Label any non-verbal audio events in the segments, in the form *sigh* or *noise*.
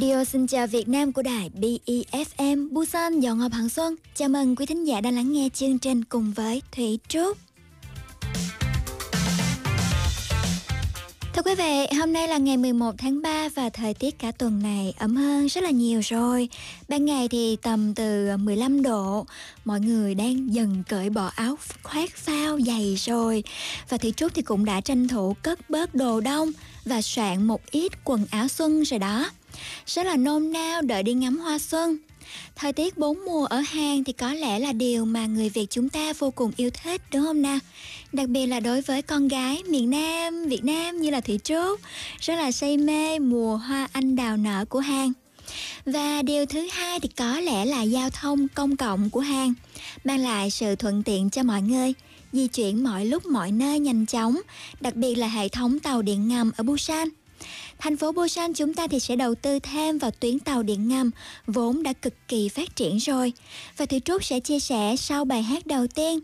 Radio xin chào Việt Nam của đài BEFM Busan Dọn Ngọc Hằng Xuân. Chào mừng quý thính giả đang lắng nghe chương trình cùng với Thủy Trúc. Thưa quý vị, hôm nay là ngày 11 tháng 3 và thời tiết cả tuần này ấm hơn rất là nhiều rồi. Ban ngày thì tầm từ 15 độ, mọi người đang dần cởi bỏ áo khoác phao dày rồi. Và Thủy Trúc thì cũng đã tranh thủ cất bớt đồ đông và soạn một ít quần áo xuân rồi đó. Rất là nôn nao đợi đi ngắm hoa xuân. Thời tiết bốn mùa ở Hàn thì có lẽ là điều mà người Việt chúng ta vô cùng yêu thích đúng không nào? Đặc biệt là đối với con gái miền Nam, Việt Nam như là Thủy Trúc, rất là say mê mùa hoa anh đào nở của Hàn. Và điều thứ hai thì có lẽ là giao thông công cộng của Hàn, mang lại sự thuận tiện cho mọi người, di chuyển mọi lúc mọi nơi nhanh chóng, đặc biệt là hệ thống tàu điện ngầm ở Busan. Thành phố Busan chúng ta thì sẽ đầu tư thêm vào tuyến tàu điện ngầm, vốn đã cực kỳ phát triển rồi. Và Thủy Trúc sẽ chia sẻ sau bài hát đầu tiên.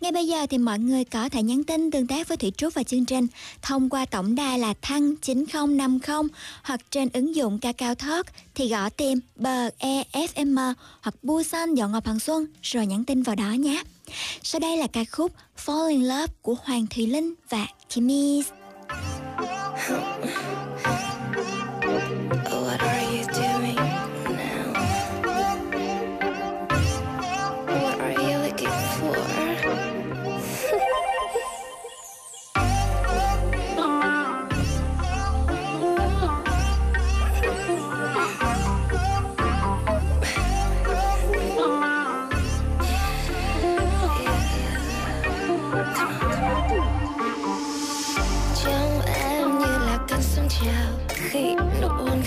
Ngay bây giờ thì mọi người có thể nhắn tin tương tác với Thủy Trúc và chương trình thông qua tổng đài là thăng 9050 hoặc trên ứng dụng Kakao Talk thì gõ tìm bờ EFM hoặc Busan dọn Ngọc Hằng Xuân rồi nhắn tin vào đó nhé. Sau đây là ca khúc Fall in Love của Hoàng Thùy Linh và Kimmy. *laughs* what are you doing now what are you looking Yeah.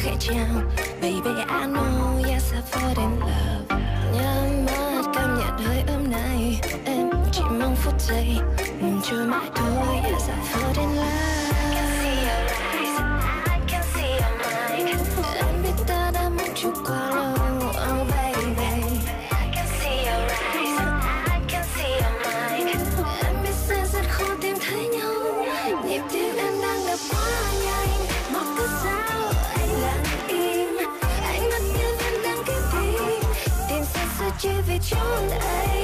Khẽ trao Baby, I know yes I fall in love. Nhắm mắt cảm nhận hơi ấm này. Em chỉ mong phút giây. Mình trôi mãi thôi yes I fall in love. Chỉ vì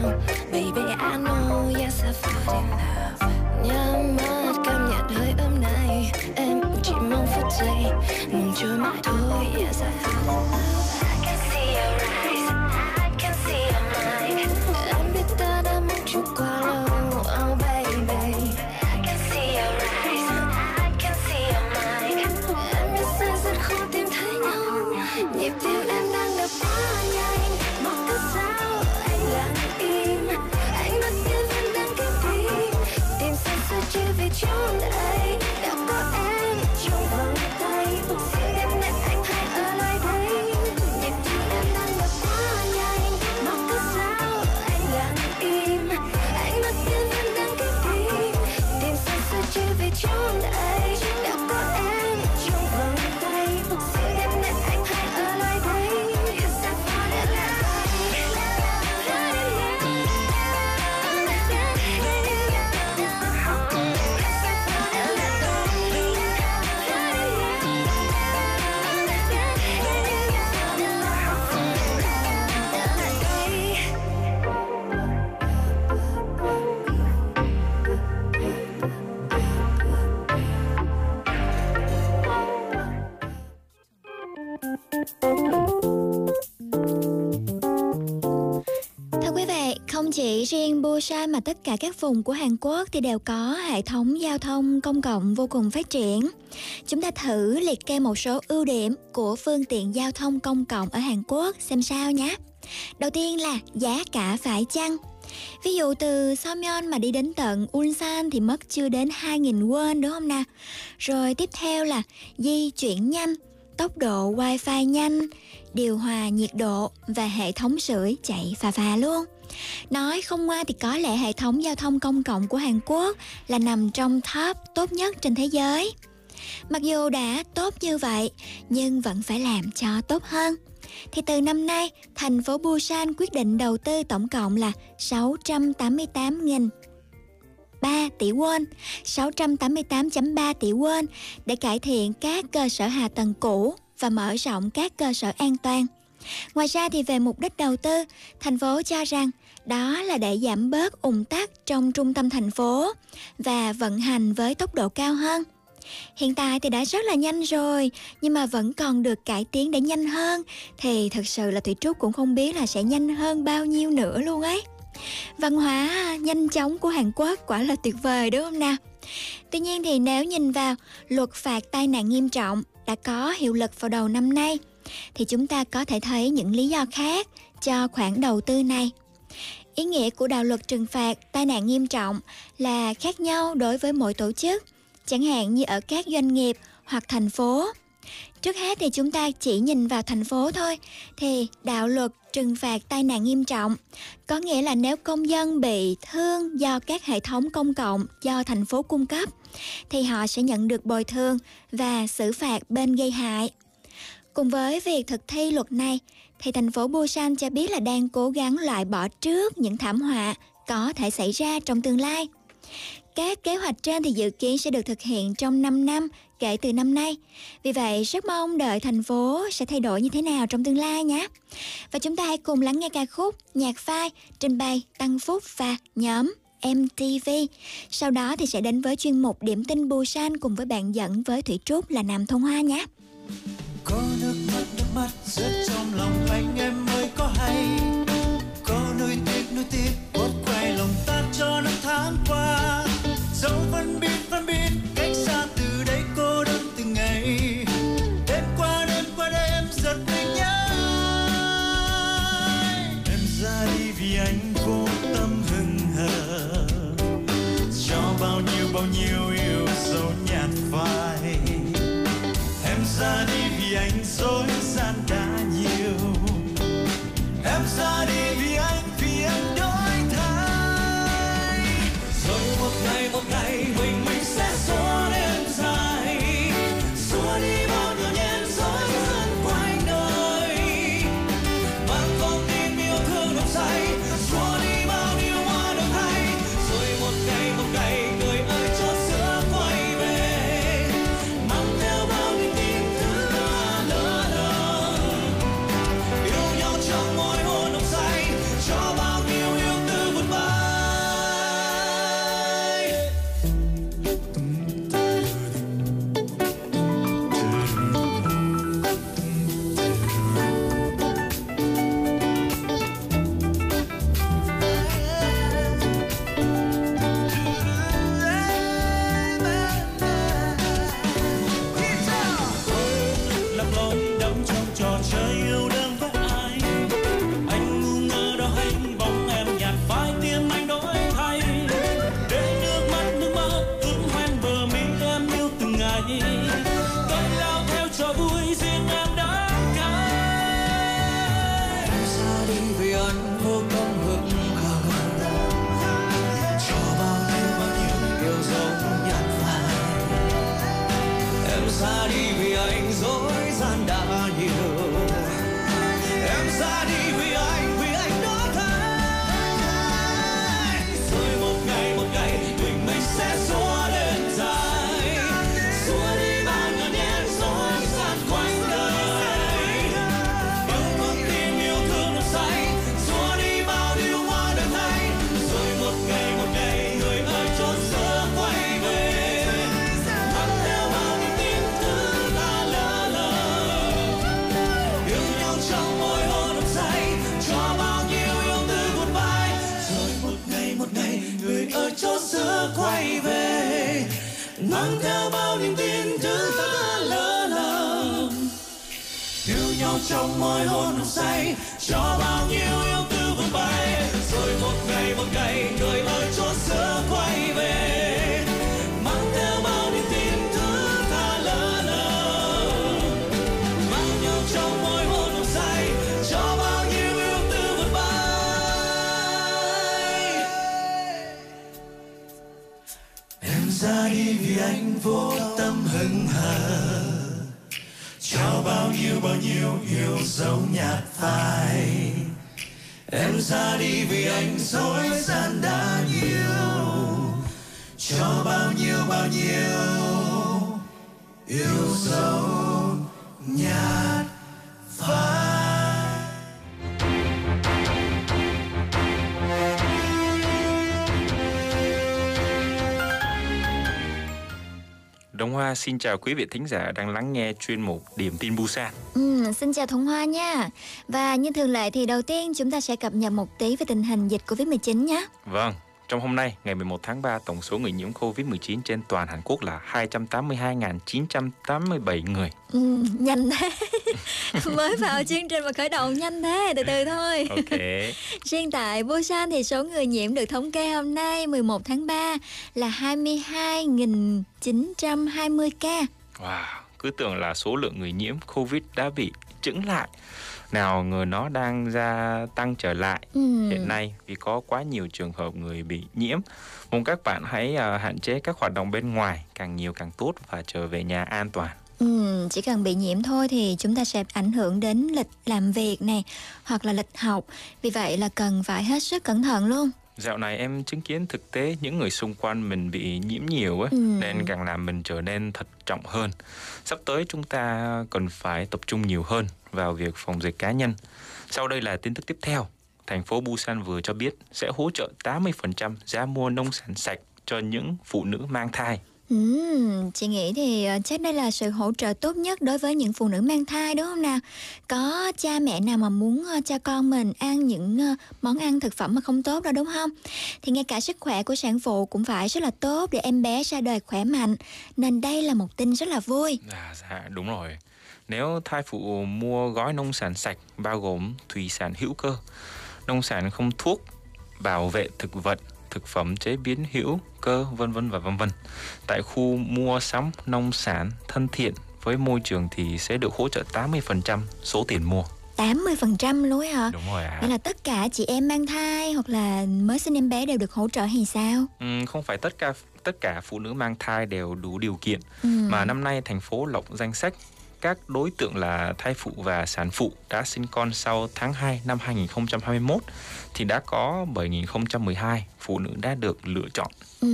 khẽ Busan mà tất cả các vùng của Hàn Quốc thì đều có hệ thống giao thông công cộng vô cùng phát triển. Chúng ta thử liệt kê một số ưu điểm của phương tiện giao thông công cộng ở Hàn Quốc xem sao nhé. Đầu tiên là giá cả phải chăng. Ví dụ từ Seoul mà đi đến tận Ulsan thì mất chưa đến 2.000 won đúng không nào? Rồi tiếp theo là di chuyển nhanh, tốc độ wifi nhanh, điều hòa nhiệt độ và hệ thống sưởi chạy phà phà luôn. Nói không qua thì có lẽ hệ thống giao thông công cộng của Hàn Quốc là nằm trong top tốt nhất trên thế giới. Mặc dù đã tốt như vậy, nhưng vẫn phải làm cho tốt hơn. Thì từ năm nay, thành phố Busan quyết định đầu tư tổng cộng là 688.000 3 tỷ won, 688.3 tỷ won để cải thiện các cơ sở hạ tầng cũ và mở rộng các cơ sở an toàn. Ngoài ra thì về mục đích đầu tư, thành phố cho rằng đó là để giảm bớt ủng tắc trong trung tâm thành phố và vận hành với tốc độ cao hơn. Hiện tại thì đã rất là nhanh rồi, nhưng mà vẫn còn được cải tiến để nhanh hơn thì thật sự là Thủy Trúc cũng không biết là sẽ nhanh hơn bao nhiêu nữa luôn ấy. Văn hóa nhanh chóng của Hàn Quốc quả là tuyệt vời đúng không nào? Tuy nhiên thì nếu nhìn vào luật phạt tai nạn nghiêm trọng đã có hiệu lực vào đầu năm nay thì chúng ta có thể thấy những lý do khác cho khoản đầu tư này. Ý nghĩa của đạo luật trừng phạt tai nạn nghiêm trọng là khác nhau đối với mỗi tổ chức, chẳng hạn như ở các doanh nghiệp hoặc thành phố. Trước hết thì chúng ta chỉ nhìn vào thành phố thôi, thì đạo luật trừng phạt tai nạn nghiêm trọng có nghĩa là nếu công dân bị thương do các hệ thống công cộng do thành phố cung cấp thì họ sẽ nhận được bồi thường và xử phạt bên gây hại. Cùng với việc thực thi luật này, thì thành phố Busan cho biết là đang cố gắng loại bỏ trước những thảm họa có thể xảy ra trong tương lai. Các kế hoạch trên thì dự kiến sẽ được thực hiện trong 5 năm kể từ năm nay. Vì vậy, rất mong đợi thành phố sẽ thay đổi như thế nào trong tương lai nhé. Và chúng ta hãy cùng lắng nghe ca khúc Nhạc phai trình bày Tăng Phúc và nhóm MTV. Sau đó thì sẽ đến với chuyên mục Điểm tin Busan cùng với bạn dẫn với Thủy Trúc là Nam Thông Hoa nhé có nước mắt nước rớt trong lòng anh em mới có hay? Có nuối tiếc nuối tiếc. Đã nhiều môi hôn nồng say. Cho bao nhiêu yêu tư vương bay, rồi một ngày một ngày người ơi chốn xưa quay về. Mang theo bao niềm tin thứ tha lỡ lầm mang nhau trong môi hôn nồng say. Cho bao nhiêu yêu tư vương bay. Em ra đi vì anh vô tâm hững hờ cho bao nhiêu bao nhiêu yêu dấu nhạt phai. Em ra đi vì anh dối gian đã nhiều. Cho bao nhiêu bao nhiêu yêu dấu nhạt Hoa xin chào quý vị thính giả đang lắng nghe chuyên mục Điểm tin Busan. Ừ, xin chào Thuận Hoa nha. Và như thường lệ thì đầu tiên chúng ta sẽ cập nhật một tí về tình hình dịch Covid-19 nhé. Vâng, trong hôm nay, ngày 11 tháng 3, tổng số người nhiễm COVID-19 trên toàn Hàn Quốc là 282.987 người. Ừ, nhanh thế. *laughs* Mới vào chương trình mà khởi động nhanh thế, từ từ thôi. Ok, *laughs* Riêng tại Busan thì số người nhiễm được thống kê hôm nay 11 tháng 3 là 22.920 ca. wow, cứ tưởng là số lượng người nhiễm COVID đã bị chững lại. Nào ngờ nó đang gia tăng trở lại. Ừ. Hiện nay vì có quá nhiều trường hợp người bị nhiễm, mong các bạn hãy à, hạn chế các hoạt động bên ngoài càng nhiều càng tốt và trở về nhà an toàn. Ừ, chỉ cần bị nhiễm thôi thì chúng ta sẽ ảnh hưởng đến lịch làm việc này hoặc là lịch học. Vì vậy là cần phải hết sức cẩn thận luôn. Dạo này em chứng kiến thực tế những người xung quanh mình bị nhiễm nhiều ấy, Ừ. nên càng làm mình trở nên thận trọng hơn. Sắp tới chúng ta cần phải tập trung nhiều hơn vào việc phòng dịch cá nhân. Sau đây là tin tức tiếp theo. Thành phố Busan vừa cho biết sẽ hỗ trợ 80% giá mua nông sản sạch cho những phụ nữ mang thai. Ừ, chị nghĩ thì ờ, chắc đây là sự hỗ trợ tốt nhất đối với những phụ nữ mang thai đúng không nào? Có cha mẹ nào mà muốn ờ, cho con mình ăn những ờ, món ăn thực phẩm mà không tốt đâu đúng không? Thì ngay cả sức khỏe của sản phụ cũng phải rất là tốt để em bé ra đời khỏe mạnh. Nên đây là một tin rất là vui. À, dạ đúng rồi. Nếu thai phụ mua gói nông sản sạch bao gồm thủy sản hữu cơ, nông sản không thuốc, bảo vệ thực vật, thực phẩm chế biến hữu cơ vân vân và vân vân. Tại khu mua sắm nông sản thân thiện với môi trường thì sẽ được hỗ trợ 80% số tiền mua. 80% luôn ấy hả? Đúng rồi ạ. Nghĩa là tất cả chị em mang thai hoặc là mới sinh em bé đều được hỗ trợ hay sao? Ừm, không phải tất cả tất cả phụ nữ mang thai đều đủ điều kiện Ừ. mà năm nay thành phố lọc danh sách các đối tượng là thai phụ và sản phụ đã sinh con sau tháng 2 năm 2021 thì đã có 7.012 phụ nữ đã được lựa chọn. Ừ,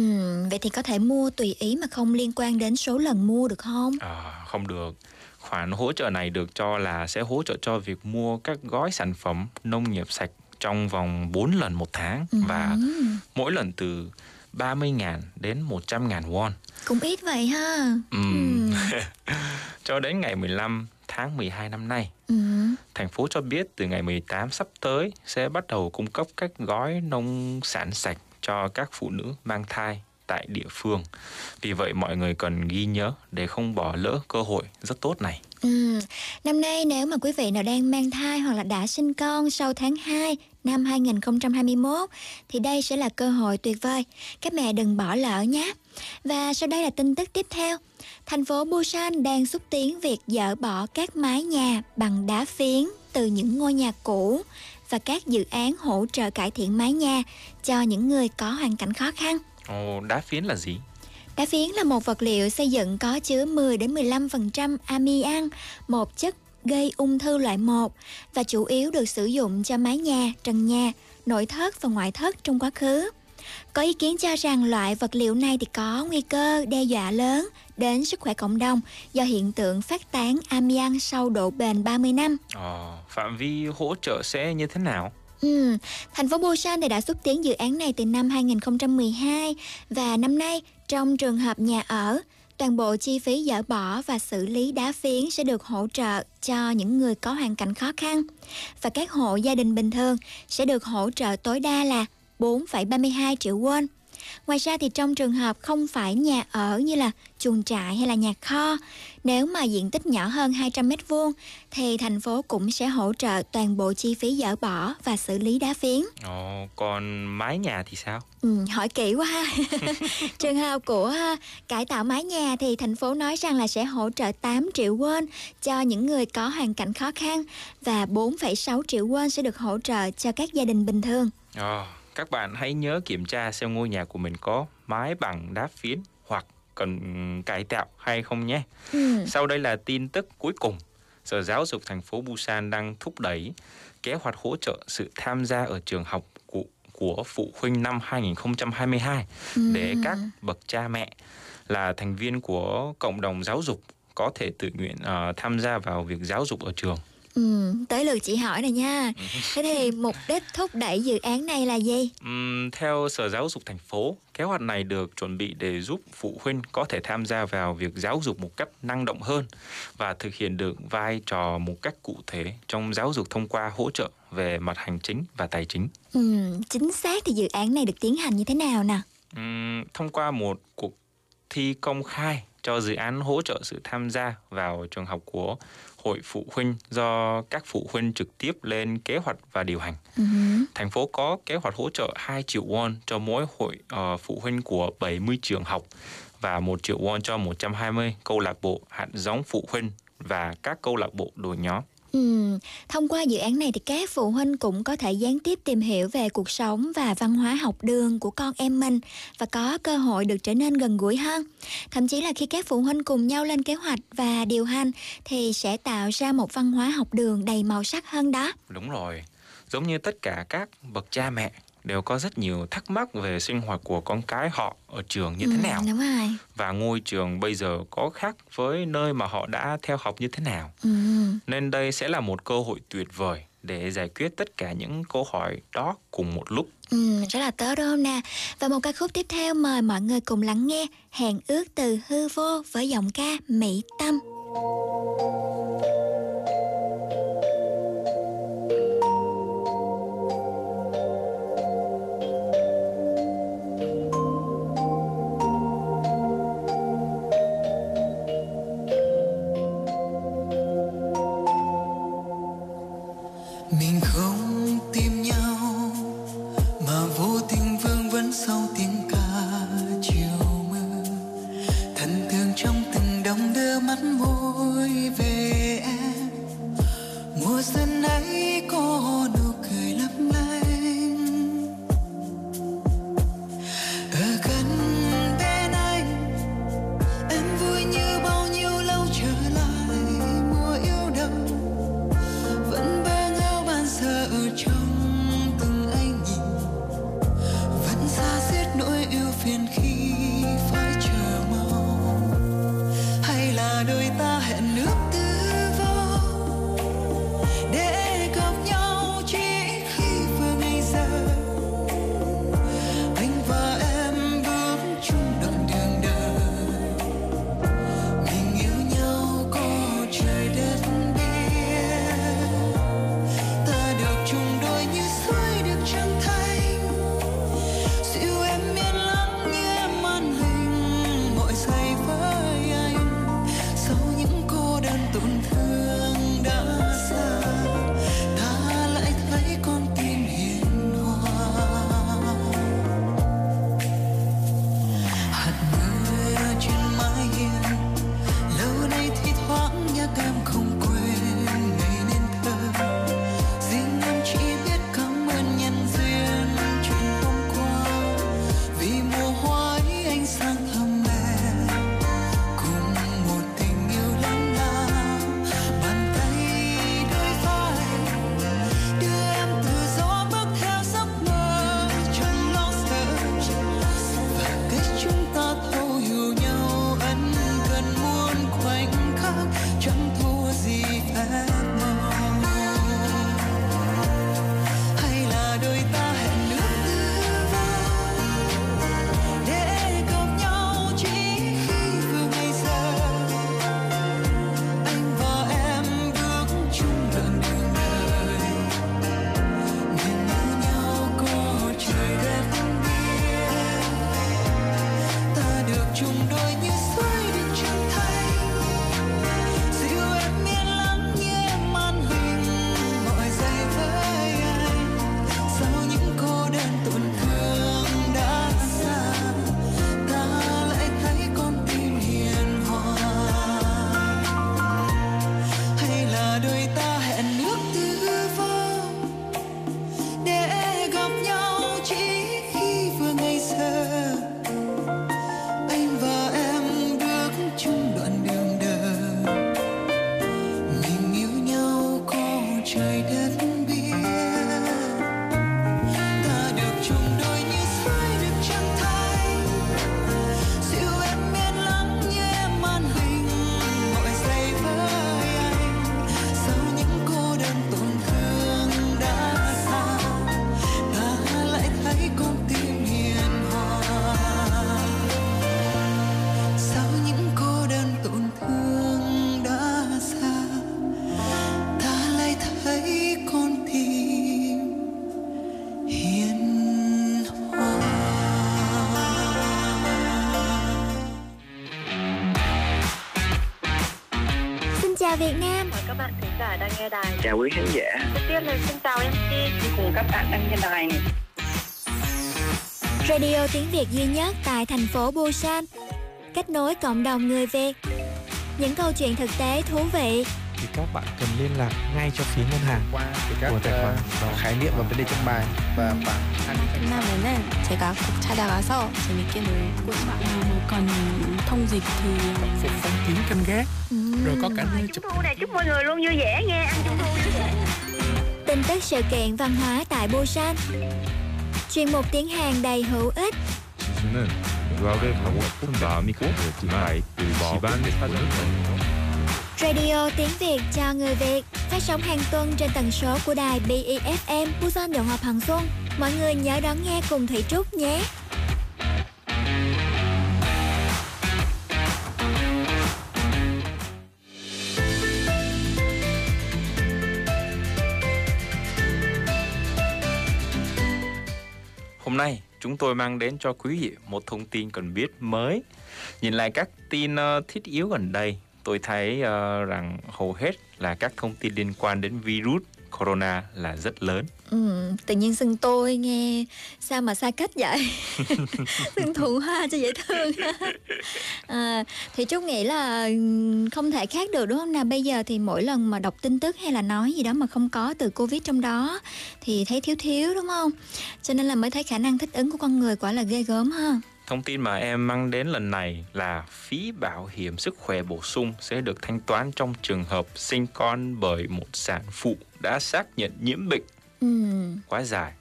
vậy thì có thể mua tùy ý mà không liên quan đến số lần mua được không? À, không được. Khoản hỗ trợ này được cho là sẽ hỗ trợ cho việc mua các gói sản phẩm nông nghiệp sạch trong vòng 4 lần một tháng và Ừ, mỗi lần từ 30.000 đến 100.000 won. cũng ít vậy ha. Ừm. *laughs* cho đến ngày 15 tháng 12 năm nay, Ừ. thành phố cho biết từ ngày 18 sắp tới sẽ bắt đầu cung cấp các gói nông sản sạch cho các phụ nữ mang thai tại địa phương. Vì vậy mọi người cần ghi nhớ để không bỏ lỡ cơ hội rất tốt này. Ừ. Năm nay nếu mà quý vị nào đang mang thai hoặc là đã sinh con sau tháng 2 năm 2021 thì đây sẽ là cơ hội tuyệt vời. Các mẹ đừng bỏ lỡ nhé. Và sau đây là tin tức tiếp theo. Thành phố Busan đang xúc tiến việc dỡ bỏ các mái nhà bằng đá phiến từ những ngôi nhà cũ và các dự án hỗ trợ cải thiện mái nhà cho những người có hoàn cảnh khó khăn. Ồ, đá phiến là gì? Đá phiến là một vật liệu xây dựng có chứa 10 đến 15% amian, một chất gây ung thư loại 1 và chủ yếu được sử dụng cho mái nhà, trần nhà, nội thất và ngoại thất trong quá khứ. Có ý kiến cho rằng loại vật liệu này thì có nguy cơ đe dọa lớn đến sức khỏe cộng đồng do hiện tượng phát tán amian sau độ bền 30 năm. Ờ, phạm vi hỗ trợ sẽ như thế nào? Ừ, thành phố Busan thì đã xúc tiến dự án này từ năm 2012 và năm nay trong trường hợp nhà ở, toàn bộ chi phí dỡ bỏ và xử lý đá phiến sẽ được hỗ trợ cho những người có hoàn cảnh khó khăn và các hộ gia đình bình thường sẽ được hỗ trợ tối đa là 4,32 triệu won. Ngoài ra thì trong trường hợp không phải nhà ở như là chuồng trại hay là nhà kho, nếu mà diện tích nhỏ hơn 200 m2 thì thành phố cũng sẽ hỗ trợ toàn bộ chi phí dỡ bỏ và xử lý đá phiến. Ồ, còn mái nhà thì sao? Ừ, hỏi kỹ quá ha. *laughs* Trường hợp của ha, cải tạo mái nhà thì thành phố nói rằng là sẽ hỗ trợ 8 triệu won cho những người có hoàn cảnh khó khăn và 4,6 triệu won sẽ được hỗ trợ cho các gia đình bình thường. Ồ, các bạn hãy nhớ kiểm tra xem ngôi nhà của mình có mái bằng đá phiến hoặc cần cải tạo hay không nhé. Ừ. Sau đây là tin tức cuối cùng. Sở Giáo dục thành phố Busan đang thúc đẩy kế hoạch hỗ trợ sự tham gia ở trường học của, của phụ huynh năm 2022 để các bậc cha mẹ là thành viên của cộng đồng giáo dục có thể tự nguyện ờ, tham gia vào việc giáo dục ở trường. Ừ, tới lượt chị hỏi này nha. Thế thì mục đích thúc đẩy dự án này là gì? Ừm, theo Sở Giáo dục thành phố, kế hoạch này được chuẩn bị để giúp phụ huynh có thể tham gia vào việc giáo dục một cách năng động hơn và thực hiện được vai trò một cách cụ thể trong giáo dục thông qua hỗ trợ về mặt hành chính và tài chính. Ừ, chính xác thì dự án này được tiến hành như thế nào nè? Ừm, thông qua một cuộc thi công khai cho dự án hỗ trợ sự tham gia vào trường học của hội phụ huynh do các phụ huynh trực tiếp lên kế hoạch và điều hành. Ừ. Thành phố có kế hoạch hỗ trợ 2 triệu won cho mỗi hội ờ, phụ huynh của 70 trường học và 1 triệu won cho 120 câu lạc bộ hạt giống phụ huynh và các câu lạc bộ đội nhóm. Ừ, thông qua dự án này thì các phụ huynh cũng có thể gián tiếp tìm hiểu về cuộc sống và văn hóa học đường của con em mình và có cơ hội được trở nên gần gũi hơn. Thậm chí là khi các phụ huynh cùng nhau lên kế hoạch và điều hành thì sẽ tạo ra một văn hóa học đường đầy màu sắc hơn đó. Đúng rồi. Giống như tất cả các bậc cha mẹ đều có rất nhiều thắc mắc về sinh hoạt của con cái họ ở trường như thế Ừ, nào Đúng rồi. và ngôi trường bây giờ có khác với nơi mà họ đã theo học như thế nào. Ừ. Nên đây sẽ là một cơ hội tuyệt vời để giải quyết tất cả những câu hỏi đó cùng một lúc. Ừ, rất là tốt đúng không nè Và một ca khúc tiếp theo mời mọi người cùng lắng nghe Hẹn ước từ hư vô với giọng ca Mỹ Tâm nghe đài. Chào quý khán giả. Trước tiên là xin chào MC cùng các bạn đang nghe đài. Radio tiếng Việt duy nhất tại thành phố Busan Kết nối cộng đồng người Việt Những câu chuyện thực tế thú vị thì các bạn cần liên lạc ngay cho phía ngân hàng qua các của tài khoản uh, khái niệm và vấn đề trong bài và khoảng 끝나면은 제가 꼭 찾아가서 재밌게 놀고 싶어요. 뭐 còn thông dịch thì phục phong kiến canh gác rồi có cả nơi chụp Trung thu này chúc mọi người luôn vui vẻ nha, ăn trung thu vui vẻ. Tin tức sự kiện văn hóa tại Busan Chuyên mục tiếng Hàn đầy hữu ích 지수는 유학을 가고 싶은 마음이 강했지만 그 집안의 사정이 Radio tiếng Việt cho người Việt phát sóng hàng tuần trên tần số của đài BEFM Busan Đồng hòa Hằng Xuân. Mọi người nhớ đón nghe cùng Thủy Trúc nhé. Hôm nay chúng tôi mang đến cho quý vị một thông tin cần biết mới. Nhìn lại các tin ờ, thiết yếu gần đây, tôi thấy ờ, rằng hầu hết là các thông tin liên quan đến virus corona là rất lớn. Ừ, tự nhiên xưng tôi nghe sao mà xa cách vậy? *laughs* Xưng thụ hoa cho dễ thương à, thì trúc nghĩ là không thể khác được đúng không nào? Bây giờ thì mỗi lần mà đọc tin tức hay là nói gì đó mà không có từ covid trong đó thì thấy thiếu thiếu đúng không? Cho nên là mới thấy khả năng thích ứng của con người quả là ghê gớm ha Thông tin mà em mang đến lần này là phí bảo hiểm sức khỏe bổ sung sẽ được thanh toán trong trường hợp sinh con bởi một sản phụ đã xác nhận nhiễm bệnh ừ. quá dài.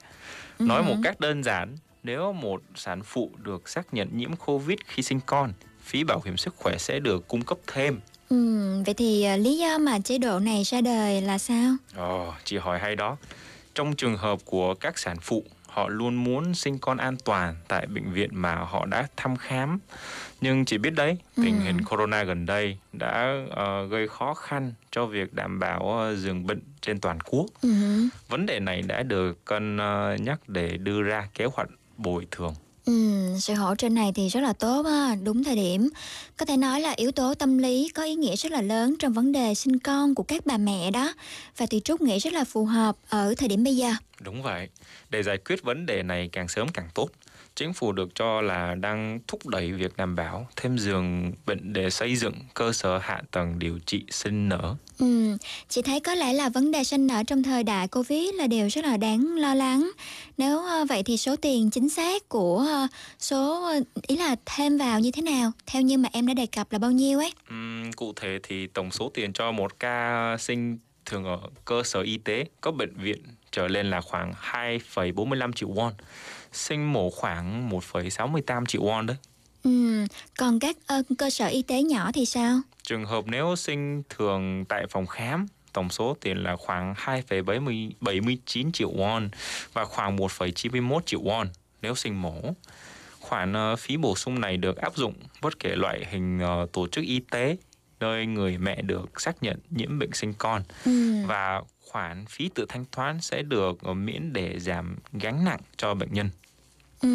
Nói một Ừ. cách đơn giản, nếu một sản phụ được xác nhận nhiễm Covid khi sinh con, phí bảo hiểm sức khỏe sẽ được cung cấp thêm. Ừ, vậy thì à, lý do mà chế độ này ra đời là sao Ồ, chị hỏi hay đó. Trong trường hợp của các sản phụ, họ luôn muốn sinh con an toàn tại bệnh viện mà họ đã thăm khám. Nhưng chị biết đấy, tình Ừ. hình corona gần đây đã ờ, gây khó khăn cho việc đảm bảo ờ, giường bệnh trên toàn quốc. ừ. Vấn đề này đã được cân ờ, nhắc để đưa ra kế hoạch bồi thường. Ừ, sự hỗ trợ này thì rất là tốt ha, đúng thời điểm. Có thể nói là yếu tố tâm lý có ý nghĩa rất là lớn trong vấn đề sinh con của các bà mẹ đó. Và thì Trúc nghĩ rất là phù hợp ở thời điểm bây giờ. Đúng vậy. Để giải quyết vấn đề này càng sớm càng tốt. Chính phủ được cho là đang thúc đẩy việc đảm bảo thêm giường bệnh để xây dựng cơ sở hạ tầng điều trị sinh nở. Ừ, chị thấy có lẽ là vấn đề sinh nở trong thời đại Covid là điều rất là đáng lo lắng. Nếu ờ, vậy thì số tiền chính xác của ờ, số ờ, ý là thêm vào như thế nào? Theo như mà em đã đề cập là bao nhiêu ấy? Ừm, cụ thể thì tổng số tiền cho một ca sinh thường ở cơ sở y tế có bệnh viện trở lên là khoảng 2,45 triệu won. Sinh mổ khoảng 1,68 triệu won đấy. Ừ, còn các ờ, cơ sở y tế nhỏ thì sao? Trường hợp nếu sinh thường tại phòng khám, tổng số tiền là khoảng 2,79 triệu won và khoảng 1,91 triệu won nếu sinh mổ. Khoản ờ, phí bổ sung này được áp dụng bất kể loại hình ờ, tổ chức y tế nơi người mẹ được xác nhận nhiễm bệnh sinh con Ừ. và khoản phí tự thanh toán sẽ được miễn để giảm gánh nặng cho bệnh nhân. Ừ,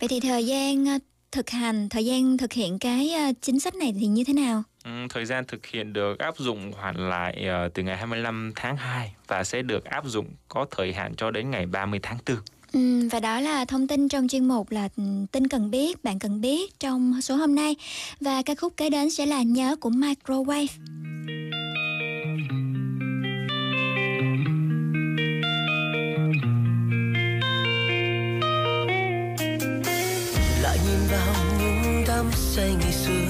vậy thì thời gian ờ, thực hành, thời gian thực hiện cái ờ, chính sách này thì như thế nào? Ừ, Thời gian thực hiện được áp dụng hoàn lại ờ, từ ngày 25 tháng 2 và sẽ được áp dụng có thời hạn cho đến ngày 30 tháng 4. Ừ, và đó là thông tin trong chuyên mục là ừ, tin cần biết, bạn cần biết trong số hôm nay. Và ca khúc kế đến sẽ là nhớ của Microwave. Những đắm say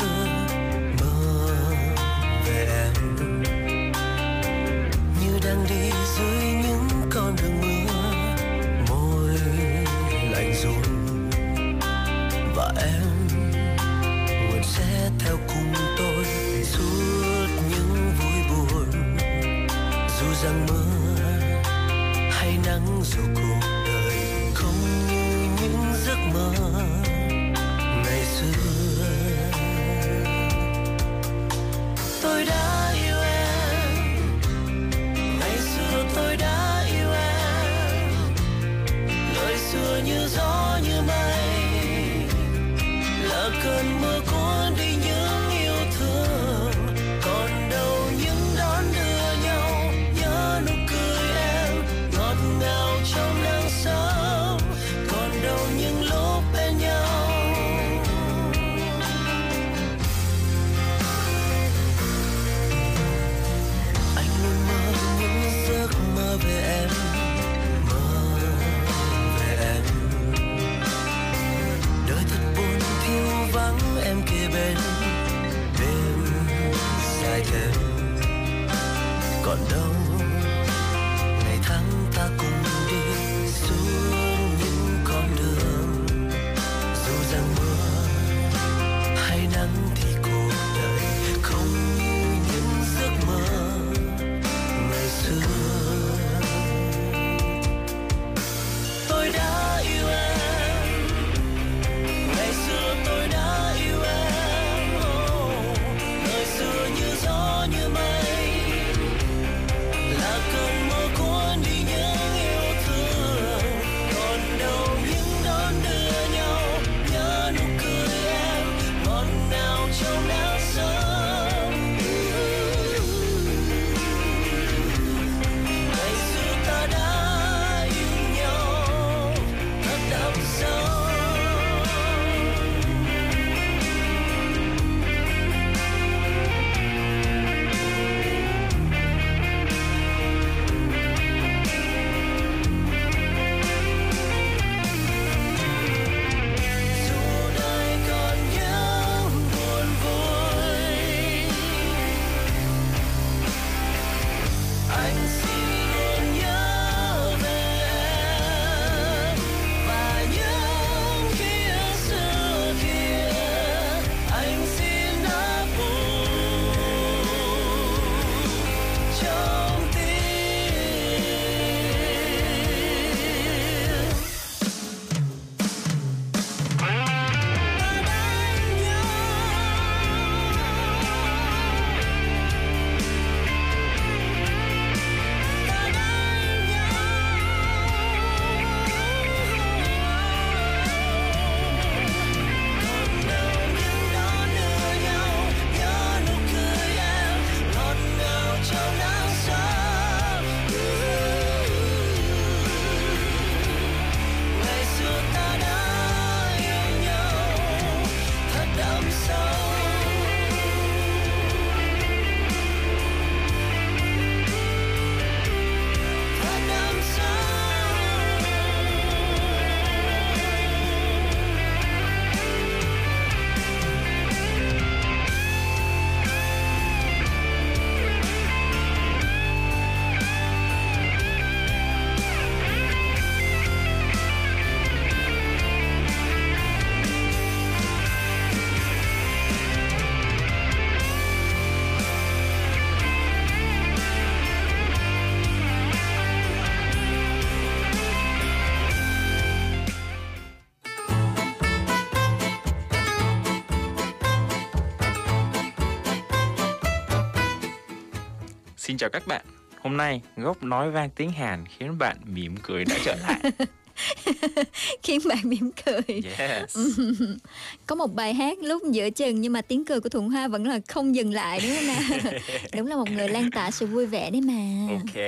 Xin chào các bạn. Hôm nay góc nói vang tiếng Hàn khiến bạn mỉm cười đã trở lại. *laughs* khiến bạn mỉm cười Yes. *laughs* có một bài hát lúc giữa chừng nhưng mà tiếng cười của thuận hoa vẫn là không dừng lại đúng không nào *laughs* đúng là một người lan tỏa sự vui vẻ đấy mà Ok.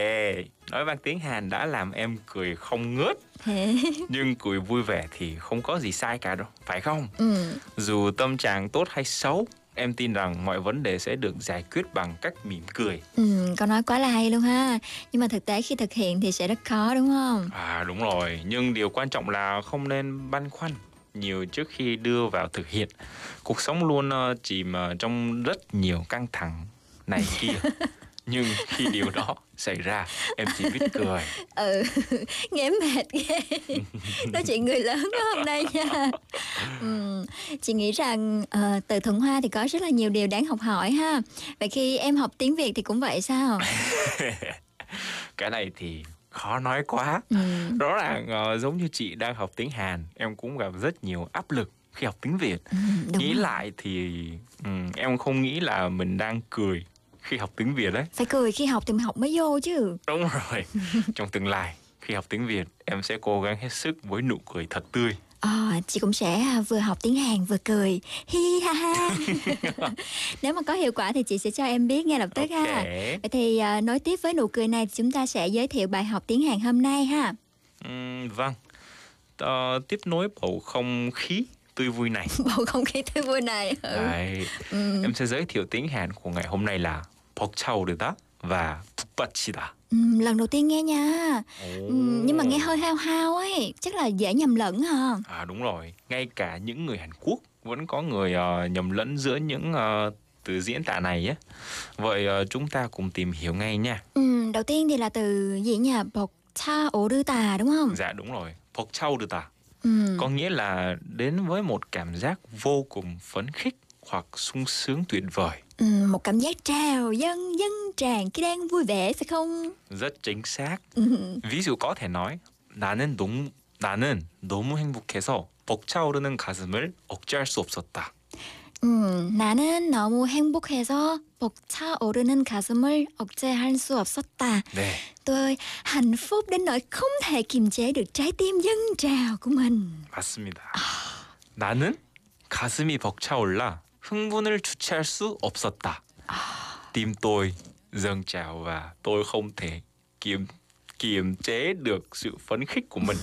Nói vang tiếng Hàn đã làm em cười không ngớt. Nhưng cười vui vẻ thì không có gì sai cả đâu, phải không? ừ. Dù tâm trạng tốt hay xấu, em tin rằng mọi vấn đề sẽ được giải quyết bằng cách mỉm cười. ừ câu nói quá là hay luôn ha nhưng mà thực tế khi thực hiện thì sẽ rất khó đúng không À đúng rồi, nhưng điều quan trọng là không nên băn khoăn nhiều trước khi đưa vào thực hiện. Cuộc sống luôn ờ, chìm ờ, trong rất nhiều căng thẳng này kia. *laughs* nhưng khi điều đó xảy ra, em chỉ biết cười. ừ *laughs* nghe mệt ghê nói chuyện người lớn đó hôm nay nha ừ. chị nghĩ rằng ờ, từ thuận hoa thì có rất là nhiều điều đáng học hỏi ha vậy khi em học tiếng việt thì cũng vậy sao *laughs* Cái này thì khó nói quá. ừ. Rõ ràng ờ, giống như chị đang học tiếng Hàn, em cũng gặp rất nhiều áp lực khi học tiếng Việt. Ừ, nghĩ rồi. lại thì ừm, em không nghĩ là mình đang cười khi học tiếng Việt đấy. phải cười khi học thì mình học mới vô chứ Đúng rồi. *laughs* Trong tương lai, khi học tiếng Việt, em sẽ cố gắng hết sức với nụ cười thật tươi. Ờ, chị cũng sẽ à, vừa học tiếng Hàn vừa cười hi ha ha *laughs* *laughs* nếu mà có hiệu quả thì chị sẽ cho em biết ngay lập tức ha Ok. vậy thì à, nối tiếp với nụ cười này thì chúng ta sẽ giới thiệu bài học tiếng Hàn hôm nay ha Ừm, vâng. Ờ, tiếp nối bầu không khí tươi vui này. bầu không khí tươi vui này ừ. Đấy. Ừ. Em sẽ giới thiệu tiếng Hàn của ngày hôm nay là 벅차오르다 và 북받치다. Ừ, lần đầu tiên nghe nha ừ, nhưng mà nghe hơi hao hao ấy chắc là dễ nhầm lẫn hả À đúng rồi, ngay cả những người Hàn Quốc vẫn có người ờ, nhầm lẫn giữa những ờ, từ diễn tả này á. Vậy ờ, chúng ta cùng tìm hiểu ngay nha. ừ, đầu tiên thì là từ gì nhỉ bọc cha ổ rư tà đúng không Dạ đúng rồi, 벅차오르다 ừ. có nghĩa là đến với một cảm giác vô cùng phấn khích hoặc sung sướng tuyệt vời. Ừ, một cảm giác trào dâng dâng tràn khi đang vui vẻ phải không Rất chính xác. ví dụ có thể nói 나는 너무 나는 너무 행복해서 벅차오르는 가슴을 억제할 수 없었다. 음, 나는 너무 행복해서 벅차오르는 가슴을 억제할 수 없었다. 네, Tôi hạnh phúc đến nỗi không thể kiềm chế được trái tim dâng trào của mình. 맞습니다. 나는 가슴이 벅차올라 흥분을 주체할 수 없었다. Tim tôi dâng trào và tôi không thể kiềm kiềm chế được sự phấn khích của mình.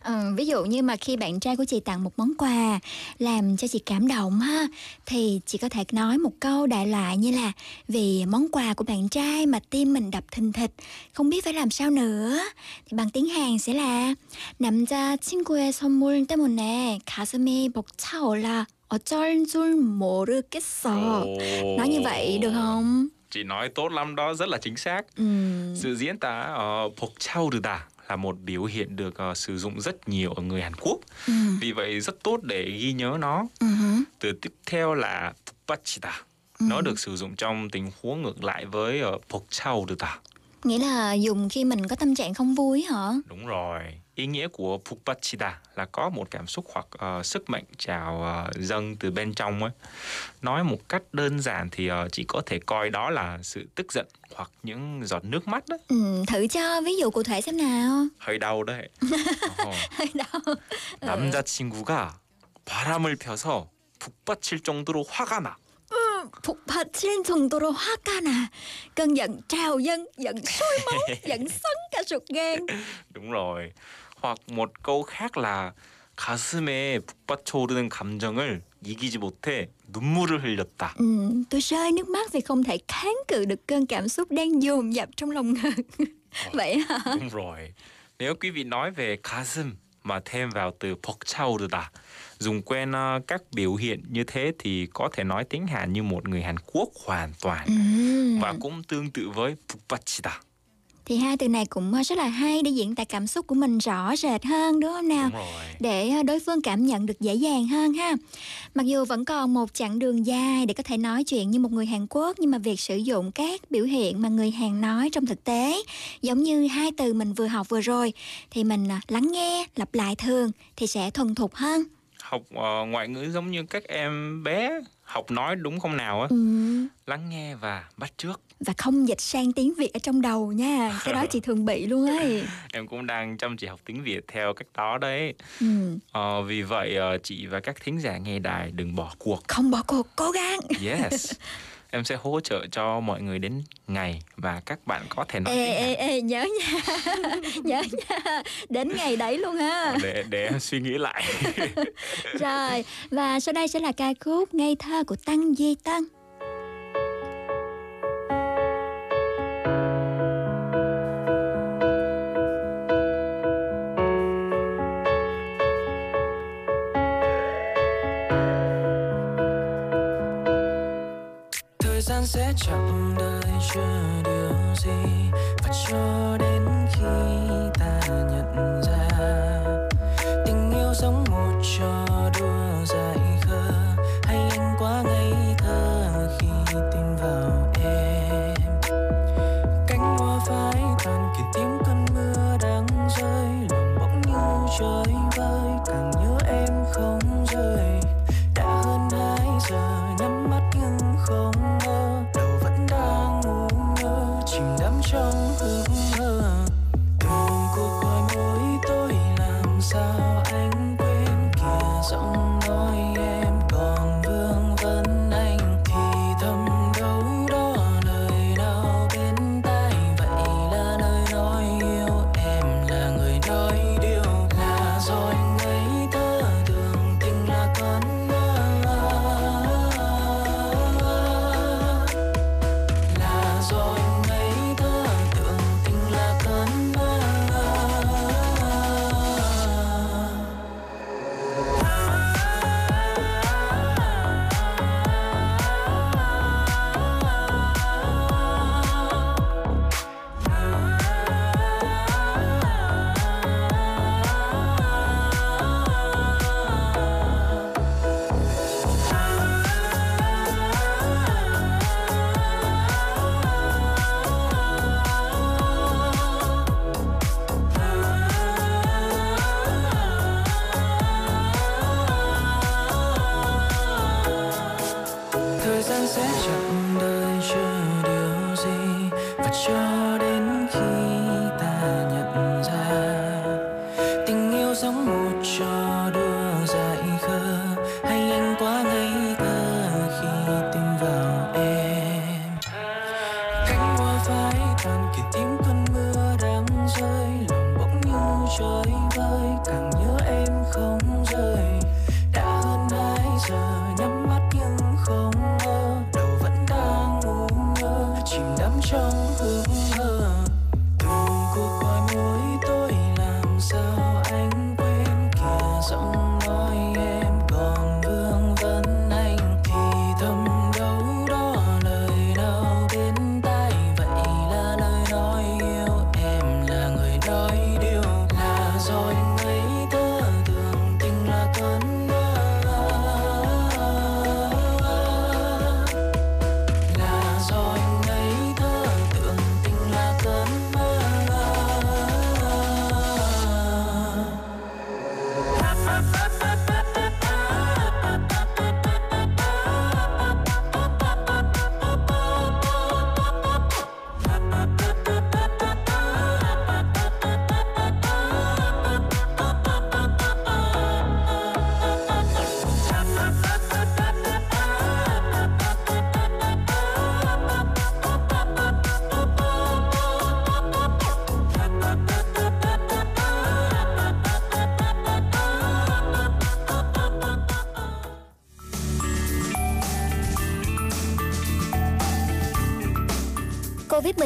Ờ, *laughs* ví dụ như mà khi bạn trai của chị tặng một món quà làm cho chị cảm động ha thì chị có thể nói một câu đại loại như là vì món quà của bạn trai mà tim mình đập thình thịch không biết phải làm sao nữa thì bằng tiếng Hàn sẽ là 남자 친구의 선물 때문에 가슴이 벅차올라 어쩔 줄 모르겠어 Ồ. nói như vậy được không Chị nói tốt lắm đó, rất là chính xác. Ừm, Sự diễn tả uh, 벅차오르다 là một biểu hiện được ờ, sử dụng rất nhiều ở người Hàn Quốc. ừm, Vì vậy rất tốt để ghi nhớ nó. ừm, Từ tiếp theo là 북받치다. Nó được sử dụng trong tình huống ngược lại với uh, 벅차오르다. nghĩa là dùng khi mình có tâm trạng không vui hả Đúng rồi. Ý nghĩa của 북받치다 là có một cảm xúc hoặc ờ, sức mạnh trào ờ, dâng từ bên trong ấy. Nói một cách đơn giản thì ờ, chỉ có thể coi đó là sự tức giận hoặc những giọt nước mắt đó. Ừm, thử cho ví dụ cụ thể xem nào hơi đau đấy. *laughs* 어. hơi đau 남자친구가 바람을 펴서 북받칠 정도로 화가 나. 북받칠 정도로 화가 나 cơn giận trào dâng giận sôi máu *laughs* giận sấn cả ruột gan đúng rồi. hoặc một câu khác là 가슴에 북받쳐 오르는 감정을 이기지 못해 눈물을 흘렸다. ừ, tôi rơi nước mắt vì không thể kháng cự được cơn cảm xúc đang dồn dập trong lòng ngực vậy hả Đúng rồi. Nếu quý vị nói về 가슴 mà thêm vào từ 벅차오르다 dùng quen ờ, các biểu hiện như thế thì có thể nói tiếng Hàn như một người Hàn Quốc hoàn toàn ừ. và cũng tương tự với 북받치다. thì hai từ này cũng rất là hay để diễn tả cảm xúc của mình rõ rệt hơn đúng không nào Đúng để ờ, đối phương cảm nhận được dễ dàng hơn ha. Mặc dù vẫn còn một chặng đường dài để có thể nói chuyện như một người Hàn Quốc nhưng mà việc sử dụng các biểu hiện mà người Hàn nói trong thực tế giống như hai từ mình vừa học vừa rồi thì mình à, lắng nghe, lặp lại thường thì sẽ thuần thục hơn. học ờ, ngoại ngữ giống như các em bé học nói đúng không nào á? Ừ. lắng nghe và bắt trước. Và không dịch sang tiếng việt ở trong đầu nha. Cái đó chị thường bị luôn ấy. *laughs* Em cũng đang chăm chỉ học tiếng việt theo cách đó đấy. Ừ. ờ, vì vậy ờ, chị và các thính giả nghe đài đừng bỏ cuộc. Không bỏ cuộc cố gắng. Yes *laughs* em sẽ hỗ trợ cho mọi người đến ngày và các bạn có thể nói ê ê ê nhớ nha. *laughs* Nhớ nha. Đến ngày đấy luôn ha để để em suy nghĩ lại. *laughs* Rồi và sau đây sẽ là ca khúc ngây thơ của tăng duy tân gian sẽ chậm đợi chờ điều gì. Và cho đến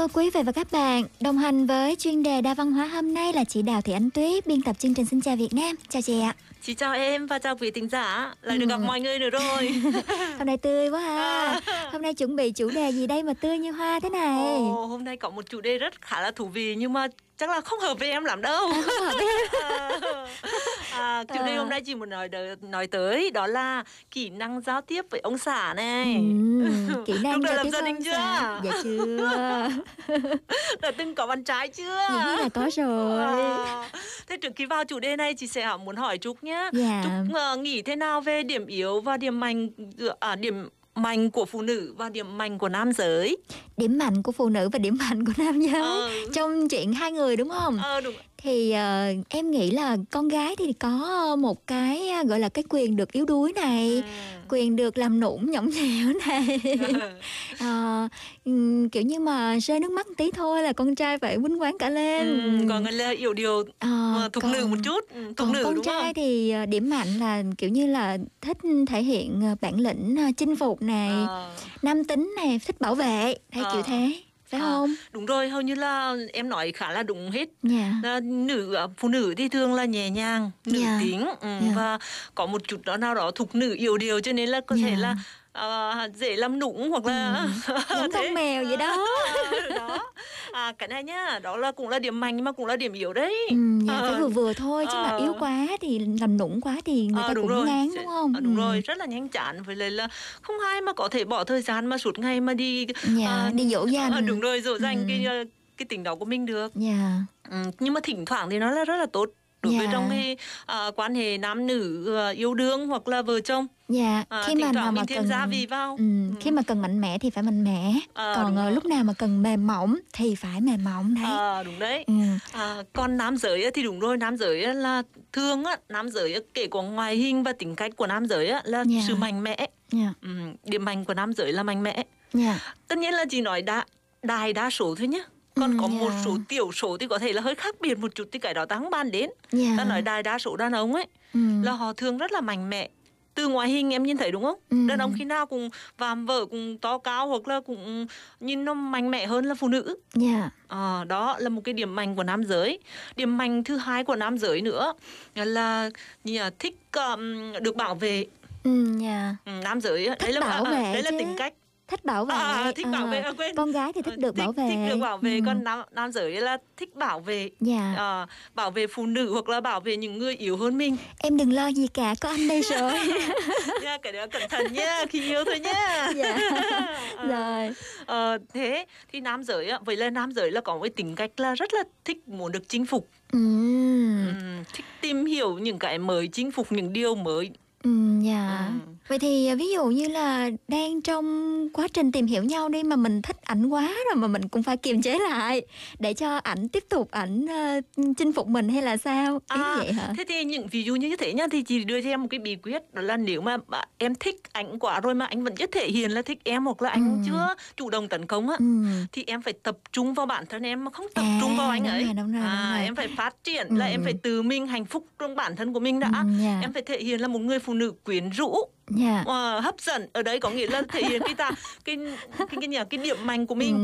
Thưa quý vị và các bạn, đồng hành với chuyên đề đa văn hóa hôm nay là chị Đào Thị Ánh Tuyết, biên tập chương trình Xin chào Việt Nam. Chào chị ạ. Chị chào em và chào quý thính giả Lại được gặp Ừ. mọi người nữa rồi *laughs* Hôm nay tươi quá ha. *laughs* Hôm nay chuẩn bị chủ đề gì đây mà tươi như hoa thế này? Ồ, Hôm nay có một chủ đề rất khá là thú vị Nhưng mà chắc là không hợp với em lắm đâu Không hợp với *laughs* à, Chủ đề À. hôm nay chị muốn nói, nói tới Đó là kỹ năng giao tiếp với ông xã này Ừm, *laughs* kỹ năng giao tiếp gia đình chưa? xã. Dạ chưa. *laughs* Đã từng có bạn trai chưa nhiên là có rồi. À, Thế trước khi vào chủ đề này chị sẽ muốn hỏi Trúc nhé Dạ. Trúc ờ, nghĩ thế nào về điểm yếu và điểm mạnh à, điểm mạnh của phụ nữ và điểm mạnh của nam giới Điểm mạnh của phụ nữ và điểm mạnh của nam giới Ờ. trong chuyện hai người đúng không? Ờ đúng Thì ờ, em nghĩ là con gái thì có một cái gọi là cái quyền được yếu đuối này, Ừ. quyền được làm nũng nhõng nhẽo này. *laughs* Ừm, kiểu như mà rơi nước mắt tí thôi là con trai phải quýnh quán cả lên. Ừ, còn người là yếu điều Ờ, ờ, thục còn- nữ một chút thục Còn nữ con đúng trai không thì điểm mạnh là kiểu như là thích thể hiện bản lĩnh chinh phục này, Ờ, nam tính này, thích bảo vệ, hay Ờ. kiểu thế, phải À. không? đúng rồi hầu như là em nói khá là đúng hết Dạ. là nữ à, phụ nữ thì thường là nhẹ nhàng nữ Dạ. tính ừ, Dạ. và có một chút đó nào đó thục nữ yếu điều cho nên là có thể Dạ. là à, dễ làm nũng hoặc là Giống *laughs* con mèo vậy đó. À, *laughs* đó à, cái này nhá đó là cũng là điểm mạnh nhưng mà cũng là điểm yếu đấy Ừ, dạ, Ờ. phải vừa vừa thôi chứ mà Ờ. yếu quá thì làm nũng quá thì người Ờ, ta cũng rồi. ngán đúng không? ờ, đúng Ừ. rồi rất là nhanh chán với lại là không ai mà có thể bỏ thời gian mà suốt ngày mà đi Dạ, à, đi dỗ dành. à, đúng rồi dỗ dành Ừ. cái cái tính đó của mình được Dạ. ừ, nhưng mà thỉnh thoảng thì nó là rất là tốt đối với Dạ. trong cái à, quan hệ nam nữ à, yêu đương hoặc là vợ chồng Dạ, à, khi mà mà thêm cần gia vị vào Ừ, khi mà cần mạnh mẽ thì phải mạnh mẽ, Ờ, còn đúng lúc nào mà cần mềm mỏng thì phải mềm mỏng đấy. À, đúng đấy Ừ. à, còn nam giới thì đúng rồi nam giới là thường á nam giới kể cả ngoại hình và tính cách của nam giới á, là Dạ. sự mạnh mẽ Dạ. ừ, điểm mạnh của nam giới là mạnh mẽ Dạ. tất nhiên là chỉ nói đa đại đa số thôi nhé còn Ừ, có một dạ. số tiểu số thì có thể là hơi khác biệt một chút thì cái đó ta không bàn đến Dạ. ta nói đại đa số đàn ông ấy Ừ. là họ thường rất là mạnh mẽ từ ngoại hình em nhìn thấy đúng không Ừ. đàn ông khi nào cũng vàm vỡ cũng to cao hoặc là cũng nhìn nó mạnh mẽ hơn là phụ nữ Dạ. Ờ, đó là một cái điểm mạnh của nam giới điểm mạnh thứ hai của nam giới nữa là như là thích um, được bảo vệ Ừ, dạ. ừ, nam giới Thích đấy là bảo à, vệ đấy là chứ. tính cách Thích bảo vệ. À, thích bảo vệ, à, quên. Con gái thì thích được bảo vệ. thích được bảo vệ Ừ. còn nam nam giới là thích bảo vệ Dạ. Ờ, bảo vệ phụ nữ hoặc là bảo vệ những người yếu hơn mình Em đừng lo gì cả, có anh đây rồi. *laughs* nha cái đó cẩn thận nhá khi yêu thôi nhá dạ. *laughs* *laughs* Rồi. Ờ, thế thì nam giới á vậy là nam giới là có một cái tính cách là rất là thích muốn được chinh phục Ừ. Thích tìm hiểu những cái mới chinh phục những điều mới Ừ, dạ. Ừ. Vậy thì à, ví dụ như là đang trong quá trình tìm hiểu nhau đi mà mình thích ảnh quá rồi mà mình cũng phải kiềm chế lại để cho ảnh tiếp tục ảnh ờ, chinh phục mình hay là sao? Ý À, vậy hả? thế thì những ví dụ như thế nhá thì chị đưa cho em một cái bí quyết đó là nếu mà em thích anh quá rồi mà anh vẫn chưa thể hiện là thích em hoặc là anh Ừ. chưa chủ động tấn công á Ừ. thì em phải tập trung vào bản thân em mà không tập À, trung vào anh ấy rồi, đúng rồi, à, đúng rồi. em phải phát triển Ừ. là em phải tự mình hạnh phúc trong bản thân của mình đã Ừ, dạ. em phải thể hiện là một người phụ nữ quyến rũ Dạ. ờ, hấp dẫn. Ở đấy có nghĩa là thể hiện cái ta cái cái cái, cái, cái điểm mạnh của mình.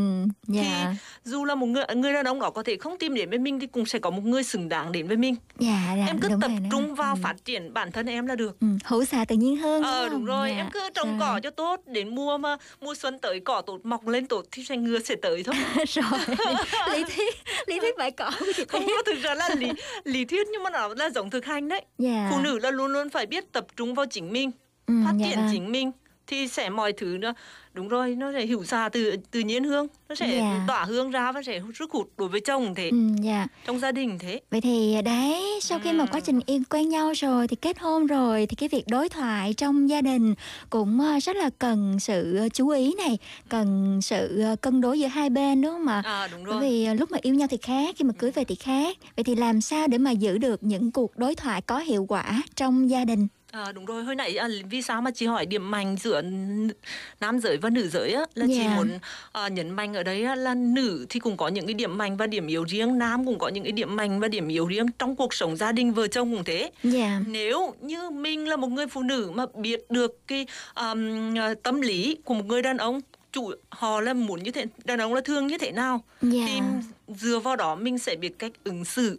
Ừ, dạ. dù là một người người đàn ông đó có thể không tìm đến với mình thì cũng sẽ có một người xứng đáng đến với mình. Dạ, dạ, em cứ tập trung vào Ừ. phát triển bản thân em là được. Ừ, hữu xạ tự nhiên hơn ờ đúng rồi. Dạ, em cứ trồng rồi. cỏ cho tốt. Đến mùa mà mùa xuân tới cỏ tốt mọc lên tốt thì sẽ ngựa sẽ tới thôi. *laughs* Rồi. *laughs* Lý thuyết lý thuyết bãi cỏ của chị không có thực ra là lý lý thuyết nhưng mà nó là giống thực hành đấy. Dạ. phụ nữ là luôn luôn phải biết tập trung vào chính mình Ừ, phát dạ triển vâng. chính mình thì sẽ mọi thứ nó đúng rồi nó sẽ hữu xạ tự tự nhiên hương nó sẽ Dạ. tỏa hương ra và sẽ sức hút đối với chồng thế Ừ, dạ. trong gia đình thế Vậy thì đấy, sau khi mà Ừ. quá trình yêu quen nhau rồi thì kết hôn rồi thì cái việc đối thoại trong gia đình cũng ờ, rất là cần sự ờ, chú ý này, cần sự cân đối giữa hai bên đúng không ạ? à đúng Bởi rồi vì ờ, lúc mà yêu nhau thì khác, khi mà cưới về thì khác. Vậy thì làm sao để mà giữ được những cuộc đối thoại có hiệu quả trong gia đình? À, đúng rồi hồi nãy à, vì sao mà chị hỏi điểm mạnh giữa nam giới và nữ giới á là chị Dạ. muốn à, nhấn mạnh ở đấy á, là nữ thì cũng có những cái điểm mạnh và điểm yếu riêng nam cũng có những cái điểm mạnh và điểm yếu riêng trong cuộc sống gia đình vợ chồng cũng thế Dạ. nếu như mình là một người phụ nữ mà biết được cái um, tâm lý của một người đàn ông chủ họ là muốn như thế đàn ông là thương như thế nào Dạ. thì dựa vào đó mình sẽ biết cách ứng xử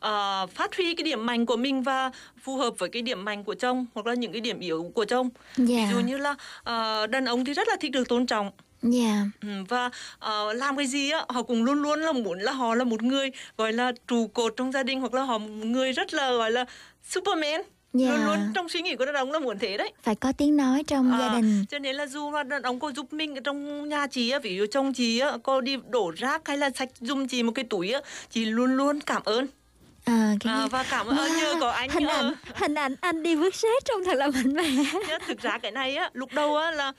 ờ, phát huy cái điểm mạnh của mình và phù hợp với cái điểm mạnh của chồng hoặc là những cái điểm yếu của chồng Dạ. ví dụ như là ờ, đàn ông thì rất là thích được tôn trọng Dạ. Ừ, và ờ, làm cái gì á họ cũng luôn luôn là muốn là họ là một người gọi là trụ cột trong gia đình hoặc là họ một người rất là gọi là superman Dạ. luôn luôn trong suy nghĩ của đàn ông là muốn thế đấy Phải có tiếng nói trong gia À, đình. cho nên là dù là đàn ông có giúp mình trong nhà chị á ví dụ chồng chị á có đi đổ rác hay là sạch giùm chị một cái túi á chị luôn luôn cảm ơn À, cái à, và cảm ơn nhờ có anh hình ảnh hình ảnh anh đi vứt rác trông thật là mạnh mẽ. *laughs* Chứ thực ra cái này á lúc đầu á là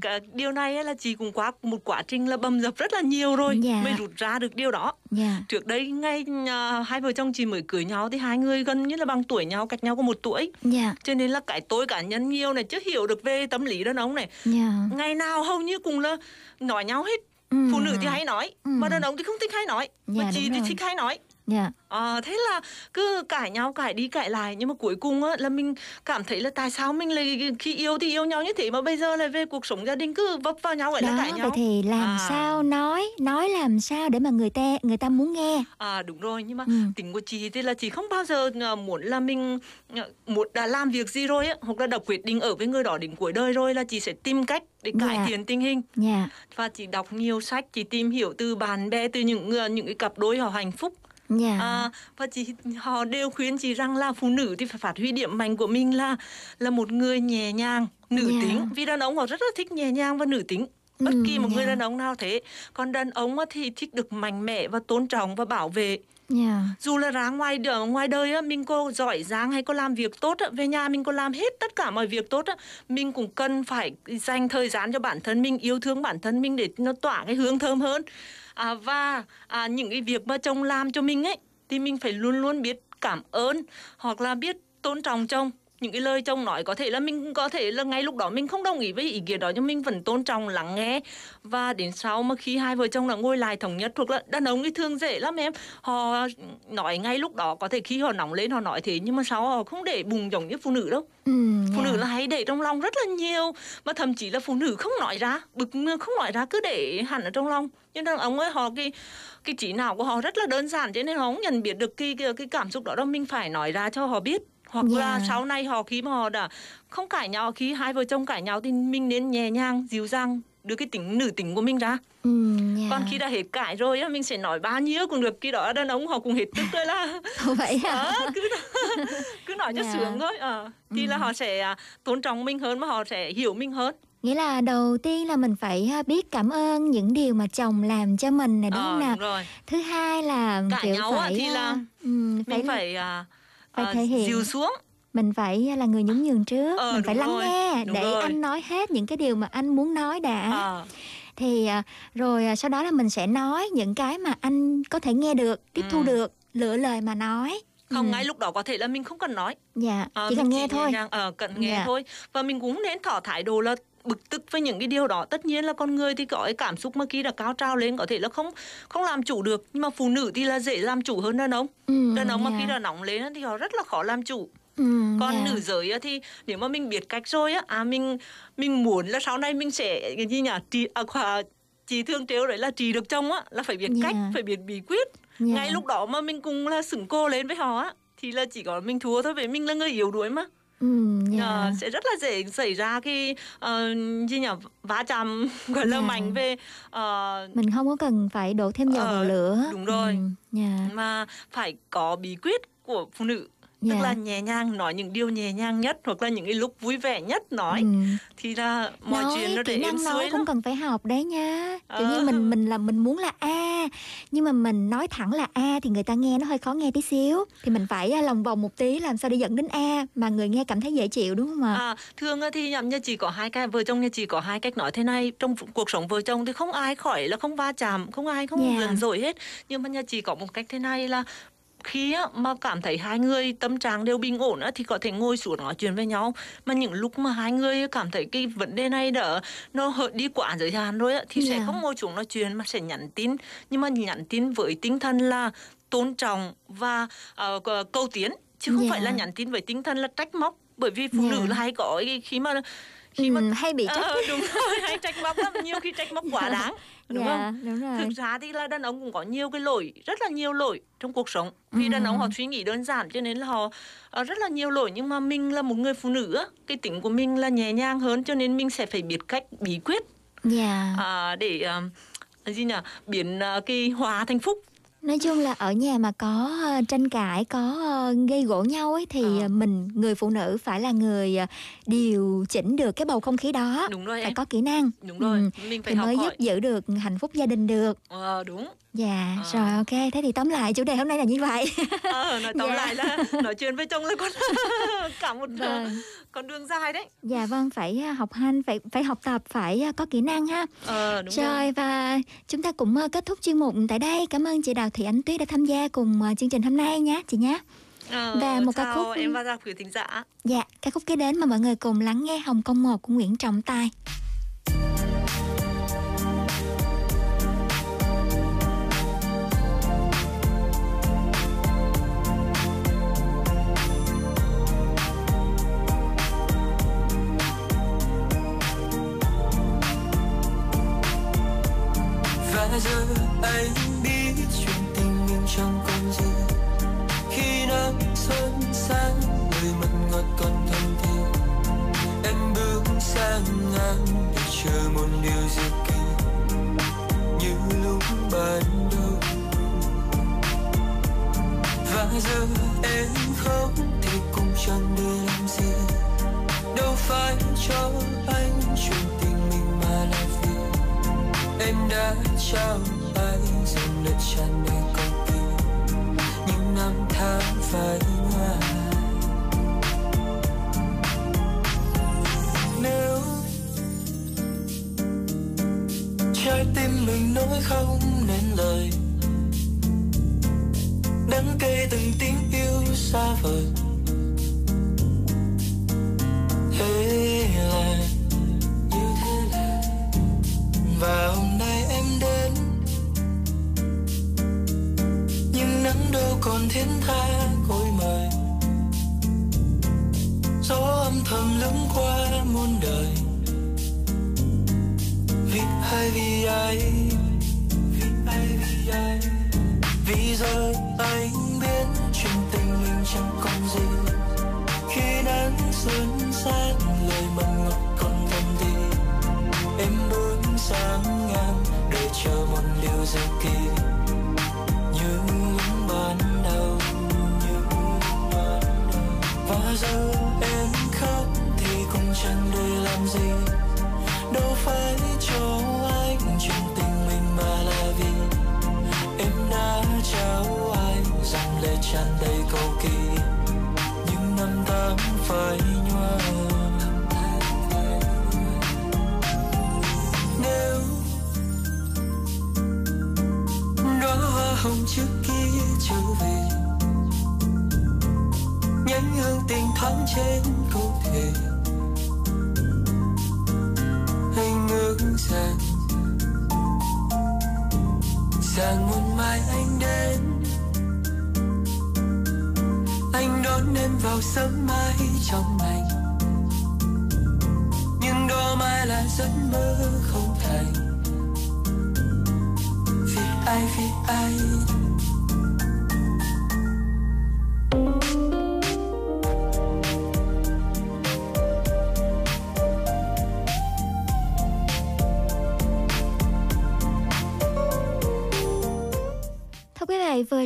cái điều này là chị cũng qua một quá trình là bầm dập rất là nhiều rồi Dạ. mới rút ra được điều đó Dạ. trước đây ngay à, hai vợ chồng chị mới cưới nhau thì hai người gần như là bằng tuổi nhau cách nhau có một tuổi Dạ. cho nên là cái tôi cá nhân nhiều này chưa hiểu được về tâm lý đàn ông này Dạ. ngày nào hầu như cùng là nói nhau hết Ừ. phụ nữ thì hay nói mà đàn ông thì không thích hay nói Dạ, mà chị thì rồi. thích hay nói Dạ. À, thế là cứ cãi nhau cãi đi cãi lại nhưng mà cuối cùng á là mình cảm thấy là tại sao mình lại khi yêu thì yêu nhau như thế mà bây giờ lại về cuộc sống gia đình cứ vấp vào nhau vậy là Đó, cãi vậy nhau thì làm À. sao nói, nói làm sao để mà người ta người ta muốn nghe. À đúng rồi nhưng mà Ừ. tính của chị thì là chị không bao giờ à, muốn là mình à, muốn đã làm việc gì rồi á hoặc là đã quyết định ở với người đó đến cuối đời rồi là chị sẽ tìm cách để cải Dạ. thiện tình hình Dạ. và chị đọc nhiều sách chị tìm hiểu từ bạn bè từ những người- những cái cặp đôi họ hạnh phúc Dạ. À, và chị họ đều khuyên chị rằng là phụ nữ thì phải phát huy điểm mạnh của mình là là một người nhẹ nhàng nữ Dạ. tính vì đàn ông họ rất là thích nhẹ nhàng và nữ tính bất Ừ, kỳ một người dạ. đàn ông nào thế còn đàn ông thì thích được mạnh mẽ và tôn trọng và bảo vệ Dạ. dù là ra ngoài đời, ngoài đời á, mình có giỏi giang hay có làm việc tốt á, về nhà mình có làm hết tất cả mọi việc tốt á, mình cũng cần phải dành thời gian cho bản thân mình yêu thương bản thân mình để nó tỏa cái hương thơm hơn à, và à, những cái việc mà chồng làm cho mình ấy thì mình phải luôn luôn biết cảm ơn hoặc là biết tôn trọng chồng những cái lời chồng nói có thể là mình có thể là ngay lúc đó mình không đồng ý với ý kiến đó nhưng mình vẫn tôn trọng lắng nghe. Và đến sau mà khi hai vợ chồng đã ngồi lại thống nhất hoặc là đàn ông thì thường dễ lắm em. Họ nói ngay lúc đó có thể khi họ nóng lên họ nói thế nhưng mà sau họ không để bùng giống như phụ nữ đâu. Ừ, phụ dạ. nữ là hay để trong lòng rất là nhiều mà thậm chí là phụ nữ không nói ra bực không nói ra cứ để hẳn ở trong lòng. Nhưng đàn ông ấy họ cái cái trí não của họ rất là đơn giản cho nên họ không nhận biết được cái cái, cái cảm xúc đó đâu. Mình phải nói ra cho họ biết hoặc là Dạ. sau này họ khi mà họ đã không cãi nhau khi hai vợ chồng cãi nhau thì mình nên nhẹ nhàng dịu dàng đưa cái tính nữ tính của mình ra Ừ, dạ. còn khi đã hết cãi rồi á mình sẽ nói bao nhiêu cũng được khi đó đàn ông họ cũng hết tức rồi là *laughs* vậy à? Ờ, cứ *laughs* cứ nói cho Dạ. sướng thôi ờ thì là họ sẽ à, tôn trọng mình hơn mà họ sẽ hiểu mình hơn Nghĩa là đầu tiên là mình phải à, biết cảm ơn những điều mà chồng làm cho mình này đúng Ờ, không nào? rồi. Thứ hai là Cãi kiểu nhau phải thì à, là ừm, mình phải à, phải à, thể hiện. dìu xuống mình phải là người nhún nhường trước, Ờ, mình phải lắng rồi, nghe đúng để rồi. anh nói hết những cái điều mà anh muốn nói đã. Ờ. Thì à, rồi à, sau đó là mình sẽ nói những cái mà anh có thể nghe được, tiếp thu được, lựa lời mà nói. không Ừ. ngay lúc đó có thể là mình không cần nói Dạ, Ờ, chỉ cần nghe thôi. nhàng, ờ, cần nghe Dạ. thôi và mình cũng nên tỏ thái độ là bực tức với những cái điều đó tất nhiên là con người thì có cái cảm xúc mà khi đã cao trào lên có thể là không không làm chủ được nhưng mà phụ nữ thì là dễ làm chủ hơn đàn ông Ừ, đàn ông mà dạ. khi đã nóng lên thì họ rất là khó làm chủ Ừ, còn dạ. nữ giới thì nếu mà mình biết cách rồi á à mình mình muốn là sau này mình sẽ cái gì nhỉ trị à, chị thương trêu đấy là trị được chồng á là phải biết Dạ. cách phải biết bí quyết Dạ. ngay lúc đó mà mình cùng là sừng cô lên với họ á thì là chỉ có mình thua thôi vì mình là người yếu đuối mà Ừ, dạ. Ờ, sẽ rất là dễ xảy ra cái uh, gì nhỉ va chạm gọi là Dạ. mạnh về ờ, Mình không có cần phải đổ thêm dầu vào Ờ, lửa. đúng rồi. Ừ, dạ. mà phải có bí quyết của phụ nữ Dạ. tức là nhẹ nhàng nói những điều nhẹ nhàng nhất hoặc là những cái lúc vui vẻ nhất nói Ừ. thì là mọi nói, chuyện nó để năng nói cũng lắm cần phải học đấy nha kiểu như Ờ. mình mình là mình muốn là a nhưng mà mình nói thẳng là a thì người ta nghe nó hơi khó nghe tí xíu thì mình phải à, lòng vòng một tí làm sao để dẫn đến a mà người nghe cảm thấy dễ chịu đúng không ạ À, thường thì nhầm nhà chị có hai cái vợ chồng nhà chị có hai cách nói thế này trong cuộc sống vợ chồng thì không ai khỏi là không va chạm không ai không Dạ. lần rồi hết nhưng mà nhà chị có một cách thế này là khi á, mà cảm thấy hai người tâm trạng đều bình ổn á, thì có thể ngồi xuống nói chuyện với nhau mà những lúc mà hai người cảm thấy cái vấn đề này đã nó đi quá giới hạn rồi á, thì sẽ Dạ. không ngồi xuống nói chuyện mà sẽ nhắn tin nhưng mà nhắn tin với tinh thần là tôn trọng và ờ, c- cầu tiến chứ không Dạ. phải là nhắn tin với tinh thần là trách móc bởi vì phụ Dạ. nữ là hay có khi mà khi mà Ừ, hay bị trách Ờ, đúng rồi hay trách móc lắm nhiều khi trách móc quá đáng đúng dạ, không? đúng rồi. Thực ra thì là đàn ông cũng có nhiều cái lỗi rất là nhiều lỗi trong cuộc sống. Vì đàn ông họ suy nghĩ đơn giản cho nên là họ ờ, rất là nhiều lỗi nhưng mà mình là một người phụ nữ á, cái tính của mình là nhẹ nhàng hơn cho nên mình sẽ phải biết cách bí quyết. Dạ. À, để uh, gì nhỉ? Biến ờ, cái hòa thành phúc Nói chung là ở nhà mà có ờ, tranh cãi, có ờ, gây gỗ nhau ấy thì ờ, mình người phụ nữ phải là người điều chỉnh được cái bầu không khí đó. đúng rồi Phải em có kỹ năng. đúng rồi Ừ, mình phải thì học mới hỏi giúp giữ được hạnh phúc gia đình được. Ờ, đúng Dạ, Ờ. rồi ok. Thế thì tóm lại chủ đề hôm nay là như vậy. ờ, nói tóm Dạ. lại là *laughs* nói chuyện với chồng là con *laughs* cả một ờ, Vâng. con đường dài đấy dạ vâng, phải ờ, học hành, phải phải học tập, phải có kỹ năng ha. ờ, đúng rồi Rồi và chúng ta cũng kết thúc chuyên mục tại đây. Cảm ơn chị Đào Thị Ánh Tuyết đã tham gia cùng chương trình hôm nay nhé chị nhé. Ờ, và một ca khúc- em và chào quý thính giả Dạ, ca khúc kế đến mà mọi người cùng lắng nghe Hồng Kông 1 của Nguyễn Trọng Tài.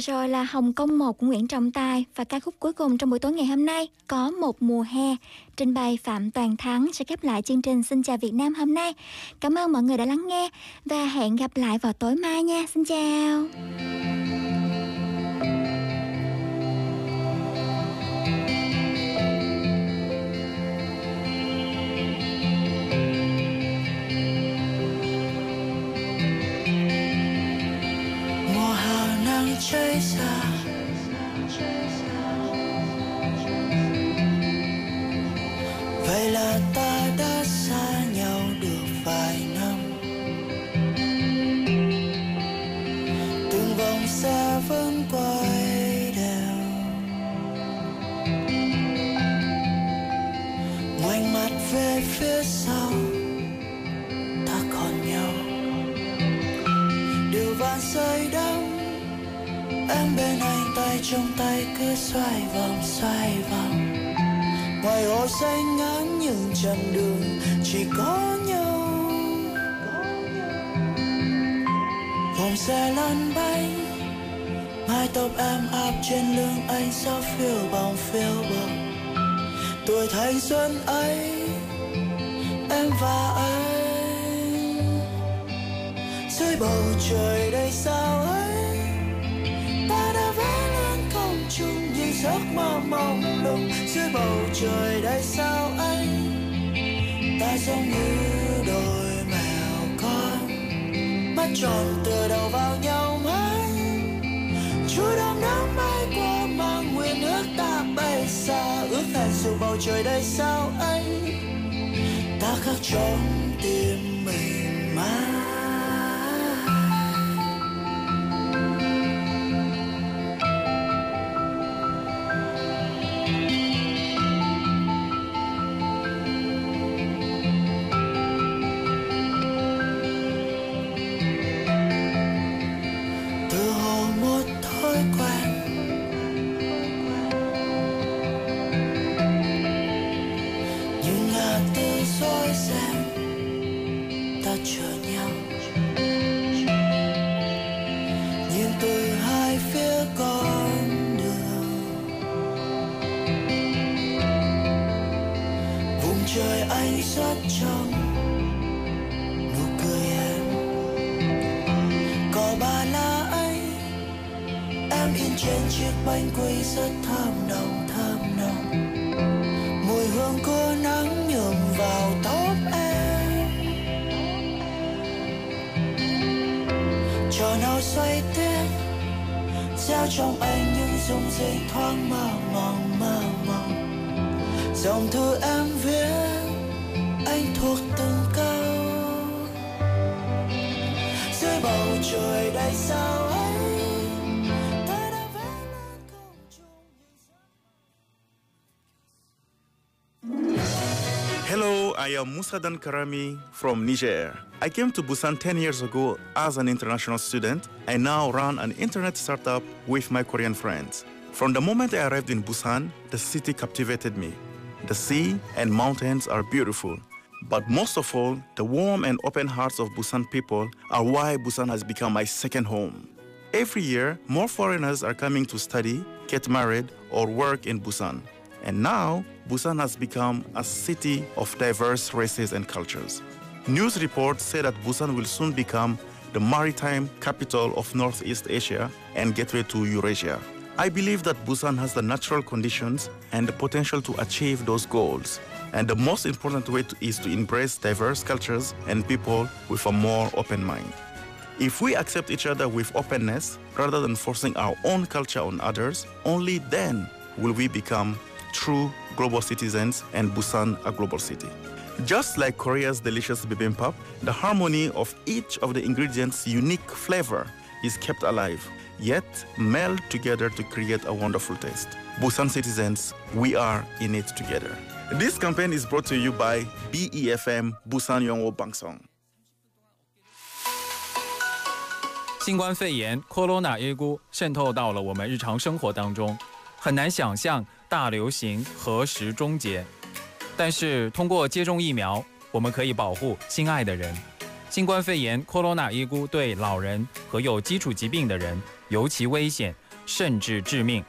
Rồi là Hồng Kông 1 của Nguyễn Trọng Tài và ca khúc cuối cùng trong buổi tối ngày hôm nay, có một mùa hè. Trình bày Phạm Toàn Thắng sẽ khép lại chương trình Xin chào Việt Nam hôm nay. Cảm ơn mọi người đã lắng nghe và hẹn gặp lại vào tối mai nha. Xin chào. Trên lưng anh sao phiêu bồng phiêu bồng tuổi thanh xuân ấy, em và anh. Dưới bầu trời đầy sao ấy, ta đã vẽ lên không trung những giấc mơ mong lung. Dưới bầu trời đầy sao ấy, ta giống như đôi mèo con. Mắt tròn từ đầu dù bầu trời đầy sao ấy ta khác trong thoáng mơ mộng mơ mộng dòng em viết anh thuộc từng câu dưới bầu trời đầy sao ấy Hello, I am Musadan Karami from Niger. I came to Busan 10 years ago as an international student and now run an internet startup with my Korean friends. From the moment I arrived in Busan, the city captivated me. The sea and mountains are beautiful. But most of all, the warm and open hearts of Busan people are why Busan has become my second home. Every year, more foreigners are coming to study, get married, or work in Busan. And now, Busan has become a city of diverse races and cultures. News reports say that Busan will soon become the maritime capital of Northeast Asia and gateway to Eurasia. I believe that Busan has the natural conditions and the potential to achieve those goals. And the most important way to, is to embrace diverse cultures and people with a more open mind. If we accept each other with openness rather than forcing our own culture on others, only then will we become true global citizens and Busan a global city. Just like Korea's delicious bibimbap, the harmony of each of the ingredients' unique flavor is kept alive, yet meld together to create a wonderful taste. Busan citizens, we are in it together. This campaign is brought to you by BEFM Busan Yongwo Bangsong. 新冠肺炎 （Corona 1 9渗透到了我们日常生活当中，很难想象大流行何时终结。但是通过接种疫苗，我们可以保护心爱的人。新冠肺炎 （Corona 1 9对老人和有基础疾病的人 尤其危险，甚至致命。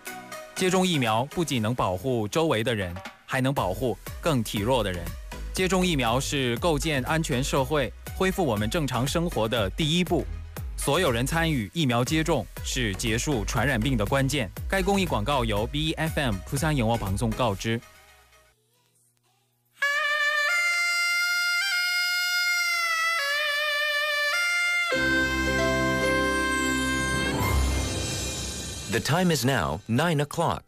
接种疫苗不仅能保护周围的人，还能保护更体弱的人。接种疫苗是构建安全社会、恢复我们正常生活的第一步。所有人参与疫苗接种是结束传染病的关键。该公益广告由 BFM 釜山영어방송告知。 The time is now 9 o'clock.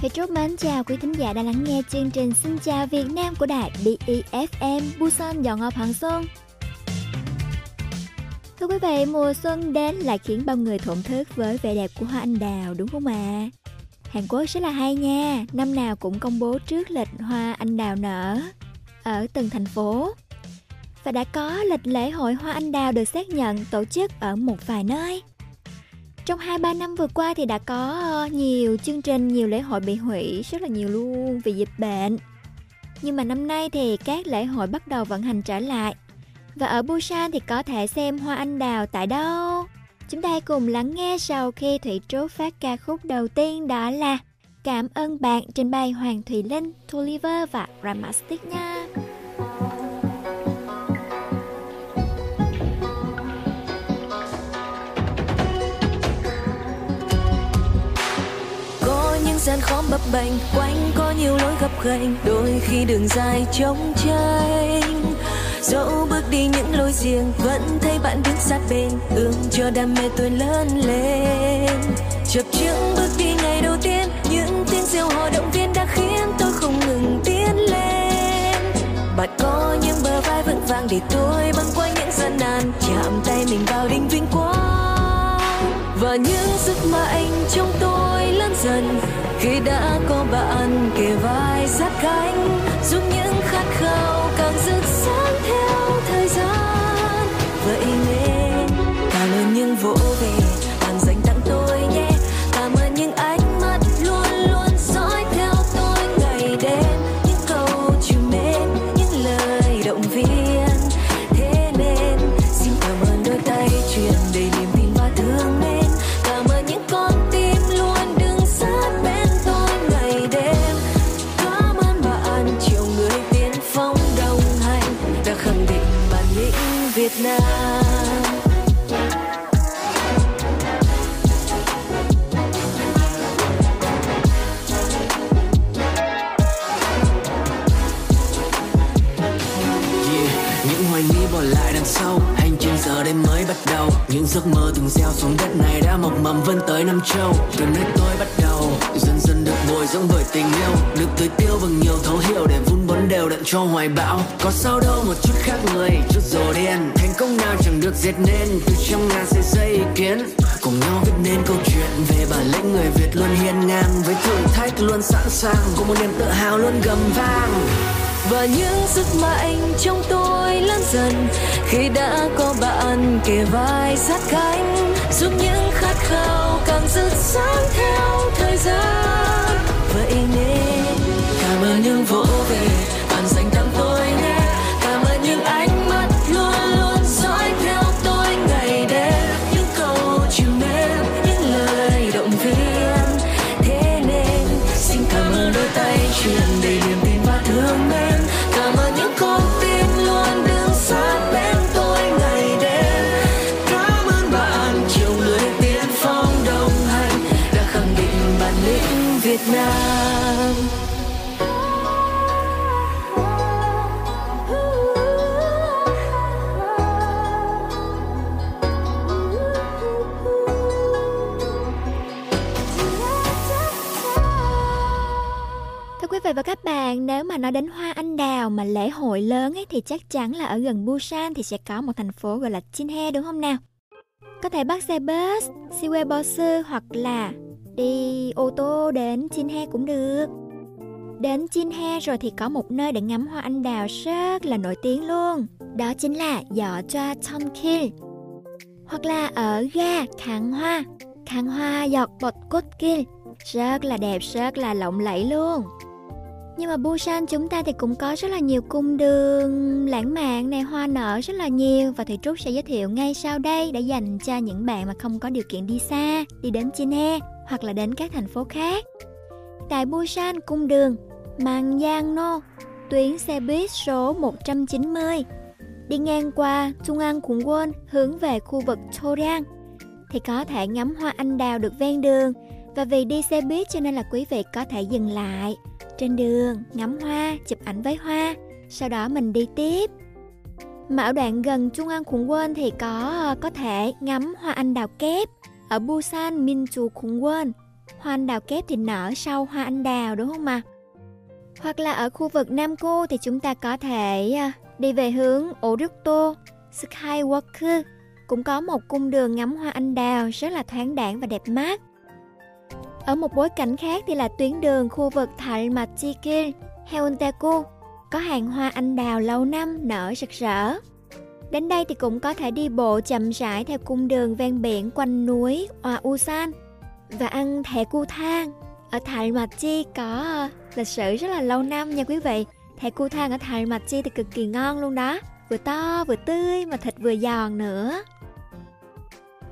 Thì chúc mến chào quý thính giả đang lắng nghe chương trình Xin chào Việt Nam của đài BEFM Busan Dọn Ngọc Hoàng Xuân. Thưa quý vị, mùa xuân đến lại khiến bao người thổn thức với vẻ đẹp của hoa anh đào đúng không ạ? À? Hàn Quốc rất là hay nha, năm nào cũng công bố trước lịch hoa anh đào nở ở từng thành phố. Và đã có lịch lễ hội hoa anh đào được xác nhận tổ chức ở một vài nơi. Trong 2-3 năm vừa qua thì đã có ờ, nhiều chương trình, nhiều lễ hội bị hủy rất là nhiều luôn vì dịch bệnh. Nhưng mà năm nay thì các lễ hội bắt đầu vận hành trở lại. Và ở Busan thì có thể xem hoa anh đào tại đâu? Chúng ta hãy cùng lắng nghe sau khi Thủy Trúc phát ca khúc đầu tiên đó là Cảm ơn bạn trên bài Hoàng Thùy Linh, Toliver và Ramastic nha. có những gian khó bấp bênh quanh có nhiều lối gập ghềnh đôi khi đường dài trống tranh dẫu bước đi những lối riêng, vẫn thấy bạn đứng sát bên. Ương cho đam mê tôi lớn lên. Chập chững bước đi ngày đầu tiên, những tiếng reo hò động viên đã khiến tôi không ngừng tiến lên. Bạn có những bờ vai vững vàng để tôi băng qua những gian nan. Chạm tay mình vào đỉnh vinh quang. Và những giấc mơ anh trong tôi lớn dần. Khi đã có bạn kề vai sát cánh giúp những khát khao càng rực rỡ. Cảm giấc mơ từng gieo xuống đất này đã mọc mầm vươn tới năm châu. Từ nơi tôi bắt đầu dần dần được bồi dưỡng bởi tình yêu. Được tưới tiêu bằng nhiều thấu hiểu để vun bón đều đặn cho hoài bão. Có sao đâu một chút khác người, chút rồ đen. Thành công nào chẳng được dệt nên, từ trăm ngàn sợi dây ý kiến. Cùng nhau viết nên câu chuyện về bản lĩnh người việt luôn hiên ngang. Với thử thách luôn sẵn sàng, cùng một niềm tự hào luôn gầm vang và những giấc mạnh trong tôi lớn dần. Khi đã có bạn kề vai sát cánh, giúp những khát khao càng rực sáng theo thời gian. Vậy nên cảm ơn những vỗ về. Và các bạn, nếu mà nói đến hoa anh đào mà lễ hội lớn ấy thì chắc chắn là ở gần Busan thì sẽ có một thành phố gọi là Jinhae đúng không nào? Có thể bắt xe bus, Siwe bus hoặc là đi ô tô đến Jinhae cũng được. Đến Jinhae rồi thì có một nơi để ngắm hoa anh đào rất là nổi tiếng luôn. Đó chính là Dọ Choa Tomkil. Hoặc là ở ga Kháng Hoa, Kháng Hoa Dọc bột Cốt Kil. Rất là đẹp, rất là lộng lẫy luôn. Nhưng mà Busan chúng ta thì cũng có rất là nhiều cung đường lãng mạn này, hoa nở rất là nhiều và thầy Trúc sẽ giới thiệu ngay sau đây để dành cho những bạn mà không có điều kiện đi xa, đi đến Chine hoặc là đến các thành phố khác. Tại Busan, cung đường Mang Giang No, tuyến xe buýt số 190 đi ngang qua Trung An Khủng Quân hướng về khu vực Chorang thì có thể ngắm hoa anh đào được ven đường và vì đi xe buýt cho nên là quý vị có thể dừng lại trên đường ngắm hoa, chụp ảnh với hoa, sau đó mình đi tiếp. Mà ở đoạn gần Trung An Khủng Quân thì có có thể ngắm hoa anh đào kép ở Busan Minju Khủng Quân. Hoa anh đào kép thì nở sau hoa anh đào đúng không mà? Hoặc là ở khu vực Nam Cô thì chúng ta có thể à, đi về hướng Oruto, Skywalker cũng có một cung đường ngắm hoa anh đào rất là thoáng đãng và đẹp mắt. Ở một bối cảnh khác thì là tuyến đường khu vực Thạnh Mạch Heontaku, có hàng hoa anh đào lâu năm nở rực rỡ. Đến đây thì cũng có thể đi bộ chậm rãi theo cung đường ven biển quanh núi Oa và ăn thẻ cu thang. Ở Thải Mạch Chi có ờ, lịch sử rất là lâu năm nha quý vị. Thẻ cu thang ở Thải Mạch Chi thì cực kỳ ngon luôn đó. Vừa to vừa tươi mà thịt vừa giòn nữa.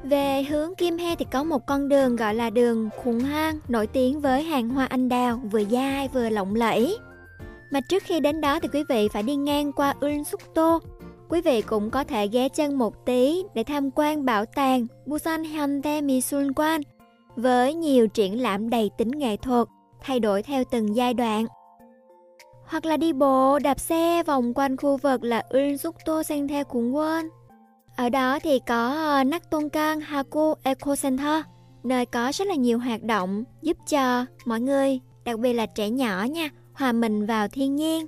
Về hướng Kim He thì có một con đường gọi là đường Khủng Hang, nổi tiếng với hàng hoa anh đào, vừa dai vừa lộng lẫy. Mà trước khi đến đó thì quý vị phải đi ngang qua Unsukto. Quý vị cũng có thể ghé chân một tí để tham quan bảo tàng Busan Hyundai Misulkwan với nhiều triển lãm đầy tính nghệ thuật, thay đổi theo từng giai đoạn. Hoặc là đi bộ, đạp xe vòng quanh khu vực là Unsukto Sengtae Kungwon. Ở đó thì có ờ, uh, Naktonkan Haku Eco Center, nơi có rất là nhiều hoạt động giúp cho mọi người, đặc biệt là trẻ nhỏ nha, hòa mình vào thiên nhiên.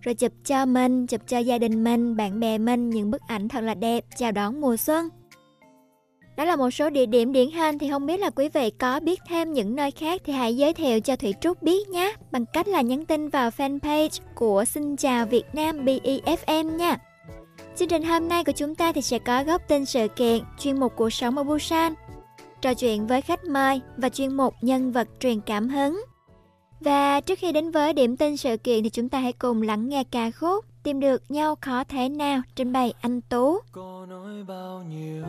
Rồi chụp cho mình, chụp cho gia đình mình, bạn bè mình những bức ảnh thật là đẹp chào đón mùa xuân. Đó là một số địa điểm điển hình thì không biết là quý vị có biết thêm những nơi khác thì hãy giới thiệu cho Thủy Trúc biết nhé bằng cách là nhắn tin vào fanpage của Xin chào Việt Nam BEFM nha. Chương trình hôm nay của chúng ta thì sẽ có góc tin sự kiện, chuyên mục cuộc sống ở Busan, trò chuyện với khách mời và chuyên mục nhân vật truyền cảm hứng. Và trước khi đến với điểm tin sự kiện thì chúng ta hãy cùng lắng nghe ca khúc Tìm được nhau khó thế nào trình bày anh Tú. Có nói bao nhiêu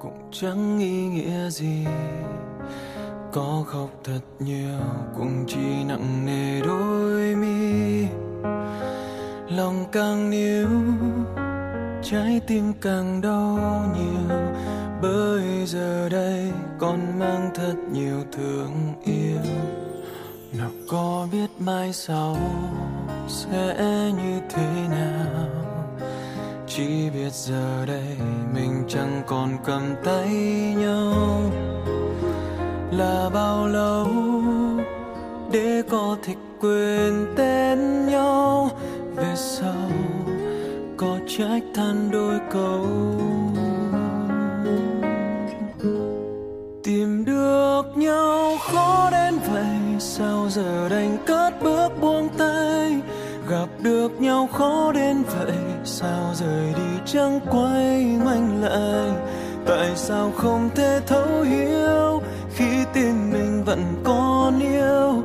cũng chẳng ý nghĩa gì Có khóc thật nhiều cũng chỉ nặng nề đôi mi Lòng càng níu, trái tim càng đau nhiều. Bởi giờ đây con mang thật nhiều thương yêu. Nào có biết mai sau sẽ như thế nào? Chỉ biết giờ đây mình chẳng còn cầm tay nhau. Là bao lâu để có thể quên tên nhau? Về sau có trách than đôi câu. Tìm được nhau khó đến vậy, sao giờ đành cất bước buông tay? Gặp được nhau khó đến vậy, sao rời đi chẳng quay ngoảnh lại? Tại sao không thể thấu hiểu khi tim mình vẫn còn yêu?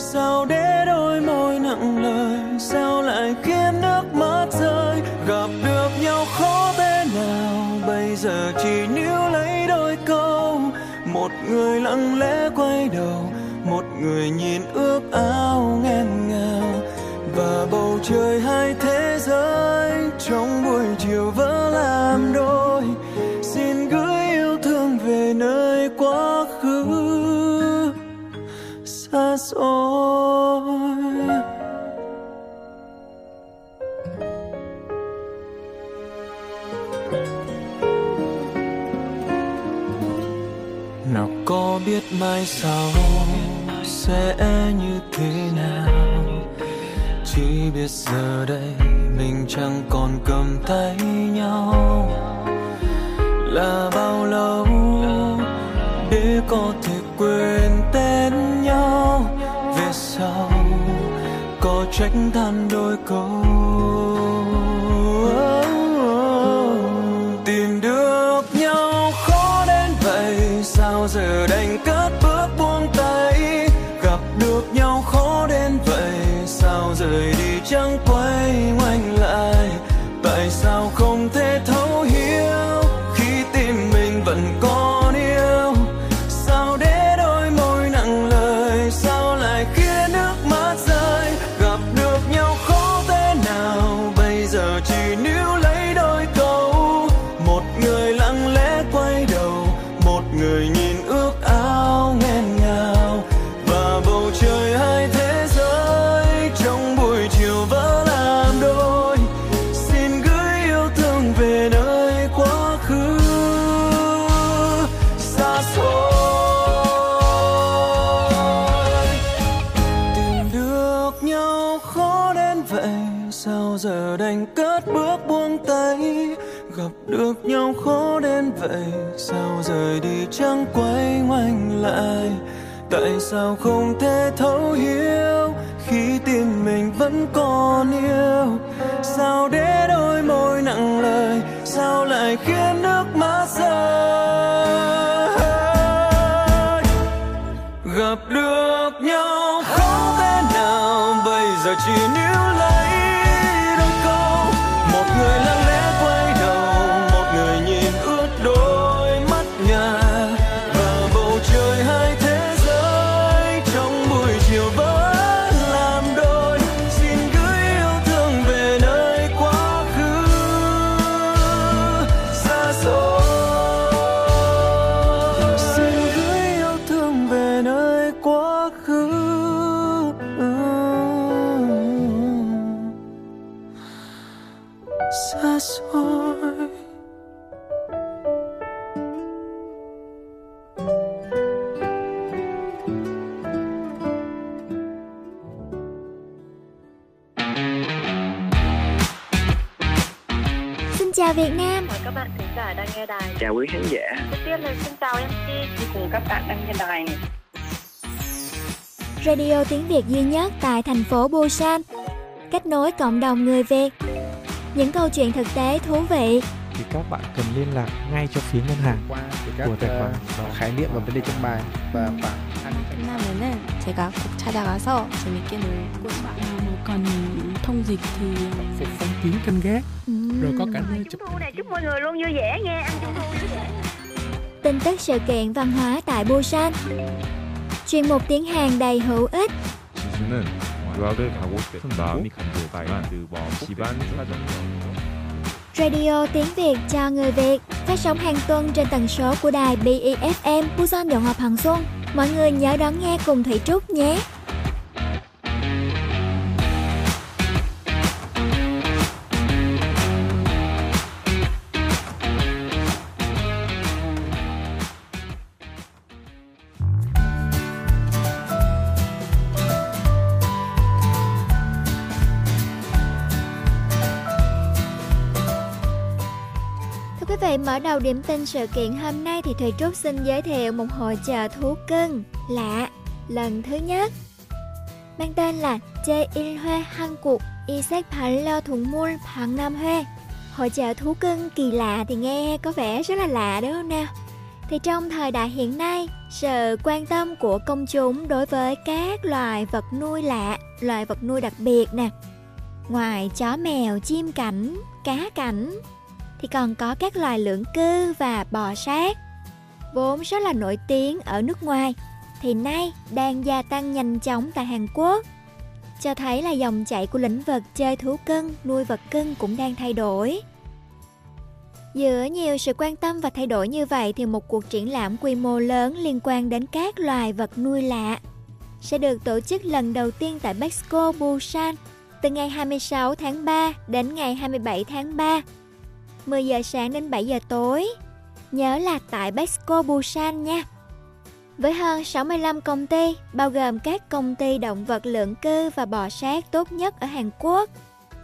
Sao để đôi môi nặng lời? Sao lại khiến nước mắt rơi? Gặp được nhau khó thế nào? Bây giờ chỉ níu lấy đôi câu. Một người lặng lẽ quay đầu, một người nhìn ước ao nghẹn ngào. Và bầu trời hai thế giới, trong buổi chiều vỡ xa nào có biết mai sau sẽ như thế nào? Chỉ biết giờ đây mình chẳng còn cầm tay nhau. Là bao lâu để có thể quên? Sau. Có trách than đôi câu chẳng quay ngoảnh lại. Tại sao không thể thấu hiểu khi tim mình vẫn còn yêu? Sao để đôi môi nặng lời, sao lại khiến nước mắt rơi? chào Việt Nam Mời các bạn thính giả đang nghe đài. chào quý khán giả Trước tiên là xin chào MC cùng các bạn đang nghe đài này. Radio tiếng Việt duy nhất tại thành phố Busan Kết nối cộng đồng người Việt Những câu chuyện thực tế thú vị thì các bạn cần liên lạc ngay cho phía ngân hàng qua thì các của tài khoản ờ, khái niệm và vấn đề trong bài và bảng 끝나면은 제가 꼭 찾아가서 재밌게 놀고 싶어요. 뭐 cần thông dịch thì phục phong kiến canh gác rồi có cả nơi chụp Trung thu này chúc mọi người luôn vui vẻ nghe, ăn trung thu vui vẻ. Tin tức sự kiện văn hóa tại Busan Chuyên mục tiếng Hàn đầy hữu ích 지수는 유학을 가고 싶은 마음이 간절하지만 그 집안 사정이 Radio tiếng Việt cho người Việt phát sóng hàng tuần trên tần số của đài BEFM Busan Đồng học Hằng Xuân. Mọi người nhớ đón nghe cùng Thủy Trúc nhé. mở đầu điểm tin sự kiện hôm nay thì thầy Trúc xin giới thiệu một hội chợ thú cưng lạ lần thứ nhất. Mang tên là Je In Hoa Hàn Quốc Y Isaac Phản Lo Thùng Muôn Phản Nam Hoa Hội chợ thú cưng kỳ lạ thì nghe có vẻ rất là lạ đúng không nào? Thì trong thời đại hiện nay, sự quan tâm của công chúng đối với các loài vật nuôi lạ, loài vật nuôi đặc biệt nè. Ngoài chó mèo, chim cảnh, cá cảnh, thì còn có các loài lưỡng cư và bò sát. Vốn rất là nổi tiếng ở nước ngoài thì nay đang gia tăng nhanh chóng tại Hàn Quốc. Cho thấy là dòng chảy của lĩnh vực chơi thú cưng, nuôi vật cưng cũng đang thay đổi. Giữa nhiều sự quan tâm và thay đổi như vậy thì một cuộc triển lãm quy mô lớn liên quan đến các loài vật nuôi lạ sẽ được tổ chức lần đầu tiên tại Mexico Busan từ ngày 26 tháng 3 đến ngày 27 tháng 3 10 giờ sáng đến 7 giờ tối. Nhớ là tại Besco Busan nha. Với hơn 65 công ty, bao gồm các công ty động vật lưỡng cư và bò sát tốt nhất ở Hàn Quốc,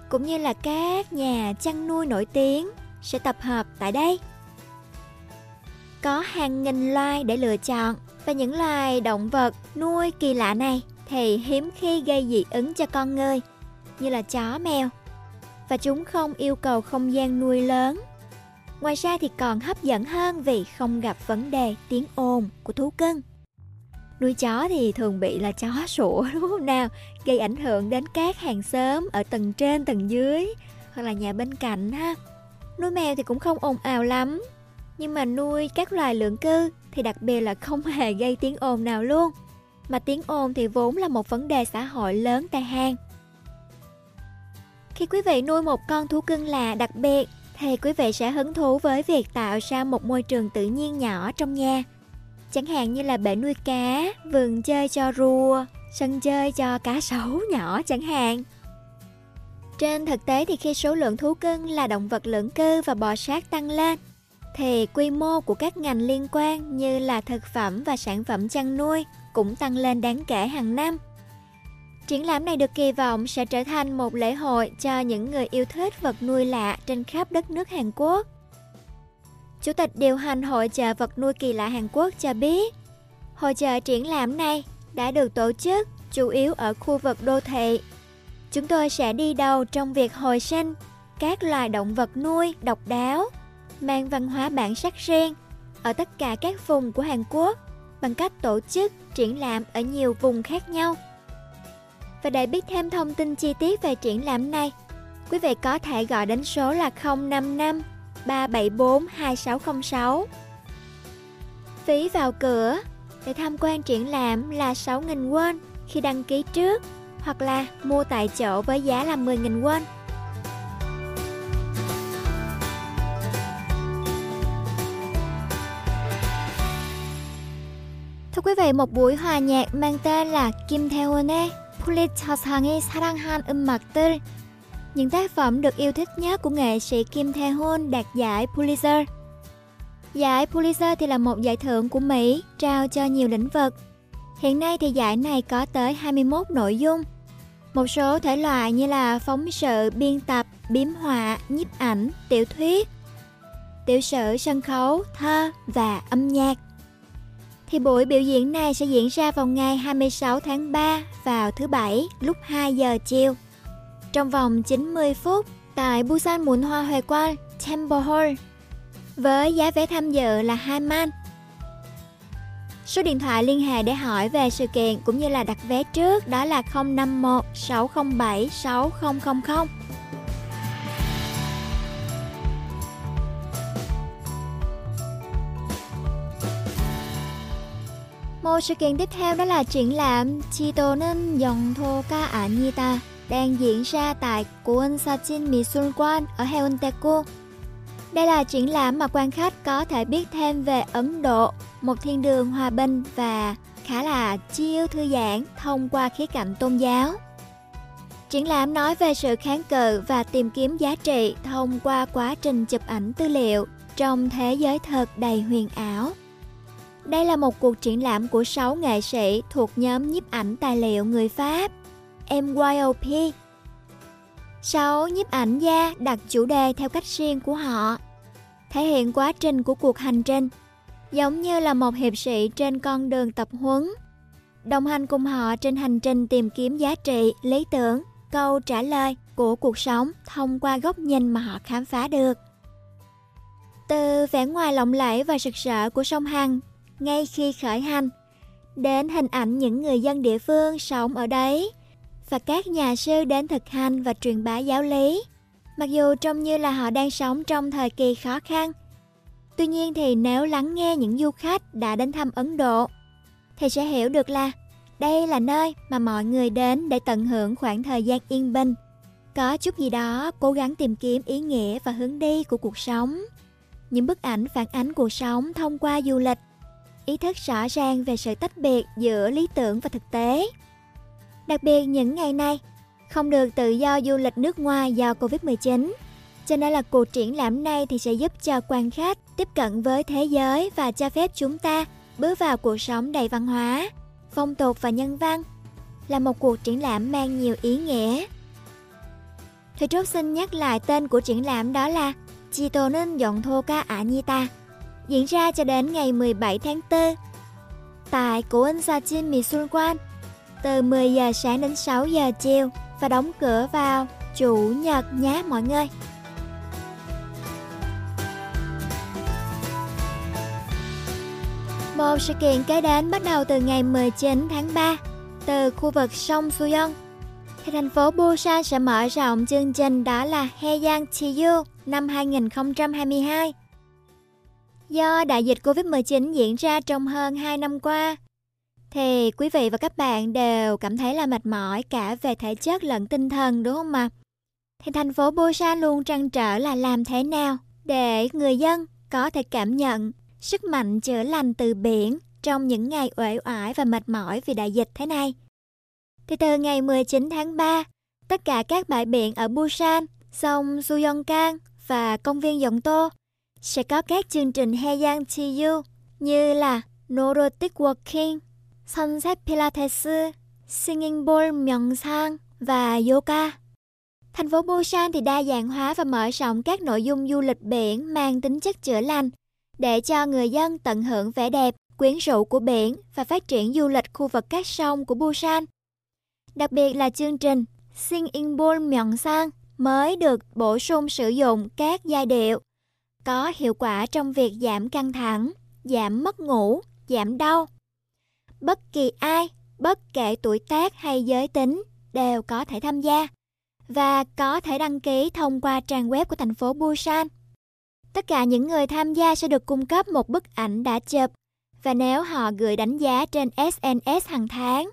cũng như là các nhà chăn nuôi nổi tiếng sẽ tập hợp tại đây. Có hàng nghìn loài để lựa chọn và những loài động vật nuôi kỳ lạ này thì hiếm khi gây dị ứng cho con người như là chó mèo và chúng không yêu cầu không gian nuôi lớn. Ngoài ra thì còn hấp dẫn hơn vì không gặp vấn đề tiếng ồn của thú cưng. Nuôi chó thì thường bị là chó sủa *laughs* đúng không nào? Gây ảnh hưởng đến các hàng xóm ở tầng trên, tầng dưới hoặc là nhà bên cạnh ha. Nuôi mèo thì cũng không ồn ào lắm. Nhưng mà nuôi các loài lưỡng cư thì đặc biệt là không hề gây tiếng ồn nào luôn. Mà tiếng ồn thì vốn là một vấn đề xã hội lớn tại Hàn. Khi quý vị nuôi một con thú cưng là đặc biệt thì quý vị sẽ hứng thú với việc tạo ra một môi trường tự nhiên nhỏ trong nhà. Chẳng hạn như là bể nuôi cá, vườn chơi cho rùa, sân chơi cho cá sấu nhỏ chẳng hạn. Trên thực tế thì khi số lượng thú cưng là động vật lưỡng cư và bò sát tăng lên thì quy mô của các ngành liên quan như là thực phẩm và sản phẩm chăn nuôi cũng tăng lên đáng kể hàng năm. Triển lãm này được kỳ vọng sẽ trở thành một lễ hội cho những người yêu thích vật nuôi lạ trên khắp đất nước Hàn Quốc. Chủ tịch điều hành hội chợ vật nuôi kỳ lạ Hàn Quốc cho biết, hội chợ triển lãm này đã được tổ chức chủ yếu ở khu vực đô thị. Chúng tôi sẽ đi đầu trong việc hồi sinh các loài động vật nuôi độc đáo, mang văn hóa bản sắc riêng ở tất cả các vùng của Hàn Quốc bằng cách tổ chức triển lãm ở nhiều vùng khác nhau. Và để biết thêm thông tin chi tiết về triển lãm này, quý vị có thể gọi đến số là 055 374 2606. Phí vào cửa để tham quan triển lãm là 6.000 won khi đăng ký trước hoặc là mua tại chỗ với giá là 10.000 won. Thưa quý vị, một buổi hòa nhạc mang tên là Kim Tae-won의 폴리처상의 사랑한 음악들 những tác phẩm được yêu thích nhất của nghệ sĩ Kim Tae-hoon đạt giải Pulitzer. Giải Pulitzer thì là một giải thưởng của Mỹ trao cho nhiều lĩnh vực. Hiện nay thì giải này có tới 21 nội dung. Một số thể loại như là phóng sự, biên tập, biếm họa, nhiếp ảnh, tiểu thuyết, tiểu sử, sân khấu, thơ và âm nhạc. Thì buổi biểu diễn này sẽ diễn ra vào ngày 26 tháng 3 vào thứ Bảy lúc 2 giờ chiều. Trong vòng 90 phút tại Busan Muộn Hoa Huệ Quan, Temple Hall với giá vé tham dự là 2 man. Số điện thoại liên hệ để hỏi về sự kiện cũng như là đặt vé trước đó là 051 607 6000. Sự kiện tiếp theo đó là triển lãm Chitonen Yongthoka Anita à đang diễn ra tại Kuon Sachin Misulwan ở Heonteku. Đây là triển lãm mà quan khách có thể biết thêm về Ấn Độ, một thiên đường hòa bình và khá là chiêu thư giãn thông qua khía cạnh tôn giáo. Triển lãm nói về sự kháng cự và tìm kiếm giá trị thông qua quá trình chụp ảnh tư liệu trong thế giới thật đầy huyền ảo. Đây là một cuộc triển lãm của 6 nghệ sĩ thuộc nhóm nhiếp ảnh tài liệu người Pháp MYOP. 6. Nhiếp ảnh gia đặt chủ đề theo cách riêng của họ, thể hiện quá trình của cuộc hành trình, giống như là một hiệp sĩ trên con đường tập huấn, đồng hành cùng họ trên hành trình tìm kiếm giá trị, lý tưởng, câu trả lời của cuộc sống thông qua góc nhìn mà họ khám phá được. Từ vẻ ngoài lộng lẫy và sực sỡ của sông Hằng ngay khi khởi hành, đến hình ảnh những người dân địa phương sống ở đấy và các nhà sư đến thực hành và truyền bá giáo lý. Mặc dù trông như là họ đang sống trong thời kỳ khó khăn. Tuy nhiên thì nếu lắng nghe những du khách đã đến thăm Ấn Độ thì sẽ hiểu được là đây là nơi mà mọi người đến để tận hưởng khoảng thời gian yên bình. Có chút gì đó cố gắng tìm kiếm ý nghĩa và hướng đi của cuộc sống. Những bức ảnh phản ánh cuộc sống thông qua du lịch ý thức rõ ràng về sự tách biệt giữa lý tưởng và thực tế. Đặc biệt những ngày nay, không được tự do du lịch nước ngoài do Covid-19. Cho nên là cuộc triển lãm này thì sẽ giúp cho quan khách tiếp cận với thế giới và cho phép chúng ta bước vào cuộc sống đầy văn hóa, phong tục và nhân văn. Là một cuộc triển lãm mang nhiều ý nghĩa. Thầy Trúc xin nhắc lại tên của triển lãm đó là Chitonin Yontoka Anita Diễn ra cho đến ngày 17 tháng 4 tại Kunsachin Misulkwan từ 10 giờ sáng đến 6 giờ chiều và đóng cửa vào Chủ nhật nhé mọi người. Một sự kiện kế đến bắt đầu từ ngày 19 tháng 3 từ khu vực sông Suyeon. Thì thành phố Busan sẽ mở rộng chương trình đó là Heian Chiyu năm 2022. Do đại dịch Covid-19 diễn ra trong hơn 2 năm qua, thì quý vị và các bạn đều cảm thấy là mệt mỏi cả về thể chất lẫn tinh thần đúng không ạ? Thì thành phố Busan luôn trăn trở là làm thế nào để người dân có thể cảm nhận sức mạnh chữa lành từ biển trong những ngày uể oải và mệt mỏi vì đại dịch thế này. Thì từ ngày 19 tháng 3, tất cả các bãi biển ở Busan, sông Suyongkang và công viên Yongto sẽ có các chương trình Heiyang Chiyu như là Neurotic Walking, Sunset Pilates, Singing Bowl 명상 và yoga. Thành phố Busan thì đa dạng hóa và mở rộng các nội dung du lịch biển mang tính chất chữa lành để cho người dân tận hưởng vẻ đẹp, quyến rũ của biển và phát triển du lịch khu vực các sông của Busan. Đặc biệt là chương trình Sing nhọn sang mới được bổ sung sử dụng các giai điệu có hiệu quả trong việc giảm căng thẳng, giảm mất ngủ, giảm đau. Bất kỳ ai, bất kể tuổi tác hay giới tính đều có thể tham gia và có thể đăng ký thông qua trang web của thành phố Busan. Tất cả những người tham gia sẽ được cung cấp một bức ảnh đã chụp và nếu họ gửi đánh giá trên SNS hàng tháng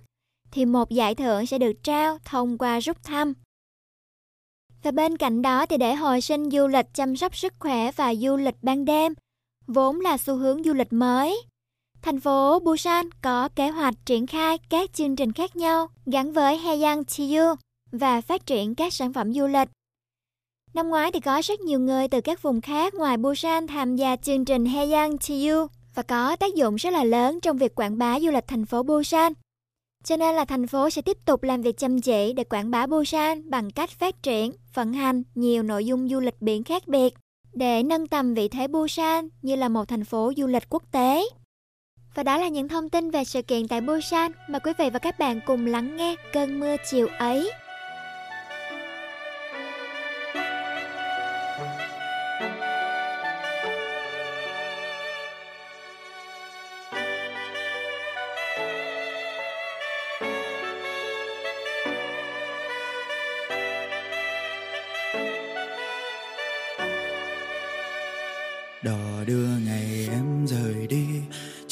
thì một giải thưởng sẽ được trao thông qua rút thăm. Và bên cạnh đó thì để hồi sinh du lịch chăm sóc sức khỏe và du lịch ban đêm, vốn là xu hướng du lịch mới. Thành phố Busan có kế hoạch triển khai các chương trình khác nhau gắn với Heian Chiyu và phát triển các sản phẩm du lịch. Năm ngoái thì có rất nhiều người từ các vùng khác ngoài Busan tham gia chương trình Heian Chiyu và có tác dụng rất là lớn trong việc quảng bá du lịch thành phố Busan. Cho nên là thành phố sẽ tiếp tục làm việc chăm chỉ để quảng bá Busan bằng cách phát triển, vận hành nhiều nội dung du lịch biển khác biệt để nâng tầm vị thế Busan như là một thành phố du lịch quốc tế. Và đó là những thông tin về sự kiện tại Busan mà quý vị và các bạn cùng lắng nghe cơn mưa chiều ấy.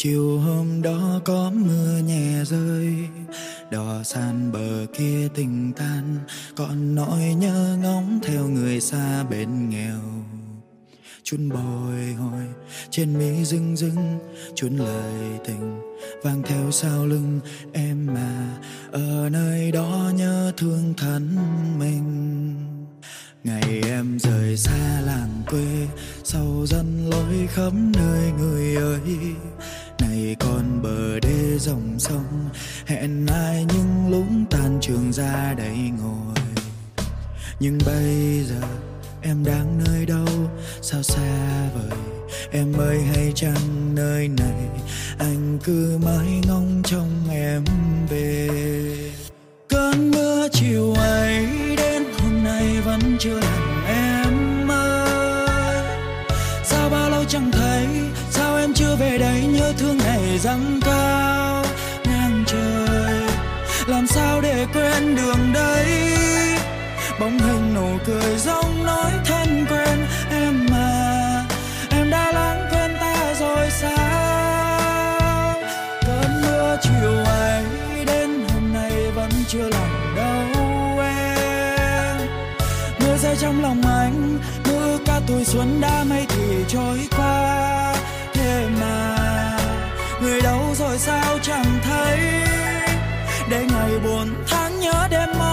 Chiều hôm đó có mưa nhẹ rơi, đò san bờ kia tình tan. Còn nỗi nhớ ngóng theo người xa bên nghèo. Chun bồi hồi, trên mi rưng rưng, chun lời tình vang theo sau lưng em mà. Ở nơi đó nhớ thương thân mình. Ngày em rời xa làng quê sau dân lối khắp nơi người ơi còn bờ đê dòng sông, hẹn ai nhưng lũng tan trường ra đây ngồi. Nhưng bây giờ em đang nơi đâu, sao xa vời? Em ơi, hay chăng nơi này anh cứ mãi ngóng trông em về? Cơn mưa chiều ấy đến, hôm nay vẫn chưa làm em ơi sao bao lâu chẳng thấy chưa về đây, nhớ thương ngày dâng cao ngang trời, làm sao để quên đường đây? Bóng hình nụ cười giống nói thân quen. Em mà, em đã lãng quên ta rồi sao? Cơn mưa chiều ấy đến, hôm nay vẫn chưa làm đâu em. Mưa rơi trong lòng anh, mưa cả tuổi xuân đã mây thì trôi qua. Sao chẳng thấy? Để ngày buồn tháng nhớ đêm mơ.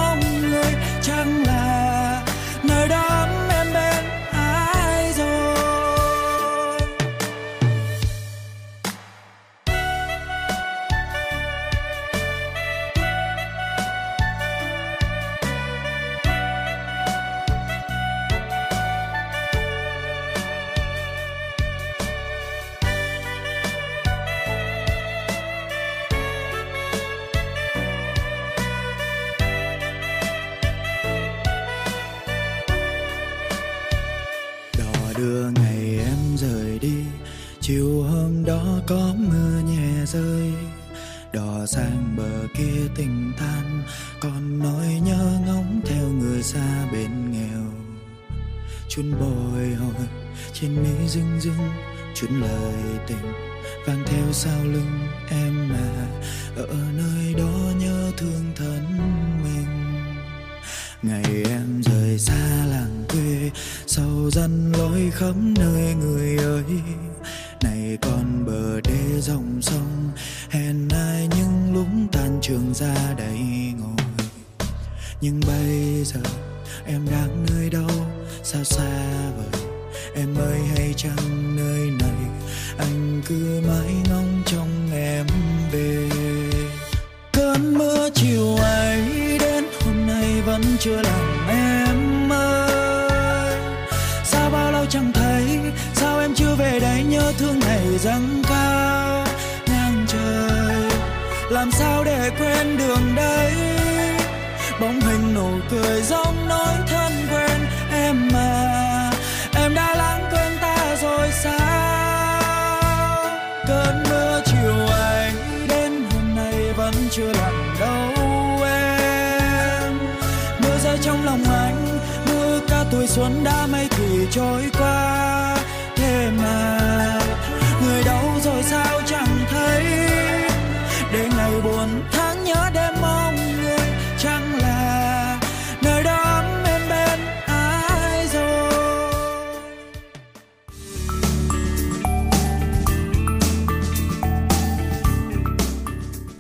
Có mưa nhẹ rơi, đò sang bờ kia tình tan còn nỗi nhớ ngóng theo người xa bên nghèo. Chun bồi hồi trên mi rưng rưng chun lời tình vang theo sau lưng em mà. Ở nơi đó nhớ thương thân mình. Ngày em rời xa làng quê, sau dân lối khắp nơi người ơi này con bờ đê dòng sông, hẹn ai những lúc tan trường ra đây ngồi. Nhưng bây giờ em đang nơi đâu, sao xa vời? Em ơi, hay chăng nơi này anh cứ mãi ngóng trông em về? Cơn mưa chiều ấy đến, hôm nay vẫn chưa lành. Về đây nhớ thương này dâng cao ngang trời. Làm sao để quên đường đây bóng hình nụ cười giống nỗi thân quen em mà. Em đã lãng quên ta rồi sao? Cơn mưa chiều ấy đến hôm nay vẫn chưa lặng đâu em. Mưa rơi trong lòng anh, mưa cả tuổi xuân đã mấy thì trôi qua.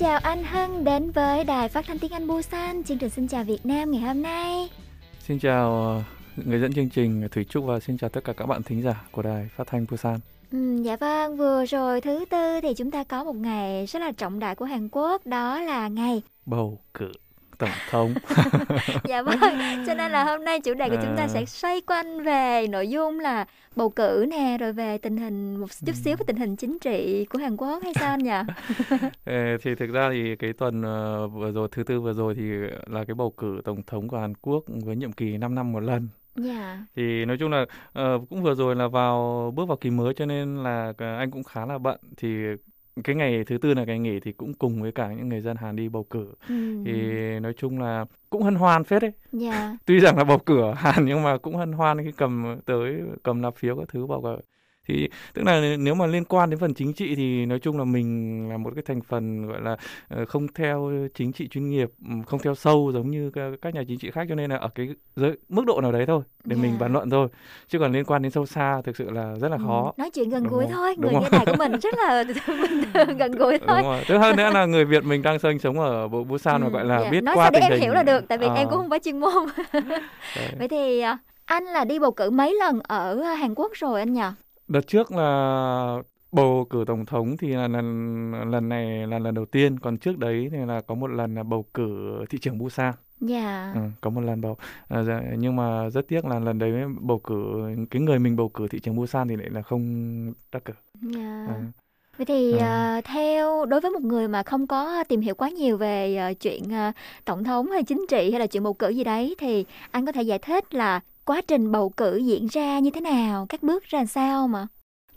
chào anh Hân đến với Đài Phát thanh tiếng Anh Busan, chương trình Xin chào Việt Nam ngày hôm nay. Xin chào ờ, người dẫn chương trình Thủy Trúc và xin chào tất cả các bạn thính giả của đài phát thanh Busan. Ừ, dạ vâng, vừa rồi thứ tư thì chúng ta có một ngày rất là trọng đại của Hàn Quốc, đó là ngày Bầu cử tổng thống. *laughs* dạ vâng cho nên là hôm nay chủ đề của chúng ta À. sẽ xoay quanh về nội dung là bầu cử nè rồi về tình hình một chút xíu về tình hình chính trị của Hàn Quốc hay sao anh nhỉ *laughs* Ờ, thì thực ra thì cái tuần ờ, vừa rồi thứ tư vừa rồi thì là cái bầu cử tổng thống của Hàn Quốc với nhiệm kỳ 5 năm một lần. dạ Thì nói chung là ờ, cũng vừa rồi là vào bước vào kỳ mới cho nên là ờ, anh cũng khá là bận thì cái ngày thứ tư là ngày nghỉ thì cũng cùng với cả những người dân Hàn đi bầu cử. Ừ. Thì nói chung là cũng hân hoan phết đấy. dạ Tuy rằng là bầu cử Hàn nhưng mà cũng hân hoan khi cầm tới cầm lá phiếu các thứ bầu cử. Thì tức là nếu mà liên quan đến phần chính trị thì nói chung là mình là một cái thành phần gọi là ờ, không theo chính trị chuyên nghiệp, không theo sâu giống như các nhà chính trị khác cho nên là ở cái giới, mức độ nào đấy thôi để mình Dạ. bàn luận thôi. Chứ còn liên quan đến sâu xa thực sự là rất là Ừ, khó. nói chuyện gần Đúng gũi thôi Đúng người nghe đài của mình rất là bình *laughs* thường *laughs* gần gũi thôi Đúng rồi. Thứ hơn nữa là người Việt mình đang sinh sống ở Bu- Busan mà Ừ, gọi là dạ. biết nói qua sao để em hiểu là được tại vì Ờ, em cũng không phải chuyên môn *laughs* vậy thì à, anh là đi bầu cử mấy lần ở Hàn Quốc rồi anh nhỉ Đợt trước là bầu cử tổng thống thì là lần lần này là lần đầu tiên, còn trước đấy thì là có một lần là bầu cử thị trưởng Busan. dạ Ừ, có một lần bầu à, dạ, nhưng mà rất tiếc là lần đấy bầu cử cái người mình bầu cử thị trưởng Busan thì lại là không đắc cử. dạ Ừ. Vậy thì à, theo đối với một người mà không có tìm hiểu quá nhiều về à, chuyện à, tổng thống hay chính trị hay là chuyện bầu cử gì đấy thì anh có thể giải thích là quá trình bầu cử diễn ra như thế nào, các bước ra sao mà.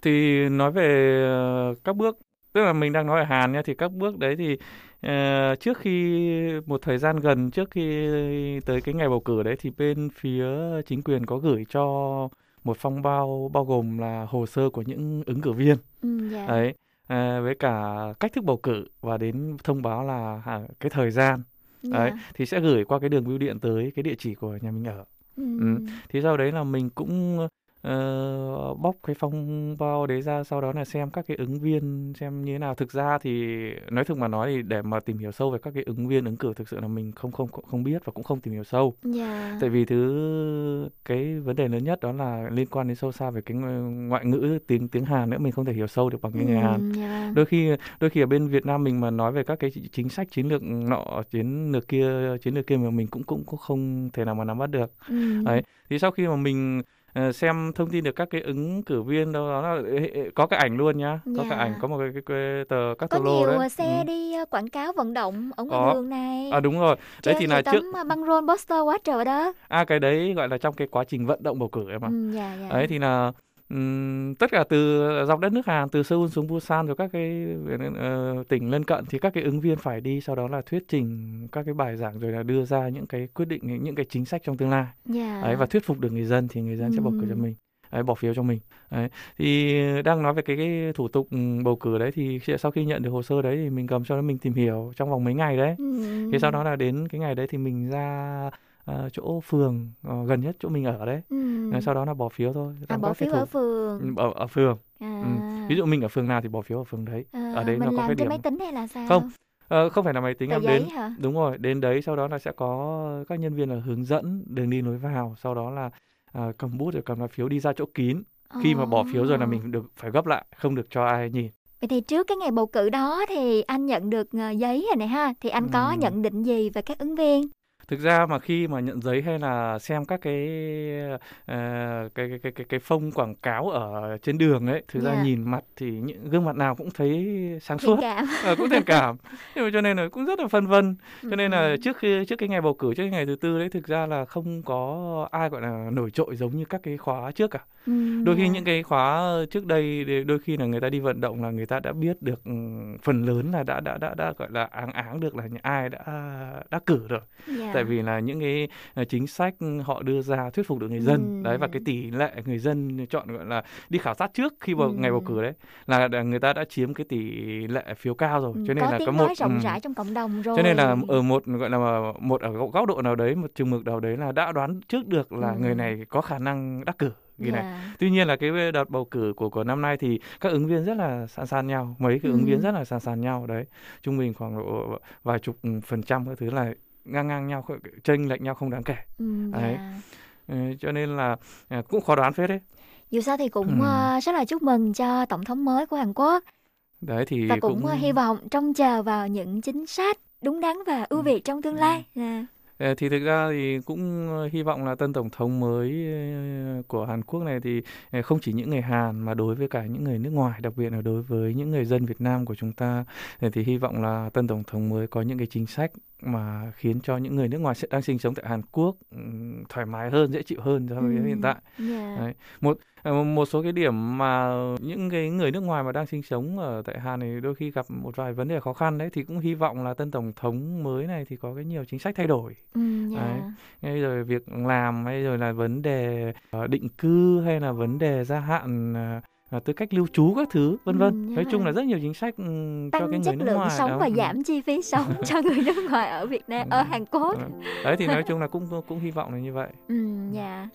Thì nói về ờ, các bước, tức là mình đang nói ở Hàn nhé, thì các bước đấy thì ờ, trước khi một thời gian gần trước khi tới cái ngày bầu cử đấy thì bên phía chính quyền có gửi cho một phong bao bao gồm là hồ sơ của những ứng cử viên Ừ, dạ. đấy à, với cả cách thức bầu cử và đến thông báo là à, cái thời gian đấy Dạ. thì sẽ gửi qua cái đường bưu điện tới cái địa chỉ của nhà mình ở Ừ. Ừ. Thì sau đấy là mình cũng ờ, bóc cái phong bao đấy ra sau đó là xem các cái ứng viên xem như thế nào thực ra thì nói thực mà nói thì để mà tìm hiểu sâu về các cái ứng viên ứng cử thực sự là mình không không không biết và cũng không tìm hiểu sâu Dạ. tại vì thứ cái vấn đề lớn nhất đó là liên quan đến sâu xa về cái ngoại ngữ tiếng tiếng Hàn nữa mình không thể hiểu sâu được bằng cái người Hàn Ừ, dạ. đôi khi đôi khi ở bên Việt Nam mình mà nói về các cái chính sách chiến lược nọ chiến lược kia chiến lược kia mà mình cũng cũng cũng không thể nào mà nắm bắt được Ừ. đấy thì sau khi mà mình ờ, xem thông tin được các cái ứng cử viên đâu đó là có cái ảnh luôn nhá có Dạ. cái ảnh có một cái, cái, cái tờ các Có tờ lô nhiều đấy à, xe Ừ. đi à, quảng cáo vận động ở ngoài Có. đường này. à đúng rồi đấy thì nhiều là trước băng rôn poster quá trời đó. à cái đấy gọi là trong cái quá trình vận động bầu cử em ạ Ừ, dạ, dạ. đấy thì là Tất cả từ dọc đất nước Hàn từ Seoul xuống Busan rồi các cái uh, tỉnh lân cận thì các cái ứng viên phải đi sau đó là thuyết trình các cái bài giảng rồi là đưa ra những cái quyết định những cái chính sách trong tương lai Yeah. đấy và thuyết phục được người dân thì người dân sẽ bầu cử cho mình đấy, bỏ phiếu cho mình đấy. thì đang nói về cái, cái thủ tục ừ, bầu cử đấy thì sau khi nhận được hồ sơ đấy thì mình cầm cho nó mình tìm hiểu trong vòng mấy ngày đấy Ừm. thì sau đó là đến cái ngày đấy thì mình ra ờ, chỗ phường ờ, gần nhất chỗ mình ở đấy Ừm. Đấy, sau đó là bỏ phiếu thôi À, bỏ phiếu ở thủ- phường. Ừ, ở, ở phường À. ừ. ví dụ mình ở phường nào thì bỏ phiếu ở phường đấy Ờ, ở đấy mình nó có làm cái trên điểm máy tính hay là sao? không ờ, không phải là máy tính Tờ em đến hả? đúng rồi đến đấy sau đó là sẽ có các nhân viên là hướng dẫn đường đi lối vào sau đó là à, cầm bút rồi cầm lá phiếu đi ra chỗ kín khi mà bỏ phiếu rồi là mình được phải gấp lại không được cho ai nhìn Vậy thì trước cái ngày bầu cử đó thì anh nhận được ờ, giấy rồi này ha, thì anh có Ừm. nhận định gì về các ứng viên? Thực ra mà khi mà nhận giấy hay là xem các cái ờ, cái, cái cái cái cái phông quảng cáo ở trên đường ấy thực ra Dạ. nhìn mặt thì những gương mặt nào cũng thấy sáng Thiện suốt. cảm. Ờ, cũng thiện cảm. *laughs* Nhưng mà cho nên là cũng rất là phân vân. Cho nên là trước khi trước cái ngày bầu cử trước cái ngày thứ tư đấy thực ra là không có ai gọi là nổi trội giống như các cái khóa trước cả Đôi khi những cái khóa trước đây đôi khi là người ta đi vận động là người ta đã biết được ừ, phần lớn là đã đã đã đã gọi là áng áng được là ai đã đã cử rồi Dạ. tại vì là những cái ờ, chính sách họ đưa ra thuyết phục được người dân Ừm. đấy và cái tỷ lệ người dân chọn gọi là đi khảo sát trước khi bầu Ừm. ngày bầu cử đấy là người ta đã chiếm cái tỷ lệ phiếu cao rồi cho nên có là tiếng có một nói rộng rãi trong cộng đồng rồi. cho nên là ở một gọi là một ở góc- độ nào đấy một chừng mực nào đấy là đã đoán trước được là Ừm. người này có khả năng đắc cử như này Dạ. tuy nhiên là cái đợt bầu cử của của năm nay thì các ứng viên rất là sàn sàn nhau mấy cái ứng viên Ừm. rất là sàn sàn nhau đấy trung bình khoảng độ vài chục phần trăm các thứ là ngang ngang nhau chênh lệch nhau không đáng kể Ừm, đấy dạ. Ừ, cho nên là à, cũng khó đoán phết đấy Dù sao thì cũng Ừm. ờ, rất là chúc mừng cho tổng thống mới của Hàn Quốc đấy thì và cũng, ờ, hy vọng trông chờ vào những chính sách đúng đắn và ưu việt trong tương lai. Dạ. Ờ, thì thực ra thì cũng ờ, hy vọng là tân tổng thống mới ờ, của Hàn Quốc này thì ờ, không chỉ những người Hàn mà đối với cả những người nước ngoài, đặc biệt là đối với những người dân Việt Nam của chúng ta ờ, thì hy vọng là tân tổng thống mới có những cái chính sách mà khiến cho những người nước ngoài sẽ đang sinh sống tại Hàn Quốc thoải mái hơn, dễ chịu hơn so với Ừm, hiện tại. dạ. Đấy. Một ờ, một số cái điểm mà những cái người nước ngoài mà đang sinh sống ở tại Hàn này đôi khi gặp một vài vấn đề khó khăn đấy thì cũng hy vọng là tân tổng thống mới này thì có cái nhiều chính sách thay đổi. Ừm, dạ. Đấy. Hay rồi việc làm hay rồi là vấn đề ờ, định cư hay là vấn đề gia hạn ờ, ờ, tư cách lưu trú các thứ vân vân. Ừm, Nói dạ. chung là rất nhiều chính sách cho Tăng cái người nước lượng ngoài sống đó. và Ừ. giảm chi phí sống *laughs* cho người nước ngoài ở Việt Nam, ở Hàn Quốc. Ừ. Đấy thì nói chung là cũng cũng hy vọng là như vậy. Ừm, dạ.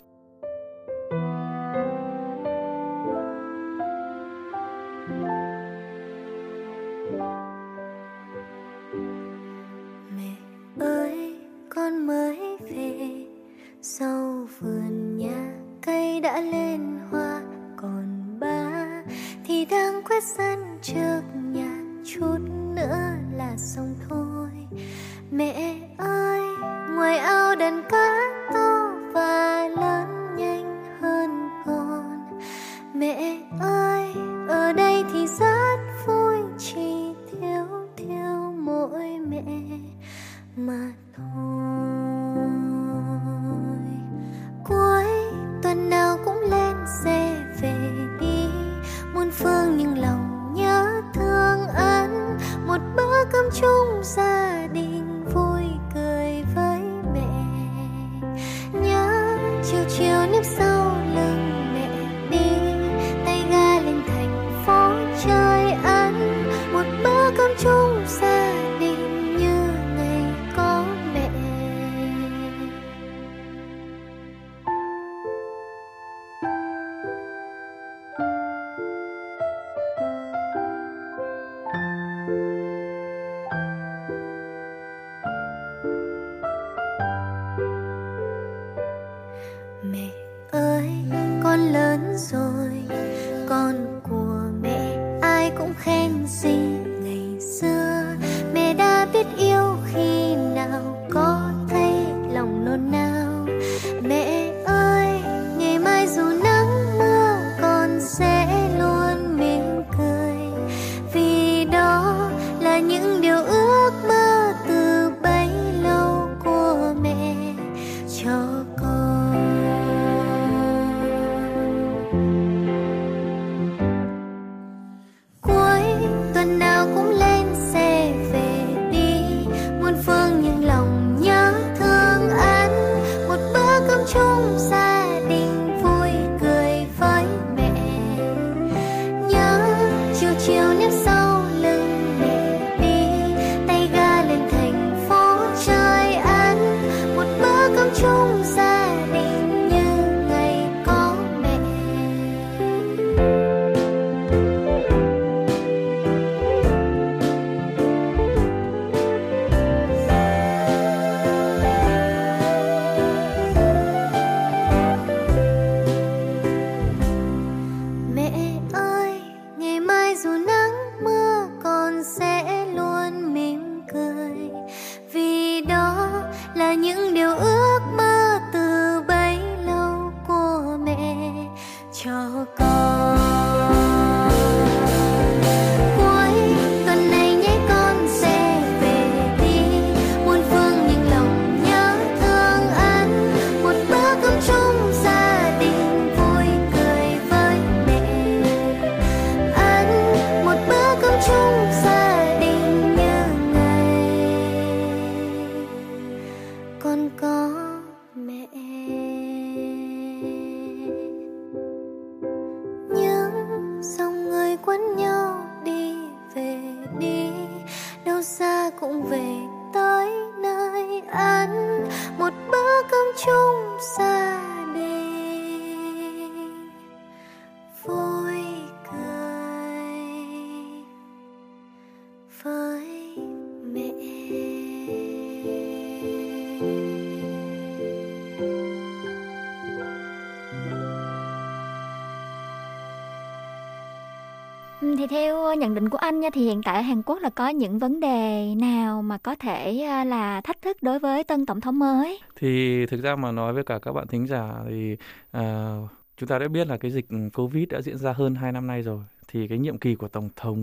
Thì theo nhận định của anh nha thì hiện tại ở Hàn Quốc là có những vấn đề nào mà có thể à, là thách thức đối với tân tổng thống mới? thì thực ra mà nói với cả các bạn thính giả thì à, chúng ta đã biết là cái dịch Covid đã diễn ra hơn 2 năm nay rồi thì cái nhiệm kỳ của tổng thống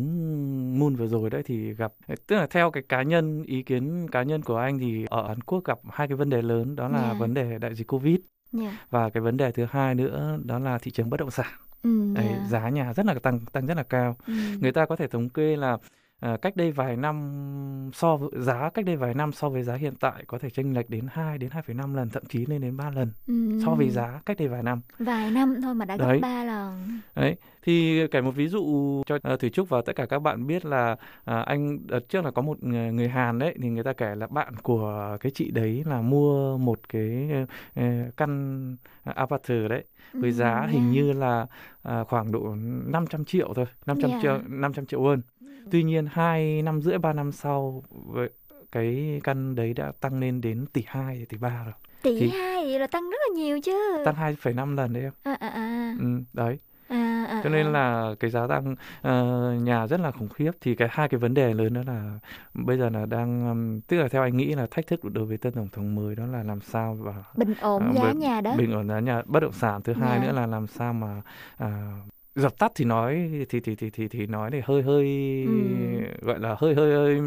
Moon vừa rồi đấy thì gặp tức là theo cái cá nhân ý kiến cá nhân của anh thì ở Hàn Quốc gặp hai cái vấn đề lớn đó là Dạ. vấn đề đại dịch Covid Dạ. và cái vấn đề thứ hai nữa đó là thị trường bất động sản Ừ, Đấy, dạ. giá nhà rất là tăng tăng rất là cao Ừ. người ta có thể thống kê là à, cách đây vài năm so với giá cách đây vài năm so với giá hiện tại có thể chênh lệch đến 2 đến 2,5 lần thậm chí lên đến 3 lần Ừ. so với giá cách đây vài năm Vài năm thôi mà đã gấp Đấy. 3 lần. Đấy, thì kể một ví dụ cho uh, Thủy Trúc và tất cả các bạn biết là à, anh đợt trước là có một người, Hàn đấy thì người ta kể là bạn của cái chị đấy là mua một cái ờ, căn apartment đấy với giá dạ. hình như là à, khoảng độ 500 triệu thôi, 500 Dạ. triệu 500 triệu won. Tuy nhiên 2 năm rưỡi 3 năm sau cái căn đấy đã tăng lên đến tỷ 2 tỷ 3 rồi. Tỷ hai vậy là tăng rất là nhiều chứ. tăng 2,5 lần đấy em. À à à. Ừ, đấy. À, à, cho nên à. là cái giá tăng ờ, nhà rất là khủng khiếp thì cái hai cái vấn đề lớn đó là bây giờ là đang ừm, tức là theo anh nghĩ là thách thức đối với tân tổng thống mới đó là làm sao và Bình ổn ờ, giá bình- nhà đất. bình ổn giá nhà bất động sản thứ hai Dạ. nữa là làm sao mà à, dập tắt thì nói thì thì thì thì thì nói để hơi hơi gọi là hơi hơi hơi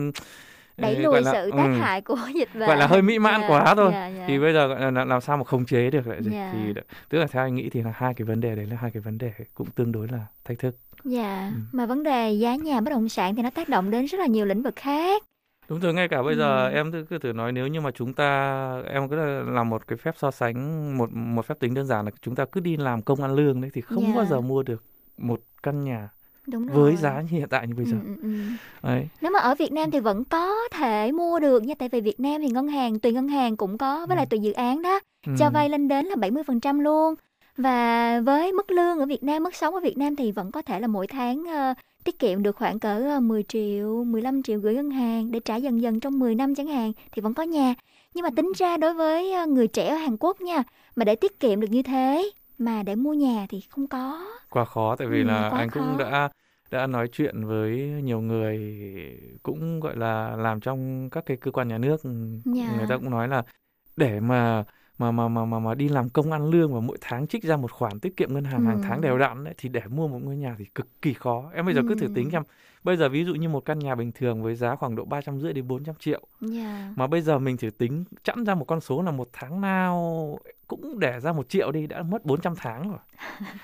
Đẩy lùi gọi là- sự tác ừ, hại của *laughs* dịch bệnh. gọi là hơi mỹ mãn Dạ, quá thôi dạ, dạ. thì bây giờ gọi là làm- sao mà khống chế được lại dịch Dạ. thì tức là theo anh nghĩ thì là hai cái vấn đề đấy là hai cái vấn đề cũng tương đối là thách thức Dạ, Ừ. mà vấn đề giá nhà bất động sản thì nó tác động đến rất là nhiều lĩnh vực khác. Đúng rồi, ngay cả bây giờ Ừ. em cứ, thử nói nếu như mà chúng ta em cứ là làm một cái phép so sánh một một phép tính đơn giản là chúng ta cứ đi làm công ăn lương đấy thì không Dạ. bao giờ mua được một căn nhà Đúng rồi. với giá như hiện tại như bây giờ. Ừ, ừ, ừ. Đấy. Nếu mà ở Việt Nam thì vẫn có thể mua được nha tại vì Việt Nam thì ngân hàng tùy ngân hàng cũng có với lại tùy dự án đó Ừ. cho vay lên đến là 70% luôn. Và với mức lương ở Việt Nam, mức sống ở Việt Nam thì vẫn có thể là mỗi tháng ờ, tiết kiệm được khoảng cỡ ờ, 10 triệu, 15 triệu gửi ngân hàng để trả dần dần trong 10 năm chẳng hạn thì vẫn có nhà. Nhưng mà tính ra đối với ờ, người trẻ ở Hàn Quốc nha, mà để tiết kiệm được như thế mà để mua nhà thì không có. Quá khó tại vì Ừ, là anh cũng khó. đã đã nói chuyện với nhiều người cũng gọi là làm trong các cái cơ quan nhà nước Dạ. người ta cũng nói là để mà mà mà mà mà mà đi làm công ăn lương và mỗi tháng trích ra một khoản tiết kiệm ngân hàng hàng Ừ. tháng đều đặn ấy, thì để mua một ngôi nhà thì cực kỳ khó. Em bây giờ cứ thử Ừ. tính xem. Bây giờ ví dụ như một căn nhà bình thường với giá khoảng độ ba trăm rưỡi đến 400 triệu Dạ. mà bây giờ mình thử tính chẵn ra một con số là một tháng nào cũng để ra một triệu đi đã mất 400 tháng rồi.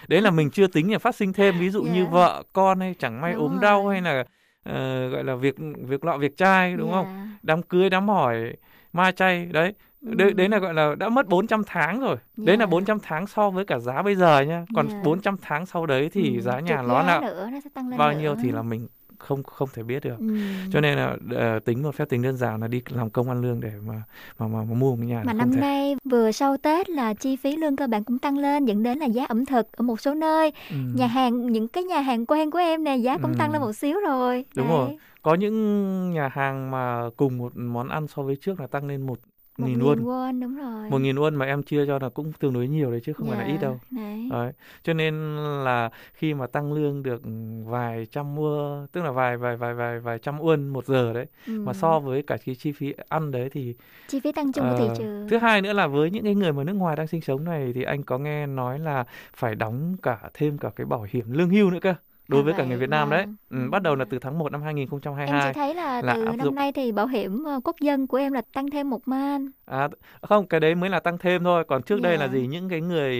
Đấy là mình chưa tính là phát sinh thêm ví dụ như Dạ. vợ con hay chẳng may Đúng ốm rồi. đau hay là ờ, gọi là việc việc lọ việc trai đúng không? Dạ. Đám cưới đám hỏi ma chay đấy. Đấy, đấy là gọi là đã mất 400 tháng rồi. Đấy là Dạ. 400 tháng so với cả giá bây giờ nha. Còn Dạ. 400 tháng sau đấy thì Ừ, giá nhà nó là nữa, nó sẽ tăng lên bao nữa. nhiêu thì là mình không không thể biết được. Ừ. Cho nên là ờ, tính một phép tính đơn giản là đi làm công ăn lương để mà mà mà, mà mua một cái nhà Mà năm thể. nay vừa sau Tết là chi phí lương cơ bản cũng tăng lên dẫn đến là giá ẩm thực ở một số nơi. Ừ. Nhà hàng những cái nhà hàng quen của em nè giá cũng Ừ. tăng lên một xíu rồi. Đúng Đấy. rồi. Có những nhà hàng mà cùng một món ăn so với trước là tăng lên một một nghìn won won đúng rồi một nghìn won mà em chia cho là cũng tương đối nhiều đấy chứ không phải là Dạ, ít đâu đấy. đấy. cho nên là khi mà tăng lương được vài trăm mua tức là vài vài vài vài vài trăm won một giờ đấy mà Ừ. so với cả cái chi phí ăn đấy thì chi phí tăng chung của thị ờ, trường thứ hai nữa là với những cái người mà nước ngoài đang sinh sống này thì anh có nghe nói là phải đóng cả thêm cả cái bảo hiểm lương hưu nữa cơ đối À, với cả người Việt Nam đấy. vâng. ừ, bắt đầu là từ tháng 1 năm em 2022 chỉ thấy là, là từ năm nay thì bảo hiểm ờ, quốc dân của em là tăng thêm một man À không, cái đấy mới là tăng thêm thôi. Còn trước đây là Dạ. gì? Những cái người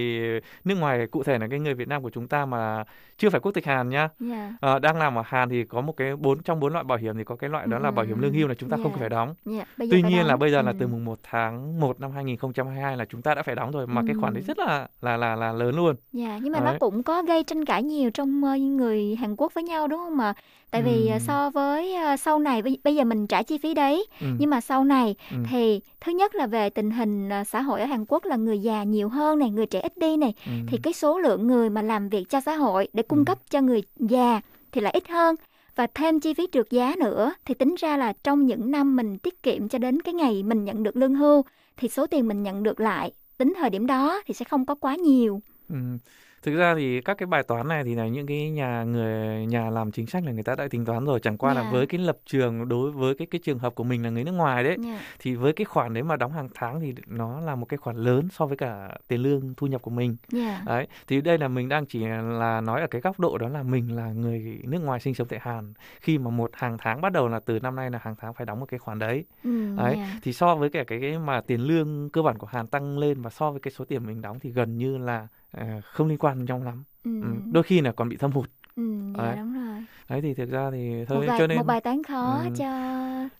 nước ngoài cụ thể là cái người Việt Nam của chúng ta mà chưa phải quốc tịch Hàn nhá. Dạ. Ờ, đang làm ở Hàn thì có một cái bốn trong bốn loại bảo hiểm thì có cái loại đó là bảo hiểm lương hưu là chúng ta không Dạ. phải đóng. Bây giờ Tuy phải nhiên là đóng. bây giờ là Ừ. từ mùng 1 tháng 1 năm 2022 là chúng ta đã phải đóng rồi mà cái khoản đấy Ừ. rất là là là là lớn luôn. Dạ, nhưng mà nó Đấy. cũng có gây tranh cãi nhiều trong ờ, người Hàn Quốc với nhau đúng không ạ? Tại vì Ừm. so với ờ, sau này bây giờ mình trả chi phí đấy, Ừ. nhưng mà sau này Ừ. thì thứ nhất là về tình hình ờ, xã hội ở Hàn Quốc là người già nhiều hơn này, người trẻ ít đi này, Ừ. thì cái số lượng người mà làm việc cho xã hội để cung cấp cho người già thì lại ít hơn. Và thêm chi phí trượt giá nữa thì tính ra là trong những năm mình tiết kiệm cho đến cái ngày mình nhận được lương hưu thì số tiền mình nhận được lại tính thời điểm đó thì sẽ không có quá nhiều. Ừ. Thực ra thì các cái bài toán này thì là những cái nhà người nhà làm chính sách là người ta đã tính toán rồi chẳng qua là Dạ. với cái lập trường đối với cái cái trường hợp của mình là người nước ngoài đấy Dạ. thì với cái khoản đấy mà đóng hàng tháng thì nó là một cái khoản lớn so với cả tiền lương thu nhập của mình Dạ. đấy thì đây là mình đang chỉ là nói ở cái góc độ đó là mình là người nước ngoài sinh sống tại Hàn khi mà một hàng tháng bắt đầu là từ năm nay là hàng tháng phải đóng một cái khoản đấy Ừ, đấy dạ. thì so với cả cái, cái mà tiền lương cơ bản của Hàn tăng lên và so với cái số tiền mình đóng thì gần như là không liên quan nhau lắm Ừ. Ừ, đôi khi là còn bị thâm hụt Ừ, dạ Đấy. đúng rồi. đấy thì thực ra thì Một thôi bài, cho nên một bài toán khó Ừ. cho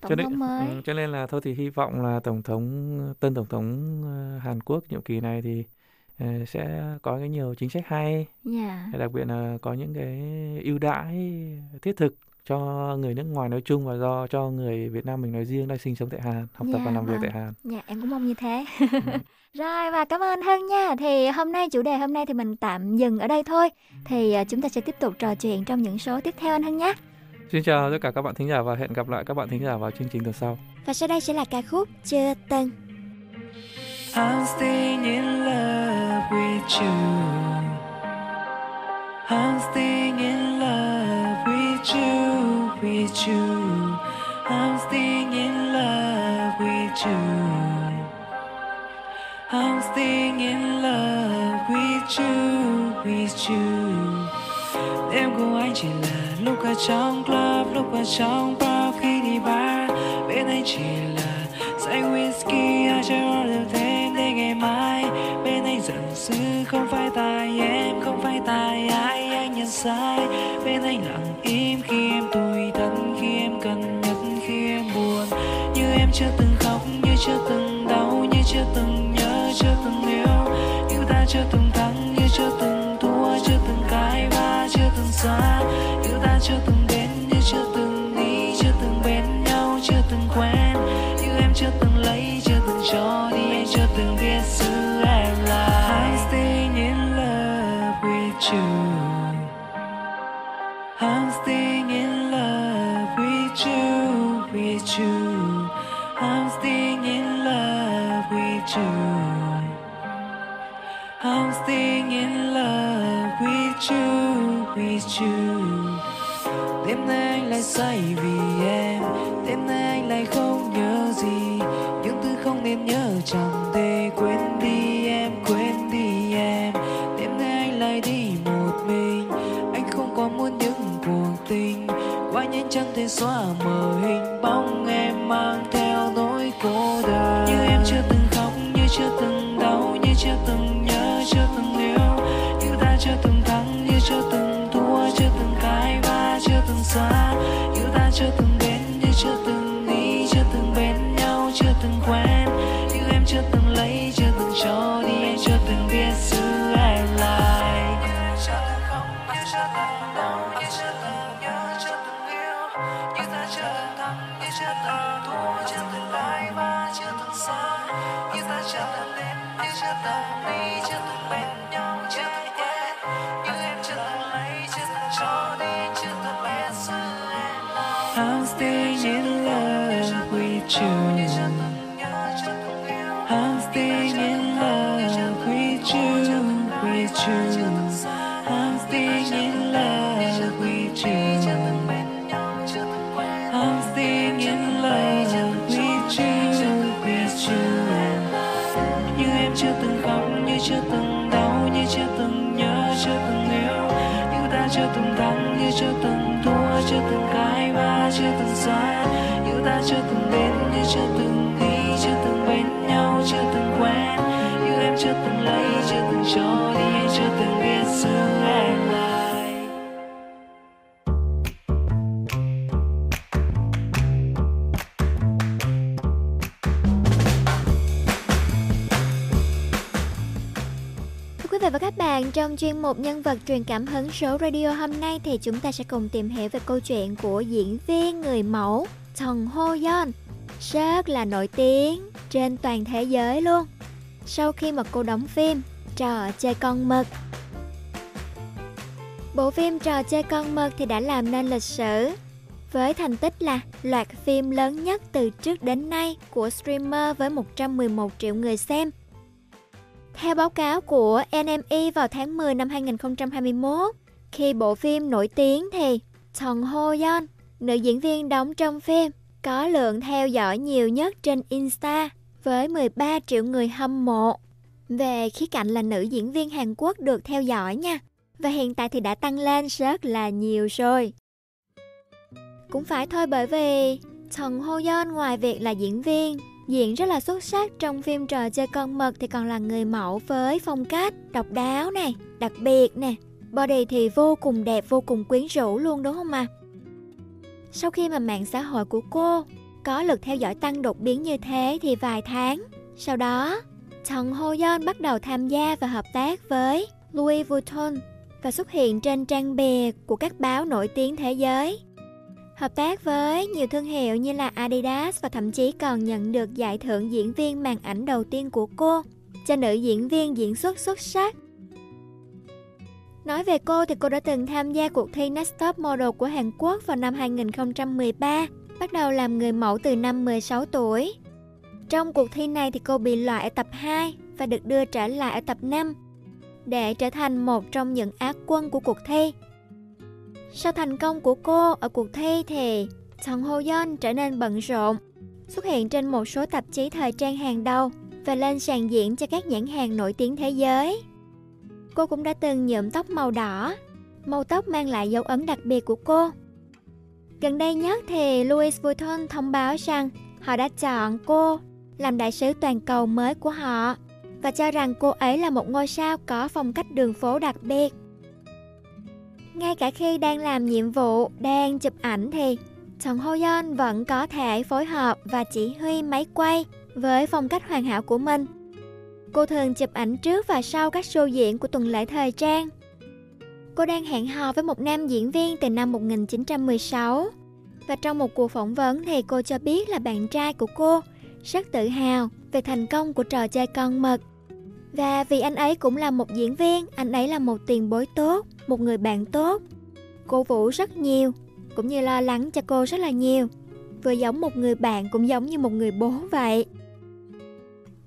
tổng cho nên thống mới. ừ, cho nên là thôi thì hy vọng là tổng thống tân tổng thống ờ, Hàn Quốc nhiệm kỳ này thì ờ, sẽ có cái nhiều chính sách hay Dạ. đặc biệt là có những cái ưu đãi thiết thực cho người nước ngoài nói chung và do cho người Việt Nam mình nói riêng đang sinh sống tại Hàn học tập Dạ, và làm việc vâng. tại Hàn Dạ, em cũng mong như thế. Ừ. *laughs* Rồi và cảm ơn anh Hân nha. Thì hôm nay chủ đề hôm nay thì mình tạm dừng ở đây thôi. Thì à, chúng ta sẽ tiếp tục trò chuyện trong những số tiếp theo anh Hân nhé. Xin chào tất cả các bạn thính giả và hẹn gặp lại các bạn thính giả vào chương trình tuần sau. Và sau đây sẽ là ca khúc Chưa Tân. I'm staying in love with you. I'm staying in love with you, with you. I'm staying in love with you. I'm staying in love with you, with you. Của anh chỉ là lúc ở trong club, lúc ở trong bar khi đi bar. Bên anh chỉ là say whisky, ai chơi order thêm để ngày mai. Bên anh giận dữ không phải tại em, không phải tại ai nhận sai. Bên anh lặng im khi em tủi thân, khi em cần nhất, khi em buồn. Như em chưa từng khóc, như chưa từng đau, như chưa từng nhớ, chưa từng yêu. Như ta chưa từng thứ nhớ chẳng thể quên đi em, quên đi em. Đêm nay anh lại đi một mình, anh không còn muốn những cuộc tình. Quá nhanh chẳng thể xóa mờ hình bóng em mang theo nỗi cô đơn. Như em chưa từng khóc, như chưa từng đau, như chưa từng nhớ, chưa từng chưa bạn, trong chuyên mục nhân vật truyền cảm hứng số radio hôm nay thì chúng ta sẽ cùng tìm hiểu về câu chuyện của diễn viên người mẫu Chong Ho Yeon rất là nổi tiếng trên toàn thế giới luôn. Sau khi mà cô đóng phim Trò chơi con mực. Bộ phim Trò chơi con mực thì đã làm nên lịch sử với thành tích là loạt phim lớn nhất từ trước đến nay của streamer với 111 triệu người xem. Theo báo cáo của NME vào tháng 10 năm 2021, khi bộ phim nổi tiếng thì Song Ho Yeon, nữ diễn viên đóng trong phim, có lượng theo dõi nhiều nhất trên Insta với 13 triệu người hâm mộ. Về khía cạnh là nữ diễn viên Hàn Quốc được theo dõi nha. Và hiện tại thì đã tăng lên rất là nhiều rồi. Cũng phải thôi bởi vì Song Ho Yeon ngoài việc là diễn viên Diễn rất là xuất sắc trong phim trò chơi con mực thì còn là người mẫu với phong cách độc đáo này, đặc biệt nè. Body thì vô cùng đẹp, vô cùng quyến rũ luôn đúng không ạ? À? Sau khi mà mạng xã hội của cô có lượt theo dõi tăng đột biến như thế thì vài tháng sau đó Trần Ho Yeon bắt đầu tham gia và hợp tác với Louis Vuitton và xuất hiện trên trang bìa của các báo nổi tiếng thế giới hợp tác với nhiều thương hiệu như là Adidas và thậm chí còn nhận được giải thưởng diễn viên màn ảnh đầu tiên của cô cho nữ diễn viên diễn xuất xuất sắc. Nói về cô thì cô đã từng tham gia cuộc thi Next Top Model của Hàn Quốc vào năm 2013, bắt đầu làm người mẫu từ năm 16 tuổi. Trong cuộc thi này thì cô bị loại ở tập 2 và được đưa trở lại ở tập 5 để trở thành một trong những á quân của cuộc thi. Sau thành công của cô ở cuộc thi thì Song Ho Yeon trở nên bận rộn, xuất hiện trên một số tạp chí thời trang hàng đầu và lên sàn diễn cho các nhãn hàng nổi tiếng thế giới. Cô cũng đã từng nhuộm tóc màu đỏ, màu tóc mang lại dấu ấn đặc biệt của cô. Gần đây nhất thì Louis Vuitton thông báo rằng họ đã chọn cô làm đại sứ toàn cầu mới của họ và cho rằng cô ấy là một ngôi sao có phong cách đường phố đặc biệt. Ngay cả khi đang làm nhiệm vụ, đang chụp ảnh thì Song Ho Yeon vẫn có thể phối hợp và chỉ huy máy quay với phong cách hoàn hảo của mình. Cô thường chụp ảnh trước và sau các show diễn của tuần lễ thời trang. Cô đang hẹn hò với một nam diễn viên từ năm 1916. Và trong một cuộc phỏng vấn thì cô cho biết là bạn trai của cô rất tự hào về thành công của trò chơi con mật và vì anh ấy cũng là một diễn viên, anh ấy là một tiền bối tốt, một người bạn tốt. Cô Vũ rất nhiều, cũng như lo lắng cho cô rất là nhiều. Vừa giống một người bạn cũng giống như một người bố vậy.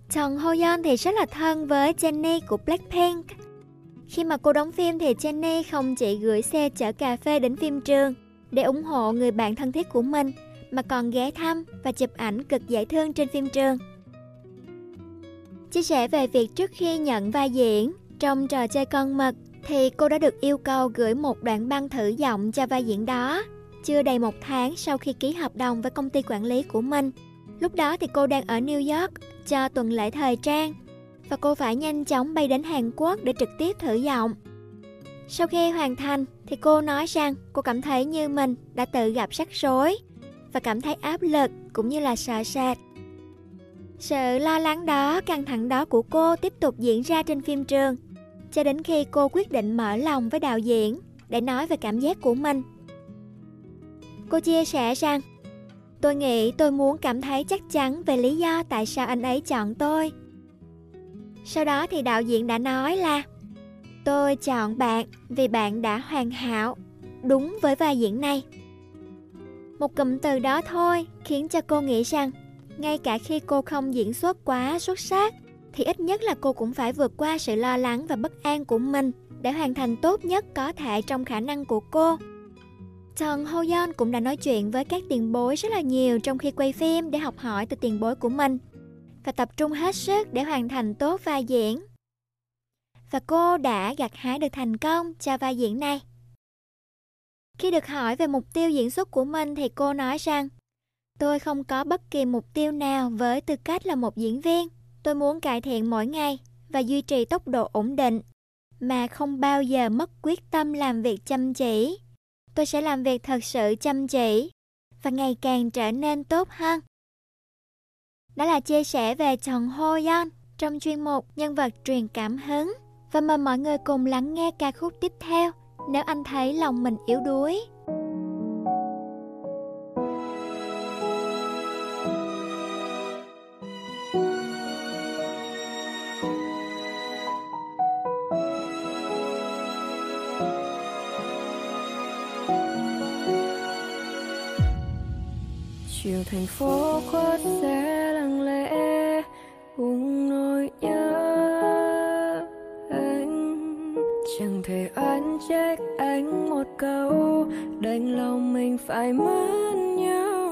Chồng Ho Yeon thì rất là thân với Jennie của Blackpink. Khi mà cô đóng phim thì Jennie không chỉ gửi xe chở cà phê đến phim trường để ủng hộ người bạn thân thiết của mình, mà còn ghé thăm và chụp ảnh cực dễ thương trên phim trường. Chia sẻ về việc trước khi nhận vai diễn trong trò chơi con mực thì cô đã được yêu cầu gửi một đoạn băng thử giọng cho vai diễn đó. Chưa đầy một tháng sau khi ký hợp đồng với công ty quản lý của mình. Lúc đó thì cô đang ở New York cho tuần lễ thời trang và cô phải nhanh chóng bay đến Hàn Quốc để trực tiếp thử giọng. Sau khi hoàn thành thì cô nói rằng cô cảm thấy như mình đã tự gặp rắc rối và cảm thấy áp lực cũng như là sợ sệt. Sự lo lắng đó, căng thẳng đó của cô tiếp tục diễn ra trên phim trường cho đến khi cô quyết định mở lòng với đạo diễn để nói về cảm giác của mình. Cô chia sẻ rằng Tôi nghĩ tôi muốn cảm thấy chắc chắn về lý do tại sao anh ấy chọn tôi. Sau đó thì đạo diễn đã nói là Tôi chọn bạn vì bạn đã hoàn hảo, đúng với vai diễn này. Một cụm từ đó thôi khiến cho cô nghĩ rằng ngay cả khi cô không diễn xuất quá xuất sắc, thì ít nhất là cô cũng phải vượt qua sự lo lắng và bất an của mình để hoàn thành tốt nhất có thể trong khả năng của cô. Trần Ho Yeon cũng đã nói chuyện với các tiền bối rất là nhiều trong khi quay phim để học hỏi từ tiền bối của mình và tập trung hết sức để hoàn thành tốt vai diễn. Và cô đã gặt hái được thành công cho vai diễn này. Khi được hỏi về mục tiêu diễn xuất của mình thì cô nói rằng Tôi không có bất kỳ mục tiêu nào với tư cách là một diễn viên. Tôi muốn cải thiện mỗi ngày và duy trì tốc độ ổn định, mà không bao giờ mất quyết tâm làm việc chăm chỉ. Tôi sẽ làm việc thật sự chăm chỉ và ngày càng trở nên tốt hơn. Đó là chia sẻ về Trần Ho Yeon trong chuyên mục Nhân vật truyền cảm hứng. Và mời mọi người cùng lắng nghe ca khúc tiếp theo, nếu anh thấy lòng mình yếu đuối. Chiều thành phố khuất sẽ lặng lẽ cùng nỗi nhớ anh. Chẳng thể oán trách anh một câu, đành lòng mình phải mất nhau.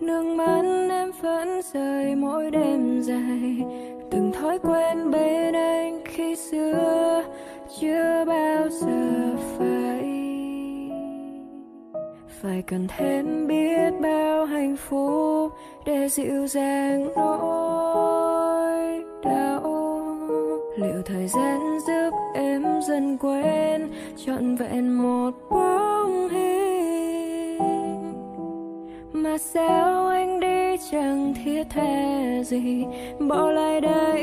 Nước mắt em vẫn rơi mỗi đêm dài, từng thói quen bên anh khi xưa chưa bao giờ phải phải cần thêm biết bao hạnh phúc để dịu dàng nỗi đau. Liệu thời gian giúp em dần quên trọn vẹn một bóng hình? Mà sao anh đi chẳng thiết tha gì, bỏ lại đây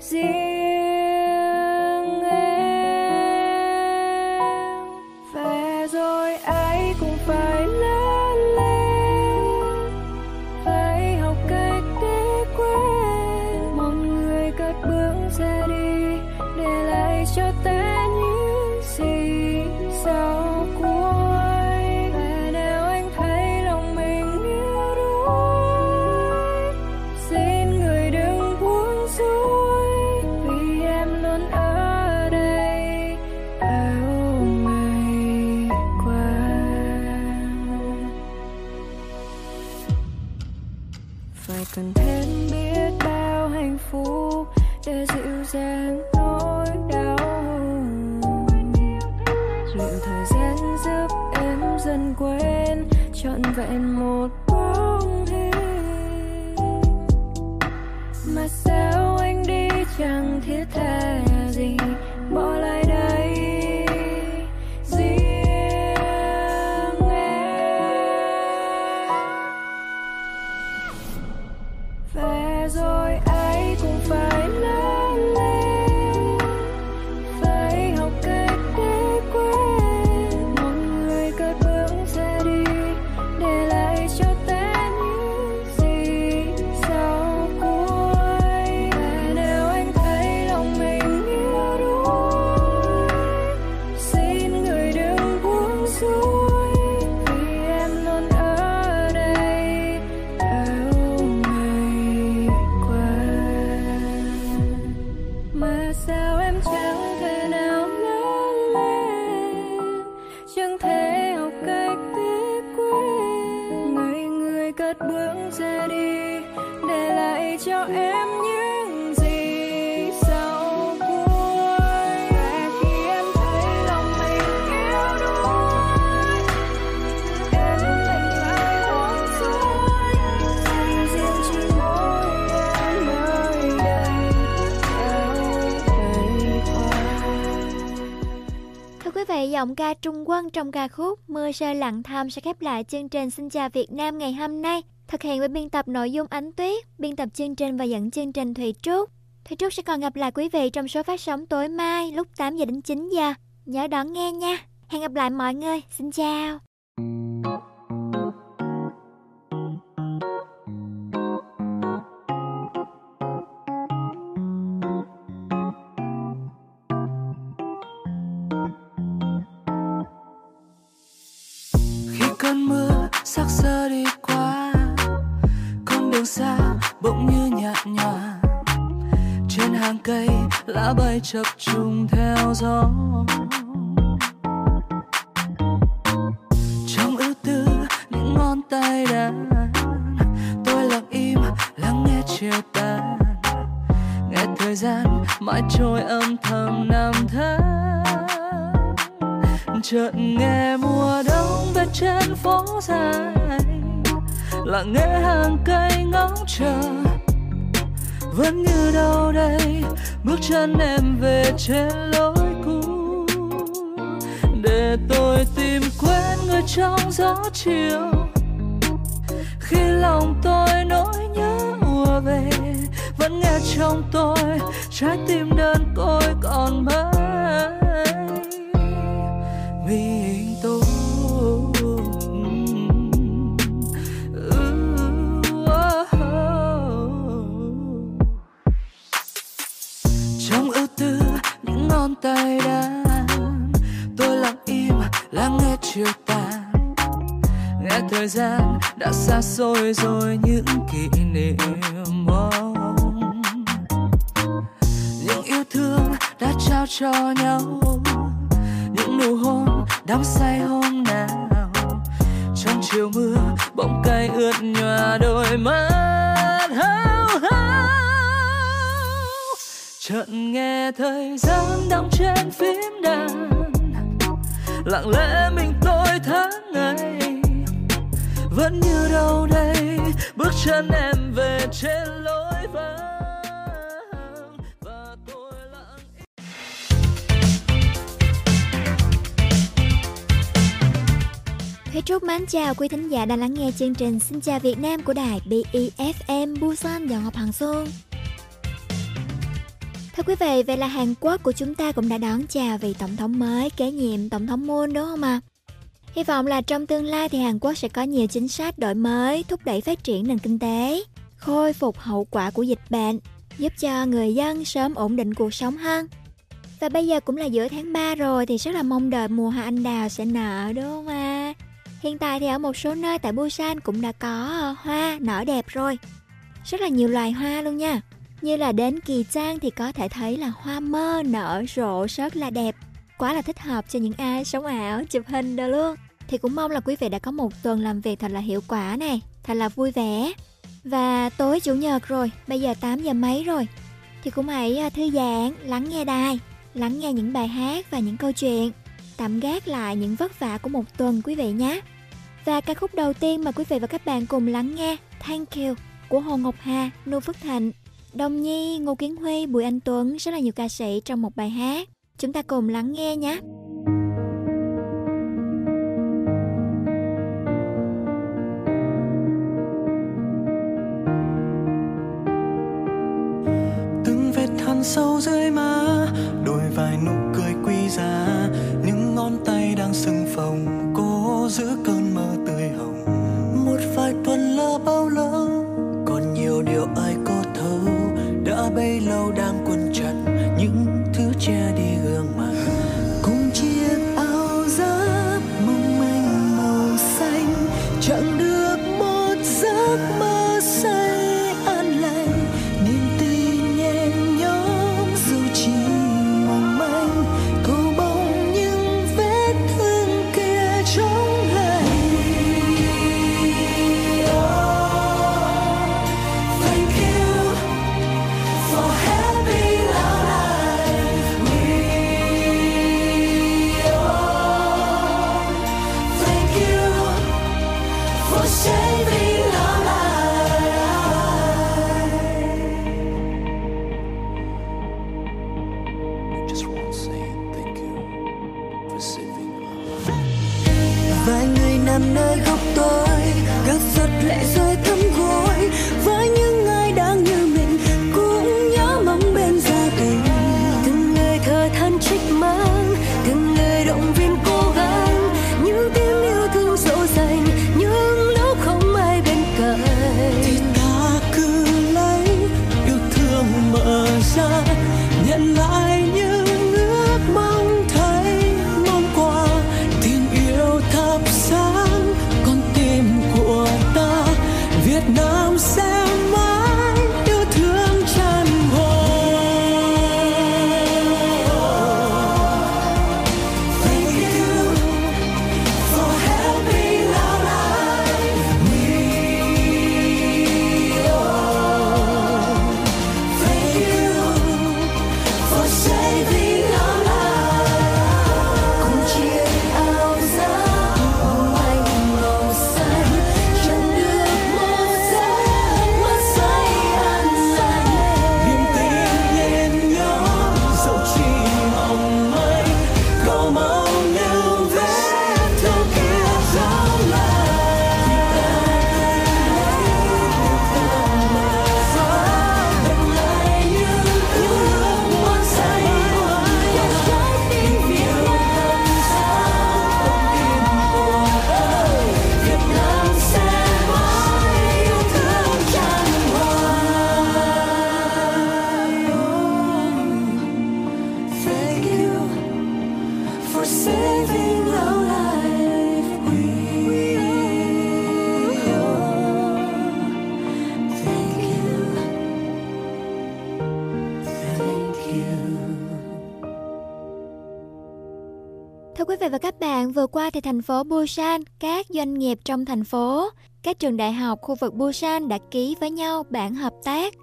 riêng để giọng ca Trung Quân trong ca khúc Mưa rơi lặng thầm sẽ khép lại chương trình Xin chào Việt Nam ngày hôm nay. Thực hiện với biên tập nội dung Ánh Tuyết, biên tập chương trình và dẫn chương trình Thủy Trúc. Thủy Trúc sẽ còn gặp lại quý vị trong số phát sóng tối mai lúc 8 giờ đến 9 giờ. Nhớ đón nghe nha. Hẹn gặp lại mọi người. Xin chào. Lá bay bước chân em về trên lối cũ. Để tôi tìm quên người trong gió chiều. Khi lòng tôi nỗi nhớ ùa về, vẫn nghe trong tôi trái tim đơn côi còn mãi vì đã xa xôi rồi những kỷ Xin chào quý thính giả đang lắng nghe chương trình Xin chào Việt Nam của đài BEFM Busan và Ngọc Hằng Xuân. Thưa quý vị, vậy là Hàn Quốc của chúng ta cũng đã đón chào vị tổng thống mới kế nhiệm tổng thống Moon đúng không ạ? À? Hy vọng là trong tương lai thì Hàn Quốc sẽ có nhiều chính sách đổi mới, thúc đẩy phát triển nền kinh tế, khôi phục hậu quả của dịch bệnh, giúp cho người dân sớm ổn định cuộc sống hơn. Và bây giờ cũng là giữa tháng 3 rồi thì rất là mong đợi mùa hoa anh đào sẽ nở đúng không ạ? À? Hiện tại thì ở một số nơi tại Busan cũng đã có ờ, hoa nở đẹp rồi. Rất là nhiều loài hoa luôn nha. Như là đến Kỳ Trang thì có thể thấy là hoa mơ nở rộ rất là đẹp. Quá là thích hợp cho những ai sống ảo, chụp hình đó luôn. Thì cũng mong là quý vị đã có một tuần làm việc thật là hiệu quả này, thật là vui vẻ. Và tối chủ nhật rồi, bây giờ 8 giờ mấy rồi. Thì cũng hãy ờ, thư giãn, lắng nghe đài, lắng nghe những bài hát và những câu chuyện. Tạm gác lại những vất vả của một tuần quý vị nhé. Và ca khúc đầu tiên mà quý vị và các bạn cùng lắng nghe Thank You của Hồ Ngọc Hà, Nô Phước Thịnh, Đồng Nhi, Ngô Kiến Huy, Bùi Anh Tuấn rất là nhiều ca sĩ trong một bài hát. Chúng ta cùng lắng nghe nhé. từng vết hằn sâu dưới má đôi vai nụ cười quý giá ngón tay đang sưng phồng, cố giữ cơn mơ tươi hồng. Một vài tuần lỡ bao lâu qua thì thành phố Busan, các doanh nghiệp trong thành phố, các trường đại học khu vực Busan đã ký với nhau bản hợp tác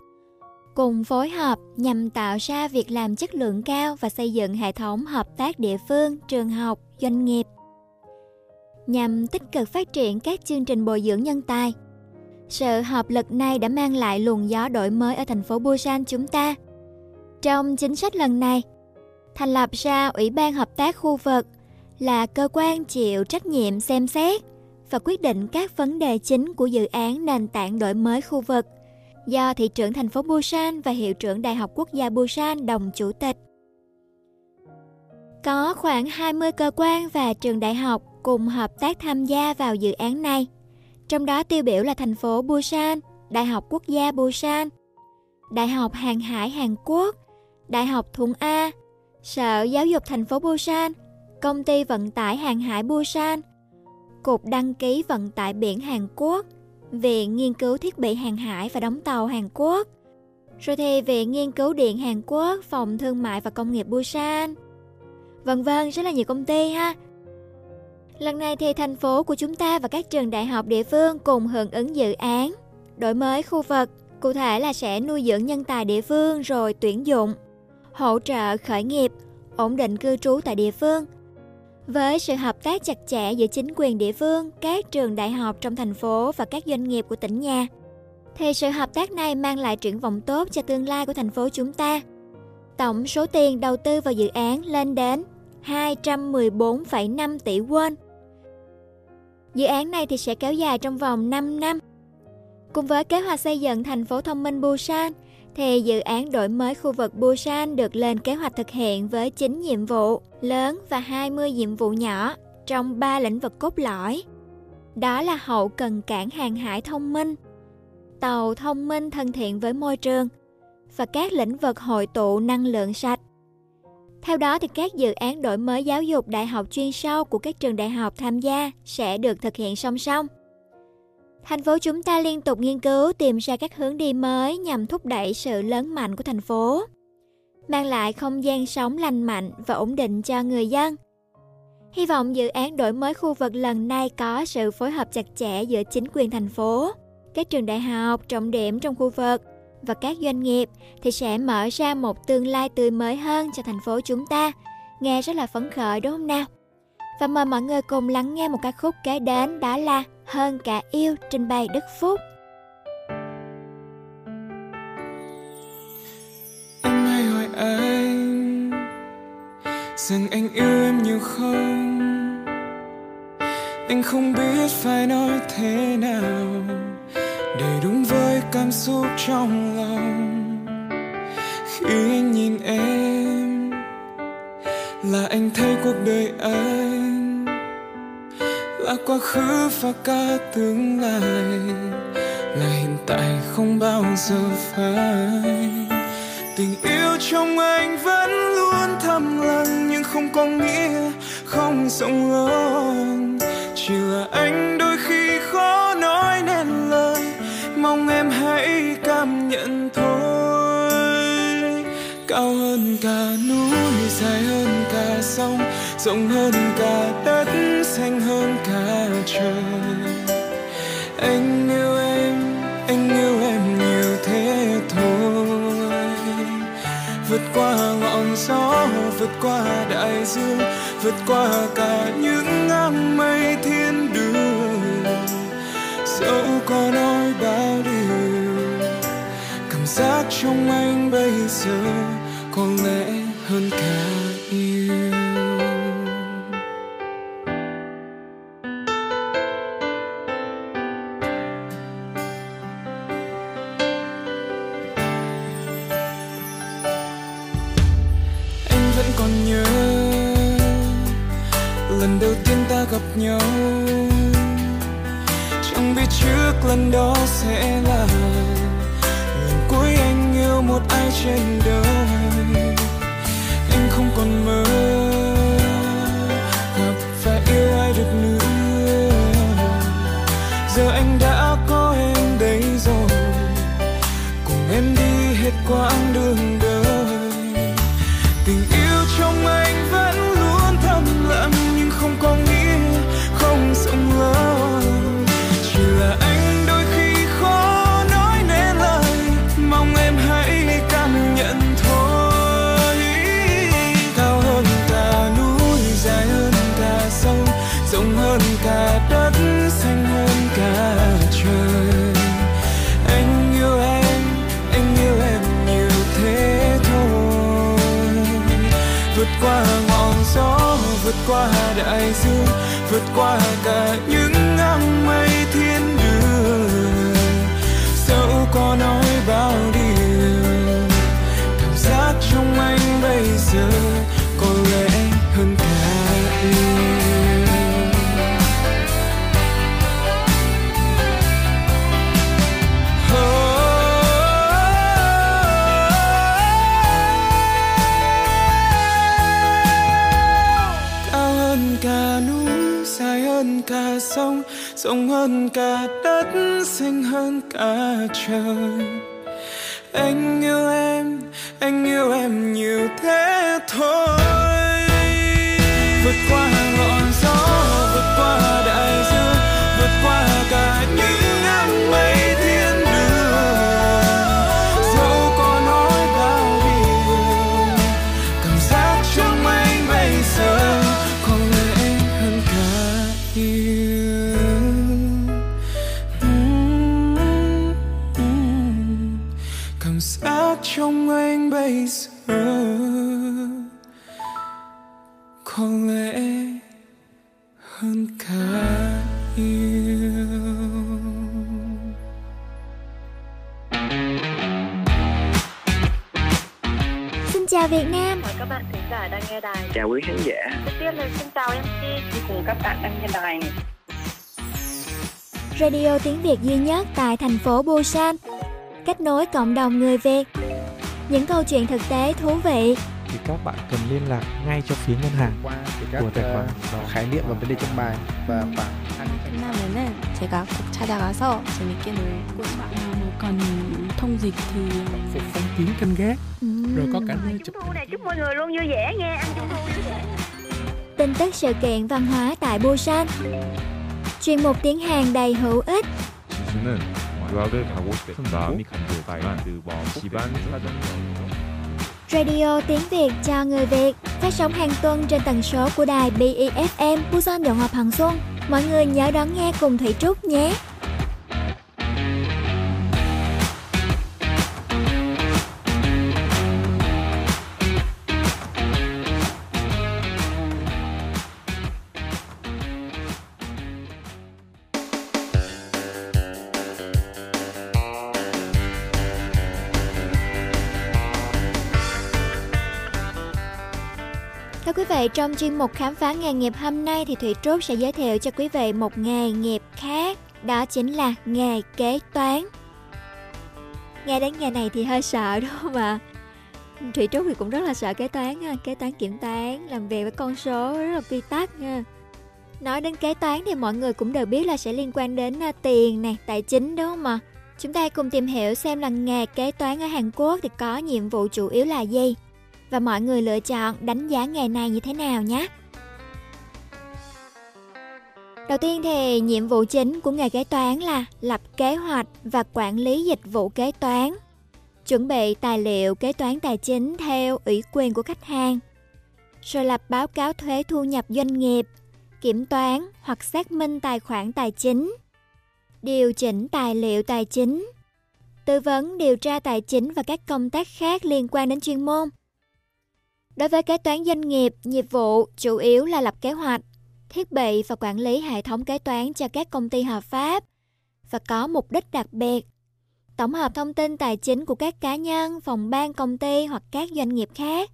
cùng phối hợp nhằm tạo ra việc làm chất lượng cao và xây dựng hệ thống hợp tác địa phương, trường học, doanh nghiệp nhằm tích cực phát triển các chương trình bồi dưỡng nhân tài. Sự hợp lực này đã mang lại luồng gió đổi mới ở thành phố Busan chúng ta. Trong chính sách lần này, thành lập ra Ủy ban Hợp tác khu vực là cơ quan chịu trách nhiệm xem xét và quyết định các vấn đề chính của dự án nền tảng đổi mới khu vực do thị trưởng thành phố Busan và hiệu trưởng Đại học Quốc gia Busan đồng chủ tịch. Có khoảng 20 cơ quan và trường đại học cùng hợp tác tham gia vào dự án này. Trong đó tiêu biểu là thành phố Busan, Đại học Quốc gia Busan, Đại học Hàng hải Hàn Quốc, Đại học Thuận A, Sở Giáo dục thành phố Busan, Công ty Vận tải Hàng hải Busan, Cục Đăng ký Vận tải biển Hàn Quốc, Viện Nghiên cứu Thiết bị Hàng hải và Đóng tàu Hàn Quốc, rồi thì Viện Nghiên cứu Điện Hàn Quốc, Phòng Thương mại và Công nghiệp Busan. Vân vân, rất là nhiều công ty ha. Lần này thì thành phố của chúng ta và các trường đại học địa phương cùng hưởng ứng dự án đổi mới khu vực, cụ thể là sẽ nuôi dưỡng nhân tài địa phương rồi tuyển dụng, hỗ trợ khởi nghiệp, ổn định cư trú tại địa phương. Với sự hợp tác chặt chẽ giữa chính quyền địa phương, các trường đại học trong thành phố và các doanh nghiệp của tỉnh nhà, thì sự hợp tác này mang lại triển vọng tốt cho tương lai của thành phố chúng ta. Tổng số tiền đầu tư vào dự án lên đến 214,5 tỷ won. Dự án này thì sẽ kéo dài trong vòng 5 năm. Cùng với kế hoạch xây dựng thành phố thông minh Busan, thì dự án đổi mới khu vực Busan được lên kế hoạch thực hiện với 9 nhiệm vụ lớn và 20 nhiệm vụ nhỏ trong 3 lĩnh vực cốt lõi. Đó là hậu cần cảng hàng hải thông minh, tàu thông minh thân thiện với môi trường và các lĩnh vực hội tụ năng lượng sạch. Theo đó thì các dự án đổi mới giáo dục đại học chuyên sâu của các trường đại học tham gia sẽ được thực hiện song song. Thành phố chúng ta liên tục nghiên cứu tìm ra các hướng đi mới nhằm thúc đẩy sự lớn mạnh của thành phố, mang lại không gian sống lành mạnh và ổn định cho người dân. Hy vọng dự án đổi mới khu vực lần này có sự phối hợp chặt chẽ giữa chính quyền thành phố, các trường đại học trọng điểm trong khu vực và các doanh nghiệp thì sẽ mở ra một tương lai tươi mới hơn cho thành phố chúng ta. Nghe rất là phấn khởi đúng không nào? Và mời mọi người cùng lắng nghe một ca khúc kế đến đó là Hơn cả yêu trình bày Đức Phúc. em hay hỏi anh rằng anh yêu em nhiều không? Anh không biết phải nói thế nào để đúng với cảm xúc trong lòng khi anh nhìn em là anh thấy cuộc đời anh là quá khứ và cả tương lai. Là hiện tại không bao giờ phai. Tình yêu trong anh vẫn luôn thầm lặng, nhưng không có nghĩa không rộng lớn. Chỉ là anh đôi khi khó nói nên lời, mong em hãy cảm nhận thôi. Cao hơn cả núi, dài hơn sông, rộng hơn cả đất, xanh hơn cả trời. Anh yêu em, anh yêu em nhiều thế thôi. Vượt qua ngọn gió, vượt qua đại dương, vượt qua cả những ngang mây thiên đường. Dẫu có nói bao điều, cảm giác trong anh bây giờ Việt duy nhất tại thành phố Busan. Kết nối cộng đồng người Việt. Những câu chuyện thực tế thú vị. thì các bạn cần liên lạc ngay cho phía ngân hàng qua các của tài khoản ờ, khái niệm và vấn đề trong bài và bảng 끝나면은 제가 꼭 찾아가서 재밌게 놀고 싶어요. Mà còn thông dịch thì phục phong kiến canh gác rồi có cả nơi chụp Thu này chúc mọi người luôn vui vẻ nghe, ăn trung thu vui vẻ. Tin tức sự kiện văn hóa tại Busan. chuyên mục tiếng Hàn đầy hữu ích. 지수는 유학을 가고 싶은 마음이 간절했지만 집안 사정으로 Radio tiếng Việt cho người Việt phát sóng hàng tuần trên tần số của đài BEFM Busan Dọn Ngọc Hằng Xuân. Mọi người nhớ đón nghe cùng Thủy Trúc nhé. Vậy trong chuyên mục khám phá nghề nghiệp hôm nay thì Thủy Trúc sẽ giới thiệu cho quý vị một nghề nghiệp khác, đó chính là nghề kế toán. Nghe đến nghề này thì hơi sợ *laughs* đúng không ạ? Thủy Trúc thì cũng rất là sợ kế toán, ha. kế toán kiểm toán, làm việc với con số rất là quy tắc nha. Nói đến kế toán thì mọi người cũng đều biết là sẽ liên quan đến à, tiền này, tài chính đúng không ạ? Chúng ta cùng tìm hiểu xem là nghề kế toán ở Hàn Quốc thì có nhiệm vụ chủ yếu là gì và mọi người lựa chọn đánh giá nghề này như thế nào nhé. Đầu tiên thì nhiệm vụ chính của nghề kế toán là lập kế hoạch và quản lý dịch vụ kế toán, chuẩn bị tài liệu kế toán tài chính theo ủy quyền của khách hàng, rồi lập báo cáo thuế thu nhập doanh nghiệp, kiểm toán hoặc xác minh tài khoản tài chính, điều chỉnh tài liệu tài chính, tư vấn điều tra tài chính và các công tác khác liên quan đến chuyên môn. Đối với kế toán doanh nghiệp, nhiệm vụ chủ yếu là lập kế hoạch, thiết bị và quản lý hệ thống kế toán cho các công ty hợp pháp và có mục đích đặc biệt. Tổng hợp thông tin tài chính của các cá nhân, phòng ban công ty hoặc các doanh nghiệp khác.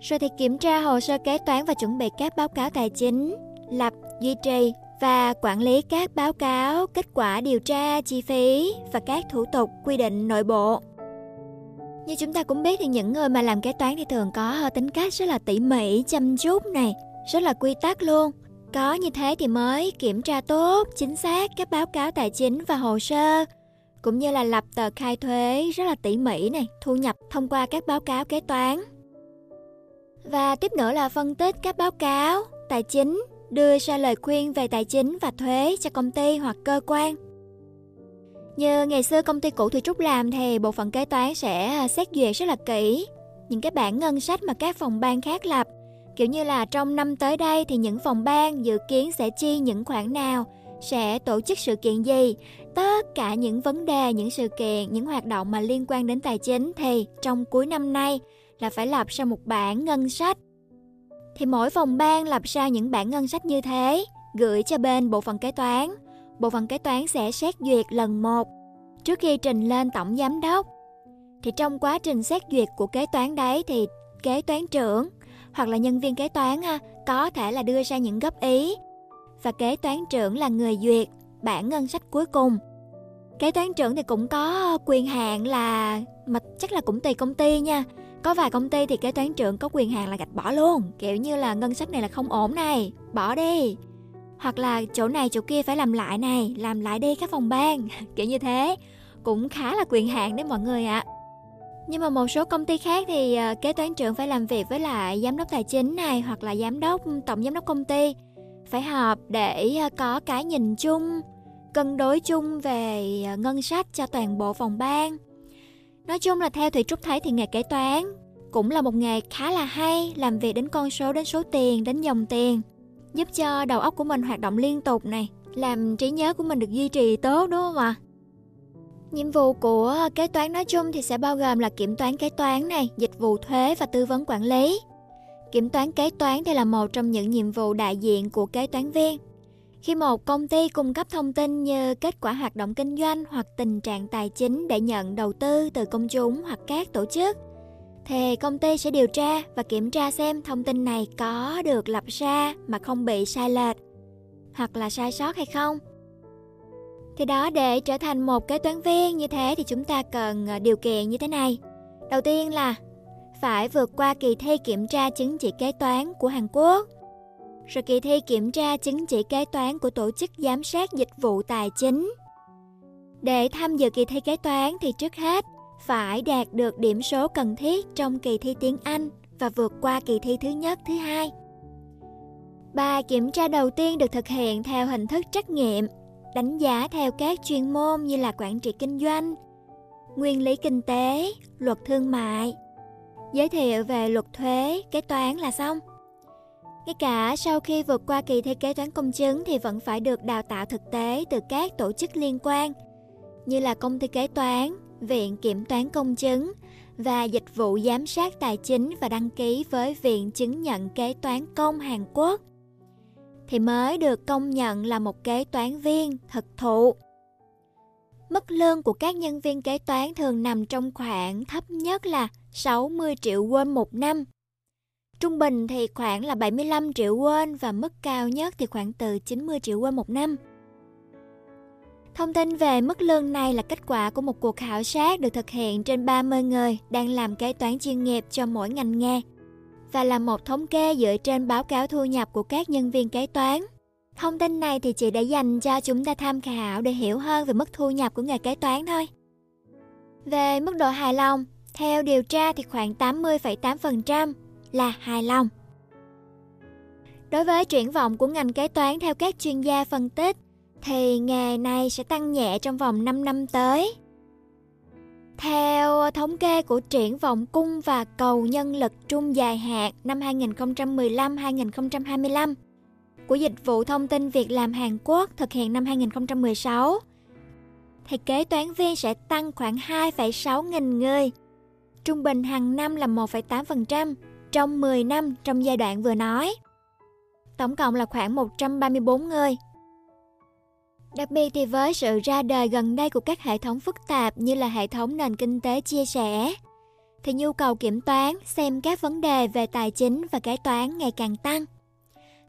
Rồi thì kiểm tra hồ sơ kế toán và chuẩn bị các báo cáo tài chính, lập, duy trì và quản lý các báo cáo, kết quả điều tra, chi phí và các thủ tục quy định nội bộ. Như chúng ta cũng biết thì những người mà làm kế toán thì thường có tính cách rất là tỉ mỉ, chăm chút này, rất là quy tắc luôn. Có như thế thì mới kiểm tra tốt, chính xác các báo cáo tài chính và hồ sơ, cũng như là lập tờ khai thuế rất là tỉ mỉ này, thu nhập thông qua các báo cáo kế toán. Và tiếp nữa là phân tích các báo cáo tài chính, đưa ra lời khuyên về tài chính và thuế cho công ty hoặc cơ quan. Như ngày xưa công ty cũ Thủy Trúc làm thì bộ phận kế toán sẽ à, xét duyệt rất là kỹ những cái bản ngân sách mà các phòng ban khác lập. Kiểu như là trong năm tới đây thì những phòng ban dự kiến sẽ chi những khoản nào, sẽ tổ chức sự kiện gì. Tất cả những vấn đề, những sự kiện, những hoạt động mà liên quan đến tài chính thì trong cuối năm nay là phải lập ra một bản ngân sách. thì mỗi phòng ban lập ra những bản ngân sách như thế, gửi cho bên bộ phận kế toán. Bộ phận kế toán sẽ xét duyệt lần một trước khi trình lên tổng giám đốc. Thì trong quá trình xét duyệt của kế toán đấy thì kế toán trưởng hoặc là nhân viên kế toán ha, có thể là đưa ra những góp ý và kế toán trưởng là người duyệt bản ngân sách cuối cùng. Kế toán trưởng thì cũng có quyền hạn là mà chắc là cũng tùy công ty nha. Có vài công ty thì kế toán trưởng có quyền hạn là gạch bỏ luôn, kiểu như là ngân sách này là không ổn này, bỏ đi. Hoặc là chỗ này chỗ kia phải làm lại này, làm lại đi các phòng ban, *laughs* kiểu như thế. Cũng khá là quyền hạn đấy mọi người ạ. À. Nhưng mà một số công ty khác thì ờ, kế toán trưởng phải làm việc với lại giám đốc tài chính này hoặc là giám đốc tổng giám đốc công ty phải họp để ờ, có cái nhìn chung, cân đối chung về ờ, ngân sách cho toàn bộ phòng ban. Nói chung là theo Thủy Trúc thấy thì nghề kế toán cũng là một nghề khá là hay, làm việc đến con số, đến số tiền, đến dòng tiền, giúp cho đầu óc của mình hoạt động liên tục này, làm trí nhớ của mình được duy trì tốt đúng không ạ? Nhiệm vụ của kế toán nói chung thì sẽ bao gồm là kiểm toán kế toán này, dịch vụ thuế và tư vấn quản lý. Kiểm toán kế toán thì là một trong những nhiệm vụ đại diện của kế toán viên. Khi một công ty cung cấp thông tin như kết quả hoạt động kinh doanh hoặc tình trạng tài chính để nhận đầu tư từ công chúng hoặc các tổ chức, thì công ty sẽ điều tra và kiểm tra xem thông tin này có được lập ra mà không bị sai lệch hoặc là sai sót hay không thì đó, để trở thành một kế toán viên như thế thì chúng ta cần ờ, điều kiện như thế này. Đầu tiên là phải vượt qua kỳ thi kiểm tra chứng chỉ kế toán của Hàn Quốc. Rồi kỳ thi kiểm tra chứng chỉ kế toán của tổ chức giám sát dịch vụ tài chính. Để tham dự kỳ thi kế toán thì trước hết phải đạt được điểm số cần thiết trong kỳ thi tiếng Anh và vượt qua kỳ thi thứ nhất, thứ hai. Bài kiểm tra đầu tiên được thực hiện theo hình thức trắc nghiệm đánh giá theo các chuyên môn như là quản trị kinh doanh, nguyên lý kinh tế, luật thương mại, giới thiệu về luật thuế, kế toán là xong. Ngay cả sau khi vượt qua kỳ thi kế toán công chứng thì vẫn phải được đào tạo thực tế từ các tổ chức liên quan như là công ty kế toán, viện kiểm toán công chứng và dịch vụ giám sát tài chính và đăng ký với Viện chứng nhận kế toán công Hàn Quốc thì mới được công nhận là một kế toán viên thực thụ. Mức lương của các nhân viên kế toán thường nằm trong khoảng thấp nhất là 60 triệu won một năm. Trung bình thì khoảng là 75 triệu won và mức cao nhất thì khoảng từ 90 triệu won một năm. Thông tin về mức lương này là kết quả của một cuộc khảo sát được thực hiện trên 30 người đang làm kế toán chuyên nghiệp cho mỗi ngành nghề và là một thống kê dựa trên báo cáo thu nhập của các nhân viên kế toán. Thông tin này thì chỉ để dành cho chúng ta tham khảo để hiểu hơn về mức thu nhập của nghề kế toán thôi. Về mức độ hài lòng, theo điều tra thì khoảng 80,8% là hài lòng. Đối với triển vọng của ngành kế toán theo các chuyên gia phân tích thì nghề này sẽ tăng nhẹ trong vòng 5 năm tới theo thống kê của triển vọng cung và cầu nhân lực trung dài hạn năm 2015-2025 của Dịch vụ Thông tin Việc làm Hàn Quốc thực hiện năm 2016, thì kế toán viên sẽ tăng khoảng 2,6 nghìn người, trung bình hàng năm là 1,8% trong 10 năm trong giai đoạn vừa nói. Tổng cộng là khoảng 134 người Đặc biệt thì với sự ra đời gần đây của các hệ thống phức tạp như là hệ thống nền kinh tế chia sẻ, thì nhu cầu kiểm toán xem các vấn đề về tài chính và kế toán ngày càng tăng.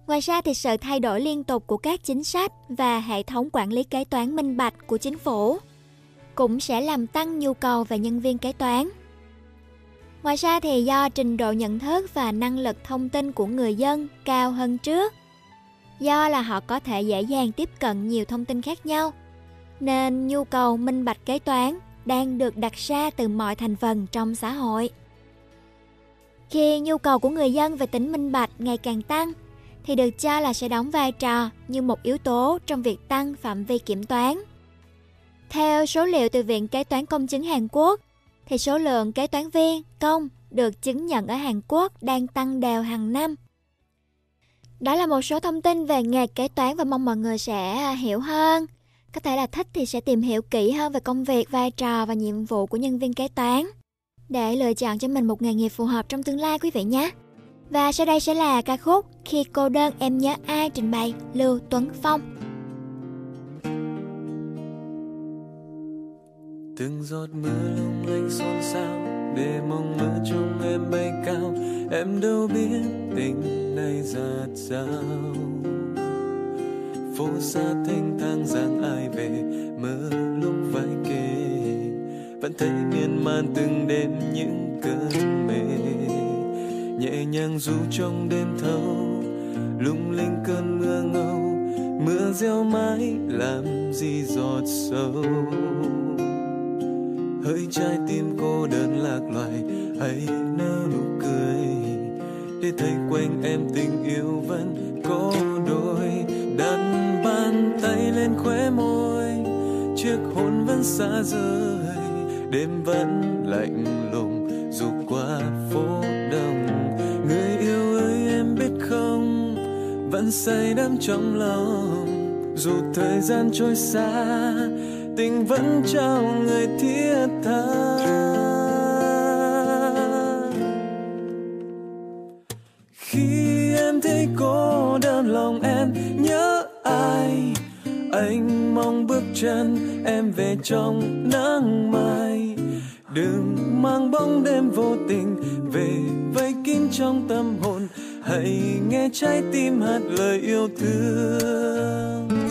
Ngoài ra thì sự thay đổi liên tục của các chính sách và hệ thống quản lý kế toán minh bạch của chính phủ cũng sẽ làm tăng nhu cầu về nhân viên kế toán. Ngoài ra thì do trình độ nhận thức và năng lực thông tin của người dân cao hơn trước do là họ có thể dễ dàng tiếp cận nhiều thông tin khác nhau nên nhu cầu minh bạch kế toán đang được đặt ra từ mọi thành phần trong xã hội khi nhu cầu của người dân về tính minh bạch ngày càng tăng thì được cho là sẽ đóng vai trò như một yếu tố trong việc tăng phạm vi kiểm toán. Theo số liệu từ Viện Kế toán Công chứng Hàn Quốc, thì số lượng kế toán viên công được chứng nhận ở Hàn Quốc đang tăng đều hàng năm đó là một số thông tin về nghề kế toán và mong mọi người sẽ à, hiểu hơn. Có thể là thích thì sẽ tìm hiểu kỹ hơn về công việc, vai trò và nhiệm vụ của nhân viên kế toán để lựa chọn cho mình một nghề nghiệp phù hợp trong tương lai quý vị nhé. Và sau đây sẽ là ca khúc Khi cô đơn em nhớ ai trình bày Lưu Tuấn Phong. từng giọt mưa lung linh xôn xao để mong mơ trong em bay cao. Em đâu biết tình này giạt dao phố xa thanh thang giang ai về, mơ lúc vai kề. Vẫn thấy miên man từng đêm những cơn mê. Nhẹ nhàng du trong đêm thâu, lung linh cơn mưa ngâu. Mưa reo mãi làm gì giọt sâu hỡi trái tim cô đơn lạc loài, hãy nở nụ cười. Để thấy quanh em tình yêu vẫn có đôi, đặt bàn tay lên khóe môi. Chiếc hôn vẫn xa rời, đêm vẫn lạnh lùng, dù qua phố đông. Người yêu ơi, em biết không, vẫn say đắm trong lòng. Dù thời gian trôi xa tình vẫn trao người thiết tha. Khi em thấy cô đơn lòng em, nhớ ai? Anh mong bước chân em về trong nắng mai. Đừng mang bóng đêm vô tình về vây kín trong tâm hồn. Hãy nghe trái tim hát lời yêu thương.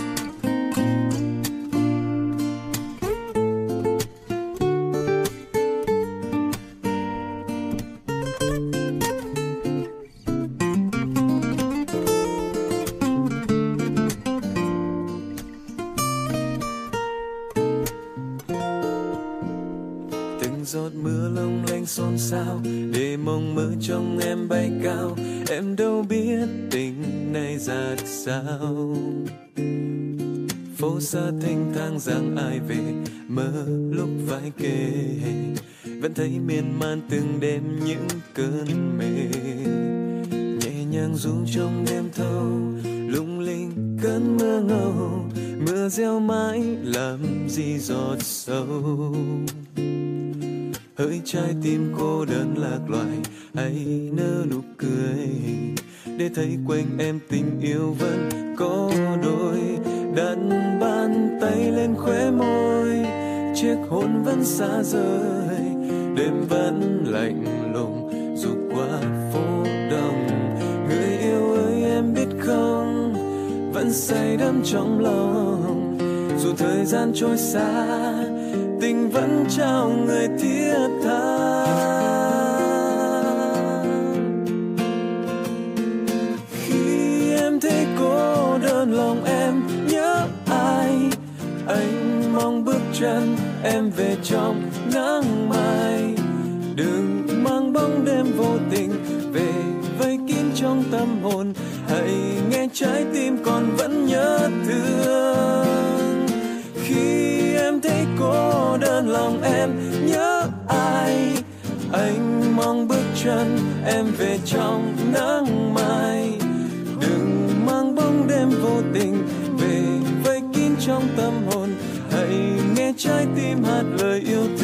Sao? Để mong mơ trong em bay cao. Em đâu biết tình này ra sao. Phố xa thanh thang rằng ai về, mơ lúc vai kề vẫn thấy miên man từng đêm những cơn mê. Nhẹ nhàng ru trong đêm thâu, lung linh cơn mưa ngâu. Mưa reo mãi làm gì giọt sâu hỡi trái tim cô đơn lạc loài, hãy nở nụ cười. Để thấy quanh em tình yêu vẫn có đôi, đặt bàn tay lên khóe môi. Chiếc hôn vẫn xa rời, đêm vẫn lạnh lùng, dù qua phố đông. Người yêu ơi, em biết không, vẫn say đắm trong lòng. Dù thời gian trôi xa tình vẫn trao người thiết tha. Khi em thấy cô đơn lòng em, nhớ ai? Anh mong bước chân em về trong nắng mai. Đừng mang bóng đêm vô tình về vây kín trong tâm hồn. Hãy nghe trái tim còn vẫn nhớ thương. Đơn lòng em nhớ ai? Anh mong bước chân em về trong nắng mai. Đừng mang bóng đêm vô tình về vây kín trong tâm hồn. Hãy nghe trái tim hát lời yêu thương.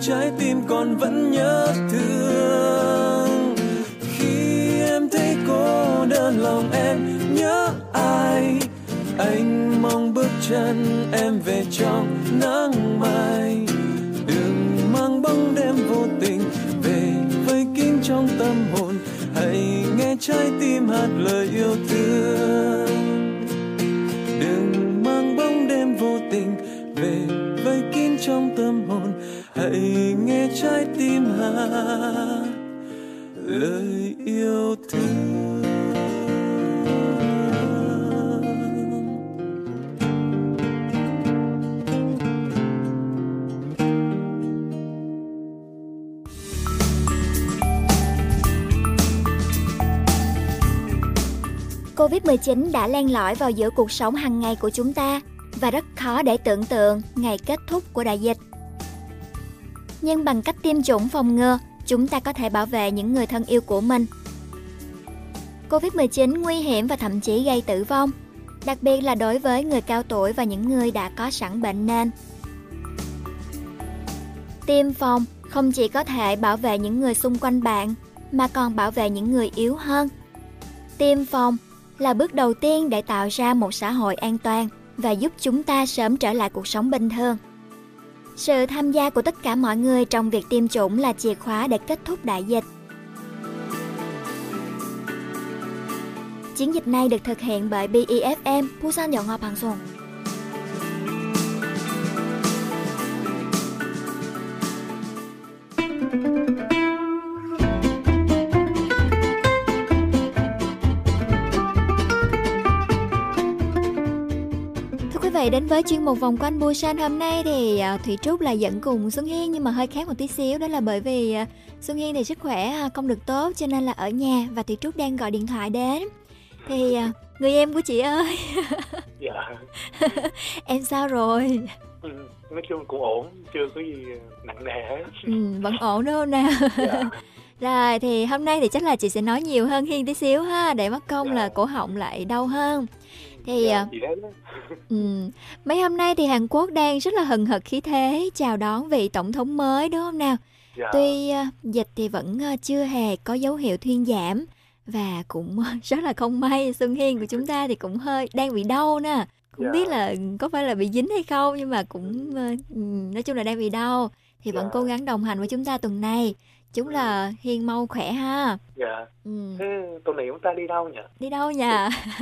Trái tim còn vẫn nhớ thương. Khi em thấy cô đơn lòng em, nhớ ai? Anh mong bước chân em về trong nắng mai. Đừng mang bóng đêm vô tình về với kín trong tâm hồn. Hãy nghe trái tim hát lời yêu thương. Hãy nghe trái tim hát, lời yêu thương Covid-19 đã len lỏi vào giữa cuộc sống hàng ngày của chúng ta và rất khó để tưởng tượng ngày kết thúc của đại dịch. Nhưng bằng cách tiêm chủng phòng ngừa, chúng ta có thể bảo vệ những người thân yêu của mình. Covid-19 nguy hiểm và thậm chí gây tử vong, đặc biệt là đối với người cao tuổi và những người đã có sẵn bệnh nền. Tiêm phòng không chỉ có thể bảo vệ những người xung quanh bạn mà còn bảo vệ những người yếu hơn. Tiêm phòng là bước đầu tiên để tạo ra một xã hội an toàn và giúp chúng ta sớm trở lại cuộc sống bình thường. Sự tham gia của tất cả mọi người trong việc tiêm chủng là chìa khóa để kết thúc đại dịch. Chiến dịch này được thực hiện bởi BEFM, Busan Nhậu Hoa Bằng Sùng. thank you vị, đến với chuyên mục vòng quanh Busan hôm nay thì à, Thủy Trúc là dẫn cùng Xuân Hiên nhưng mà hơi khác một tí xíu đó là bởi vì à, Xuân Hiên thì sức khỏe à, không được tốt cho nên là ở nhà và Thủy Trúc đang gọi điện thoại đến. Thì người em của chị ơi, dạ *laughs* em sao rồi? ừ, nói chung cũng ổn chưa có gì nặng nề hết Ừ, vẫn ổn đúng không nào? *laughs* Rồi thì hôm nay thì chắc là chị sẽ nói nhiều hơn Hiên tí xíu ha để mất công là cổ họng lại đau hơn. Thì à, gì đấy ừ, mấy hôm nay thì Hàn Quốc đang rất là hừng hực khí thế chào đón vị tổng thống mới đúng không nào? Dạ. Tuy à, dịch thì vẫn à, chưa hề có dấu hiệu thuyên giảm và cũng *laughs* rất là không may Xuân Hiên của chúng ta thì cũng hơi đang bị đau nè. Không Dạ. biết là có phải là bị dính hay không nhưng mà cũng ờ, ừ, nói chung là đang bị đau thì vẫn Dạ. cố gắng đồng hành với chúng ta tuần này. Chúc là Hiên mau khỏe ha. dạ Ừ. thế tuần này chúng ta đi đâu nhỉ Đi đâu nhà? *laughs*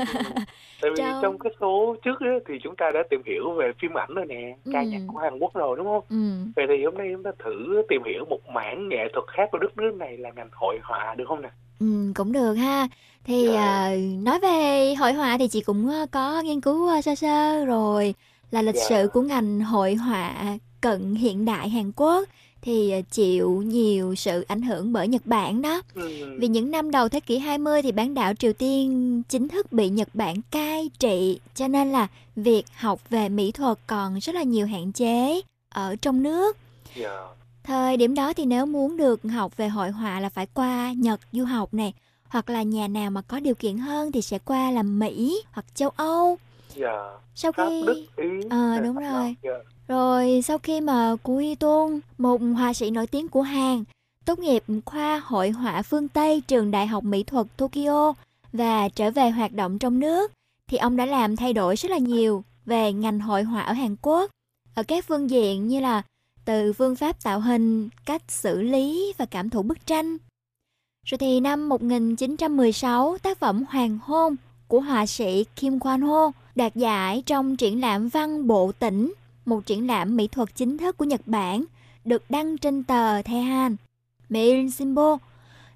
tại vì Trong- trong cái số trước ấy, thì chúng ta đã tìm hiểu về phim ảnh rồi nè ca Ừ. nhạc của Hàn Quốc rồi đúng không ừ. vậy thì hôm nay chúng ta thử tìm hiểu một mảng nghệ thuật khác của đất nước này là ngành hội họa được không nè Ừ, cũng được ha. Thì Dạ. à, nói về hội họa thì chị cũng ờ, có nghiên cứu ờ, sơ sơ rồi là lịch Dạ. sử của ngành hội họa cận hiện đại Hàn Quốc thì ờ, chịu nhiều sự ảnh hưởng bởi Nhật Bản đó. ừ. Vì những năm đầu thế kỷ 20 thì bán đảo Triều Tiên chính thức bị Nhật Bản cai trị cho nên là việc học về mỹ thuật còn rất là nhiều hạn chế ở trong nước. dạ Thời điểm đó thì nếu muốn được học về hội họa là phải qua Nhật du học này hoặc là nhà nào mà có điều kiện hơn thì sẽ qua làm Mỹ hoặc châu Âu. dạ Sau khi Đức, Ý Ờ, đúng rồi. Dạ. Rồi sau khi mà Cú Hy Tôn, một họa sĩ nổi tiếng của Hàn, tốt nghiệp khoa hội họa phương Tây trường Đại học Mỹ thuật Tokyo và trở về hoạt động trong nước, thì ông đã làm thay đổi rất là nhiều về ngành hội họa ở Hàn Quốc ở các phương diện như là từ phương pháp tạo hình, cách xử lý và cảm thụ bức tranh. Rồi thì năm 1916, tác phẩm Hoàng hôn của họa sĩ Kim Kwan Ho đạt giải trong triển lãm văn bộ tỉnh, một triển lãm mỹ thuật chính thức của Nhật Bản, được đăng trên tờ Thehan. Mail Simbo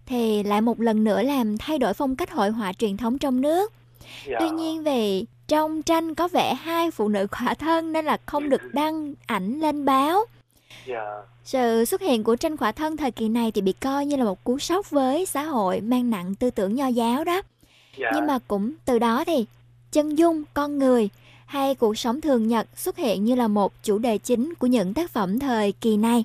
thì lại một lần nữa làm thay đổi phong cách hội họa truyền thống trong nước. Dạ. Tuy nhiên vì trong tranh có vẽ hai phụ nữ khỏa thân nên là không được đăng ảnh lên báo. dạ Sự xuất hiện của tranh khỏa thân thời kỳ này thì bị coi như là một cú sốc với xã hội mang nặng tư tưởng nho giáo đó. dạ Nhưng mà cũng từ đó thì chân dung con người hay cuộc sống thường nhật xuất hiện như là một chủ đề chính của những tác phẩm thời kỳ này.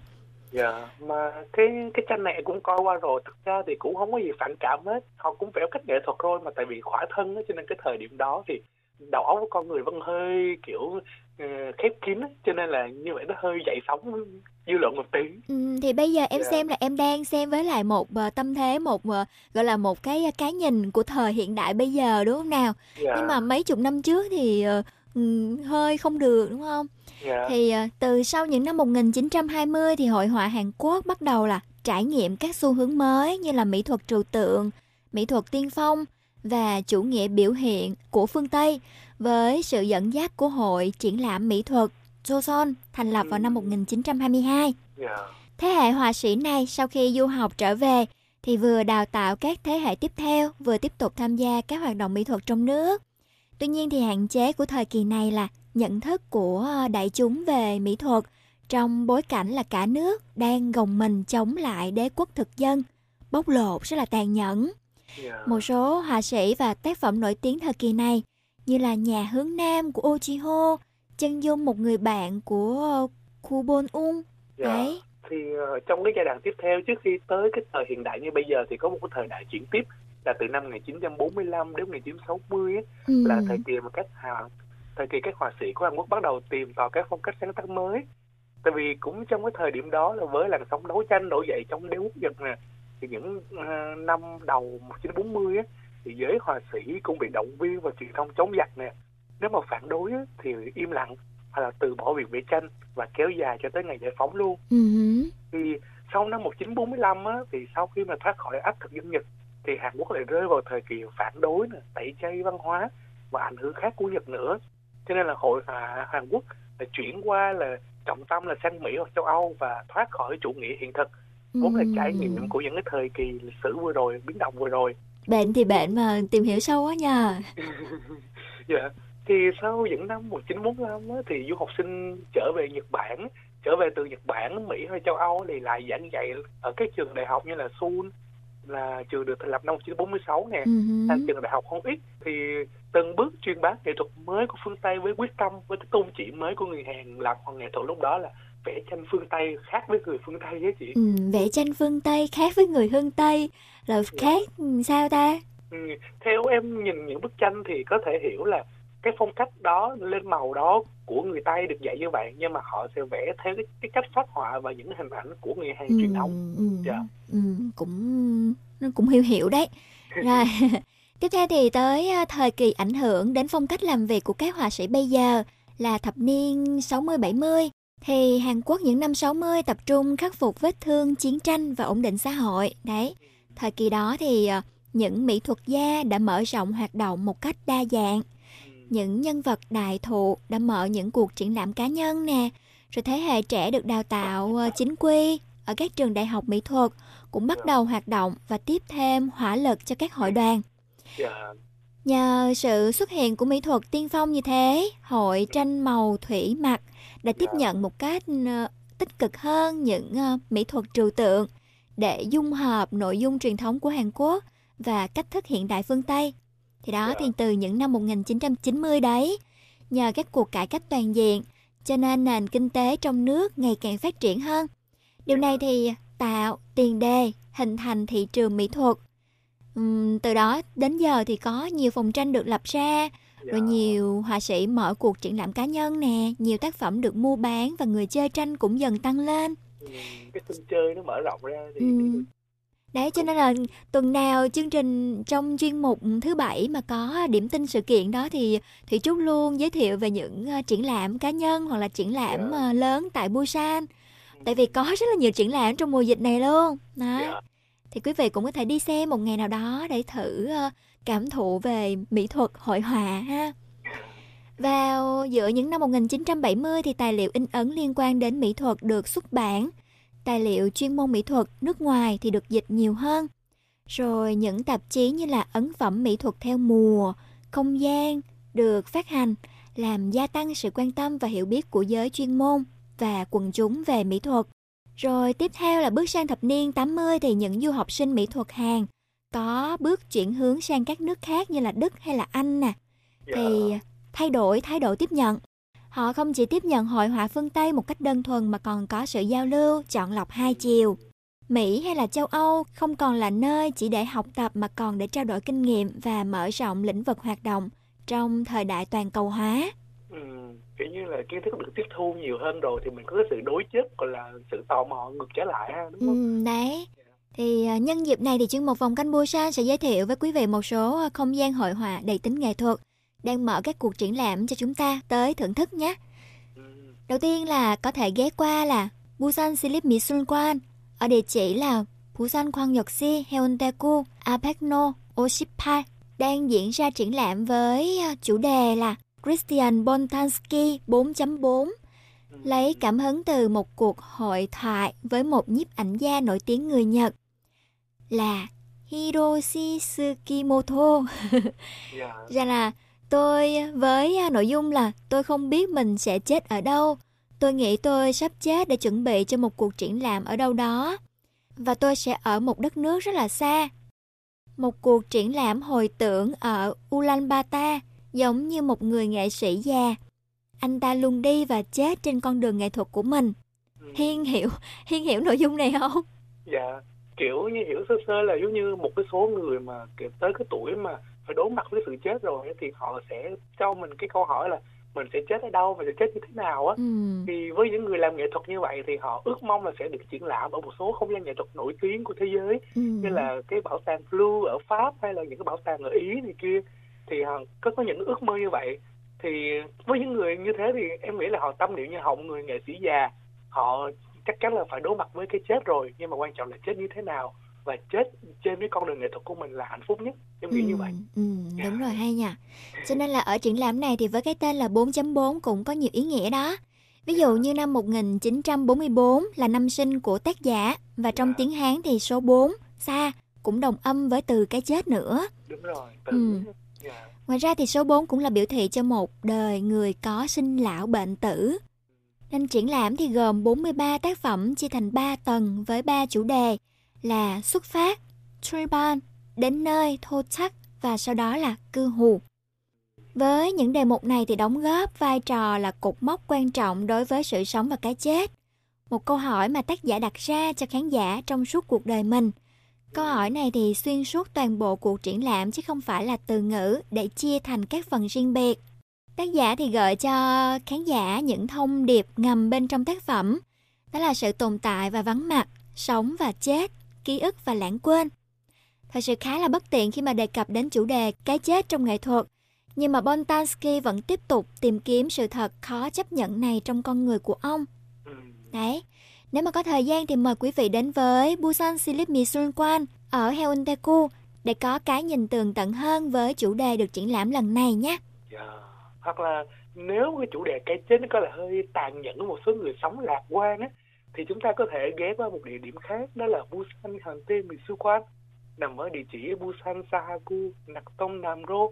Dạ, mà cái cái tranh này cũng coi qua rồi, thực ra thì cũng không có gì phản cảm hết. Họ cũng vẽ cách nghệ thuật thôi, mà tại vì khỏa thân á, cho nên cái thời điểm đó thì đầu óc của con người vẫn hơi kiểu ờ, khép kín á, cho nên là như vậy nó hơi dậy sóng dư luận một tí. Ừm, thì bây giờ em Dạ. xem là em đang xem với lại một ờ, tâm thế một ờ, gọi là một cái cái nhìn của thời hiện đại bây giờ đúng không nào? Dạ. Nhưng mà mấy chục năm trước thì ờ, ừm, hơi không được đúng không? Dạ. Thì ờ, từ sau những năm 1920 thì hội họa Hàn Quốc bắt đầu là trải nghiệm các xu hướng mới như là mỹ thuật trừu tượng, mỹ thuật tiên phong và chủ nghĩa biểu hiện của phương Tây với sự dẫn dắt của hội triển lãm mỹ thuật Joseon thành lập vào năm 1922. Dạ. Thế hệ họa sĩ này sau khi du học trở về thì vừa đào tạo các thế hệ tiếp theo, vừa tiếp tục tham gia các hoạt động mỹ thuật trong nước. Tuy nhiên thì hạn chế của thời kỳ này là nhận thức của ờ, đại chúng về mỹ thuật trong bối cảnh là cả nước đang gồng mình chống lại đế quốc thực dân, bóc lột rất là tàn nhẫn. Một số họa sĩ và tác phẩm nổi tiếng thời kỳ này như là Nhà hướng Nam của Oh Ji Ho, Chân dung một người bạn của Khu Bon Un. Dạ. Đấy. thì uh, trong cái giai đoạn tiếp theo trước khi tới cái thời hiện đại như bây giờ thì có một cái thời đại chuyển tiếp là từ năm 1945 đến 1960 ấy, Ừ. là thời kỳ mà các hà, thời kỳ các họa sĩ của Hàn Quốc bắt đầu tìm tòi các phong cách sáng tác mới. Tại vì cũng trong cái thời điểm đó là với làn sóng đấu tranh nổi dậy trong đế quốc Nhật nè, thì những uh, năm đầu 1940 á, thì giới họa sĩ cũng bị động viên và truyền thông chống giặc nè. Nếu mà phản đối á, thì im lặng hay là từ bỏ việc vẽ tranh và kéo dài cho tới ngày giải phóng luôn hứ. thì sau năm 1945 á, thì sau khi mà thoát khỏi áp thực dân Nhật thì Hàn Quốc lại rơi vào thời kỳ phản đối nè, tẩy chay văn hóa và ảnh hưởng khác của Nhật nữa cho nên là hội họa Hàn Quốc là chuyển qua là trọng tâm là sang Mỹ hoặc châu Âu và thoát khỏi chủ nghĩa hiện thực vốn là trải nghiệm của những cái thời kỳ lịch sử vừa rồi biến động vừa rồi Bệnh thì bệnh mà tìm hiểu sâu quá nhờ. *laughs* Dạ. Thì sau những năm 1945 á, thì du học sinh trở về Nhật Bản, trở về từ Nhật Bản, Mỹ hay châu Âu thì lại giảng dạy ở các trường đại học như là Seoul là trường được thành lập năm 1946 nè, Ừ hứ. là trường đại học Hong X thì từng bước truyền bá nghệ thuật mới của phương Tây với quyết tâm với cái tôn chỉ mới của người Hàn làm nghệ thuật lúc đó là vẽ tranh phương Tây khác với người phương Tây á chị. Ừ, vẽ tranh phương Tây khác với người phương Tây là khác ừ, sao ta? Ừ, theo em nhìn những bức tranh thì có thể hiểu là cái phong cách đó lên màu đó của người Tây được dạy như vậy nhưng mà họ sẽ vẽ theo cái, cái cách phát họa và những hình ảnh của người Hàn truyền thống. Ừ, Dạ. ừ, cũng nó cũng hiểu hiểu đấy. *laughs* Rồi. *laughs* Tiếp theo thì tới à, thời kỳ ảnh hưởng đến phong cách làm việc của các họa sĩ bây giờ là thập niên 60-70 thì Hàn Quốc những năm 60 tập trung khắc phục vết thương chiến tranh và ổn định xã hội. Đấy. Thời kỳ đó thì à, những mỹ thuật gia đã mở rộng hoạt động một cách đa dạng. Những nhân vật đại thụ đã mở những cuộc triển lãm cá nhân nè. Rồi thế hệ trẻ được đào tạo ờ, chính quy ở các trường đại học mỹ thuật cũng bắt đầu hoạt động và tiếp thêm hỏa lực cho các hội đoàn. Dạ. Nhờ sự xuất hiện của mỹ thuật tiên phong như thế, hội tranh màu thủy mặc đã tiếp nhận một cách ờ, tích cực hơn những ờ, mỹ thuật trừu tượng để dung hợp nội dung truyền thống của Hàn Quốc và cách thức hiện đại phương Tây. Thì đó thì từ những năm 1990 đấy, nhờ các cuộc cải cách toàn diện, cho nên nền kinh tế trong nước ngày càng phát triển hơn. Điều này thì tạo tiền đề hình thành thị trường mỹ thuật. Ừm, từ đó đến giờ thì có nhiều phòng tranh được lập ra, rồi nhiều họa sĩ mở cuộc triển lãm cá nhân nè, nhiều tác phẩm được mua bán và người chơi tranh cũng dần tăng lên. Cái sân chơi nó mở rộng ra thì Ừ. Đấy cho nên là tuần nào chương trình trong chuyên mục thứ bảy mà có điểm tin sự kiện đó thì Thủy Trúc luôn giới thiệu về những ờ, triển lãm cá nhân hoặc là triển lãm ờ, lớn tại Busan. Tại vì có rất là nhiều triển lãm trong mùa dịch này luôn. Đó. Thì quý vị cũng có thể đi xem một ngày nào đó để thử cảm thụ về mỹ thuật hội họa ha. Vào giữa những năm 1970 thì tài liệu in ấn liên quan đến mỹ thuật được xuất bản. Tài liệu chuyên môn mỹ thuật nước ngoài thì được dịch nhiều hơn. Rồi những tạp chí như là ấn phẩm mỹ thuật theo mùa, không gian được phát hành làm gia tăng sự quan tâm và hiểu biết của giới chuyên môn và quần chúng về mỹ thuật. Rồi tiếp theo là bước sang thập niên 80 thì những du học sinh mỹ thuật Hàn có bước chuyển hướng sang các nước khác như là Đức hay là Anh nè. Thì thay đổi thái độ tiếp nhận. Họ không chỉ tiếp nhận hội họa phương Tây một cách đơn thuần mà còn có sự giao lưu, chọn lọc hai chiều. Mỹ hay là châu Âu không còn là nơi chỉ để học tập mà còn để trao đổi kinh nghiệm và mở rộng lĩnh vực hoạt động trong thời đại toàn cầu hóa. ừ, kiểu như là kiến thức được tiếp thu nhiều hơn rồi thì mình có cái sự đối chất gọi là sự tò mò ngược trở lại ha đúng không? Ừ, đấy. Thì à, nhân dịp này thì chuyên mục vòng canh Busan sẽ giới thiệu với quý vị một số à, không gian hội họa đầy tính nghệ thuật đang mở các cuộc triển lãm cho chúng ta tới thưởng thức nhé. Đầu tiên là có thể ghé qua là Busan Silip Misulkwan ở địa chỉ là Busan Kwangyeok시 Haeundaegu Apekno 58 đang diễn ra triển lãm với à, chủ đề là Christian Boltanski 4.4 lấy cảm hứng từ một cuộc hội thoại với một nhiếp ảnh gia nổi tiếng người Nhật là Hiroshi Tsukimoto. *laughs* Ra là tôi với à, nội dung là tôi không biết mình sẽ chết ở đâu. Tôi nghĩ tôi sắp chết để chuẩn bị cho một cuộc triển lãm ở đâu đó. Và tôi sẽ ở một đất nước rất là xa. Một cuộc triển lãm hồi tưởng ở Ulaanbaatar giống như một người nghệ sĩ già. Anh ta luôn đi và chết trên con đường nghệ thuật của mình. hiên hiểu hiên hiểu nội dung này không dạ kiểu như hiểu sơ sơ là giống như một cái số người mà kiểu tới cái tuổi mà phải đối mặt với sự chết rồi thì họ sẽ cho mình cái câu hỏi là mình sẽ chết ở đâu và sẽ chết như thế nào á. Ừ. thì với những người làm nghệ thuật như vậy thì họ ước mong là sẽ được triển lãm ở một số không gian nghệ thuật nổi tiếng của thế giới Ừ. như là cái bảo tàng Blue ở Pháp hay là những cái bảo tàng ở Ý này kia. Thì họ có có những ước mơ như vậy. Thì với những người như thế thì em nghĩ là họ tâm niệm như họng người nghệ sĩ già. Họ chắc chắn là phải đối mặt với cái chết rồi nhưng mà quan trọng là chết như thế nào và chết trên cái con đường nghệ thuật của mình là hạnh phúc nhất em nghĩ như vậy Ừ, đúng rồi hay nha. Cho nên là ở triển lãm này thì với cái tên là 4.4 cũng có nhiều ý nghĩa đó. Ví dụ như năm 1944 là năm sinh của tác giả và trong tiếng Hán thì số 4, xa cũng đồng âm với từ cái chết nữa. đúng rồi từ Ừ. Ngoài ra thì số 4 cũng là biểu thị cho một đời người có sinh lão bệnh tử. Nên triển lãm thì gồm 43 tác phẩm chia thành 3 tầng với 3 chủ đề là xuất phát, Triban, đến nơi, thô chắc và sau đó là cư hù. Với những đề mục này thì đóng góp vai trò là cột mốc quan trọng đối với sự sống và cái chết. Một câu hỏi mà tác giả đặt ra cho khán giả trong suốt cuộc đời mình. Câu hỏi này thì xuyên suốt toàn bộ cuộc triển lãm chứ không phải là từ ngữ để chia thành các phần riêng biệt. Tác giả thì gợi cho khán giả những thông điệp ngầm bên trong tác phẩm. Đó là sự tồn tại và vắng mặt, sống và chết, ký ức và lãng quên. Thật sự khá là bất tiện khi mà đề cập đến chủ đề cái chết trong nghệ thuật. Nhưng mà Bontansky vẫn tiếp tục tìm kiếm sự thật khó chấp nhận này trong con người của ông. Đấy, nếu mà có thời gian thì mời quý vị đến với Busan Silip Misunwan ở Heunteku để có cái nhìn tường tận hơn với chủ đề được triển lãm lần này nhé. Dạ, hoặc là nếu cái chủ đề cái chết nó có là hơi tàn nhẫn với một số người sống lạc quan á thì chúng ta có thể ghé qua một địa điểm khác đó là Busan Hante Mitsukan nằm ở địa chỉ Busan Sahaku Naktom Namro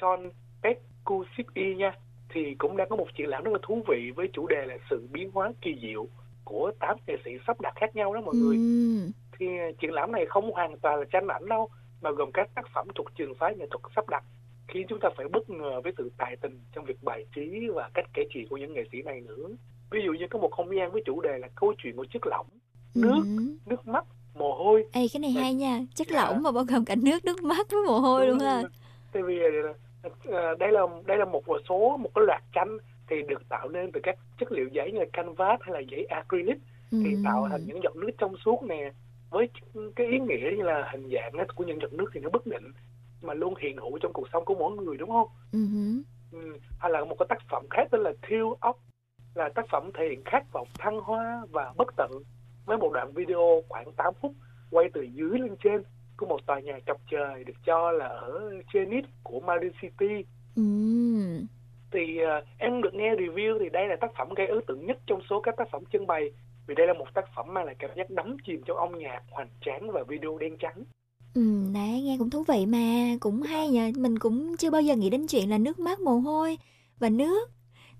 Chon Pekku City nha. Thì cũng đang có một triển lãm rất là thú vị với chủ đề là sự biến hóa kỳ diệu của tám nghệ sĩ sắp đặt khác nhau đó mọi người. Thì triển lãm này không hoàn toàn là tranh ảnh đâu mà gồm các tác phẩm thuộc trường phái nghệ thuật sắp đặt khiến chúng ta phải bất ngờ với sự tài tình trong việc bài trí và cách kể chuyện của những nghệ sĩ này nữa ví dụ như có một không gian với chủ đề là câu chuyện của chất lỏng nước nước mắt mồ hôi Ê, cái này hay nha, chất lỏng mà bao gồm cả nước, nước mắt với mồ hôi luôn ha. tại vì ờ, đây là đây là một số một cái loạt tranh thì được tạo nên từ các chất liệu giấy như là canvas hay là giấy acrylic thì tạo thành những giọt nước trong suốt nè với cái ý nghĩa như là hình dạng của những giọt nước thì nó bất định mà luôn hiện hữu trong cuộc sống của mỗi người đúng không? Ừ hứ. Ừ. Hay là một cái tác phẩm khác tên là Thiêu ốc là tác phẩm thể hiện khát vọng thăng hoa và bất tận với một đoạn video khoảng 8 phút quay từ dưới lên trên của một tòa nhà chọc trời được cho là ở Chenit của Marin City. Ừm. Thì ờ, em được nghe review thì đây là tác phẩm gây ấn tượng nhất trong số các tác phẩm trưng bày vì đây là một tác phẩm mang lại cảm giác đắm chìm trong âm nhạc hoành tráng và video đen trắng. Ừ, đấy, nghe cũng thú vị mà, cũng hay nhờ. Mình cũng chưa bao giờ nghĩ đến chuyện là nước mắt, mồ hôi và nước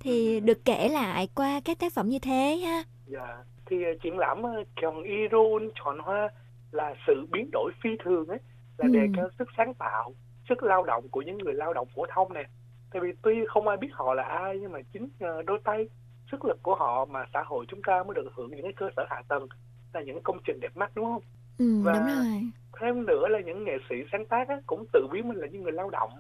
thì được kể lại qua các tác phẩm như thế ha. Dạ, thì ờ, triển lãm Kyong Irun chọn hoa là sự biến đổi phi thường ấy, là đề Ừ. cao sức sáng tạo, sức lao động của những người lao động phổ thông nè. Tại vì tuy không ai biết họ là ai nhưng mà chính nhờ đôi tay, sức lực của họ mà xã hội chúng ta mới được hưởng những cái cơ sở hạ tầng là những công trình đẹp mắt đúng không? Ừ, Và- đúng rồi. Thêm nữa là những nghệ sĩ sáng tác á, cũng tự ví mình là những người lao động,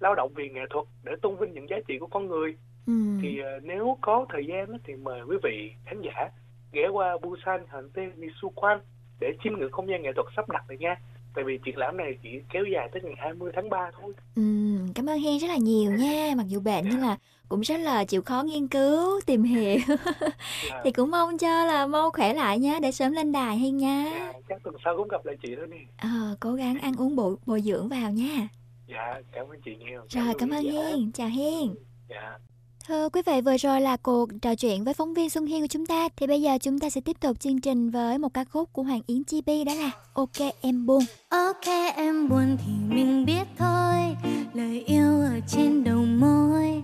lao động vì nghệ thuật để tôn vinh những giá trị của con người. Ừ. Thì ờ, nếu có thời gian thì mời quý vị khán giả ghé qua Busan Hante Misukan để chiêm ngưỡng không gian nghệ thuật sắp đặt này nha. Tại vì triển lãm này chỉ kéo dài tới ngày 20 tháng 3 thôi. Ừ, cảm ơn Hiên rất là nhiều nha. *laughs* Mặc dù bệnh nhưng là cũng rất là chịu khó nghiên cứu, tìm hiểu. *laughs* thì cũng mong cho là mau khỏe lại nha để sớm lên đài Hiên nha. Chắc tuần sau cũng gặp lại chị đó nè. Ờ, cố gắng ăn uống bổ bồi dưỡng vào nha. Dạ, cảm ơn chị nhiều. Rồi, cảm ơn Hiên. Chào Hiên. Dạ. Thưa quý vị, vừa rồi là cuộc trò chuyện với phóng viên Xuân Hiên của chúng ta. Thì bây giờ chúng ta sẽ tiếp tục chương trình với một ca khúc của Hoàng Yến Chi đó là Ok Em buồn. Ok em buồn thì mình biết thôi. Lời yêu ở trên đầu môi.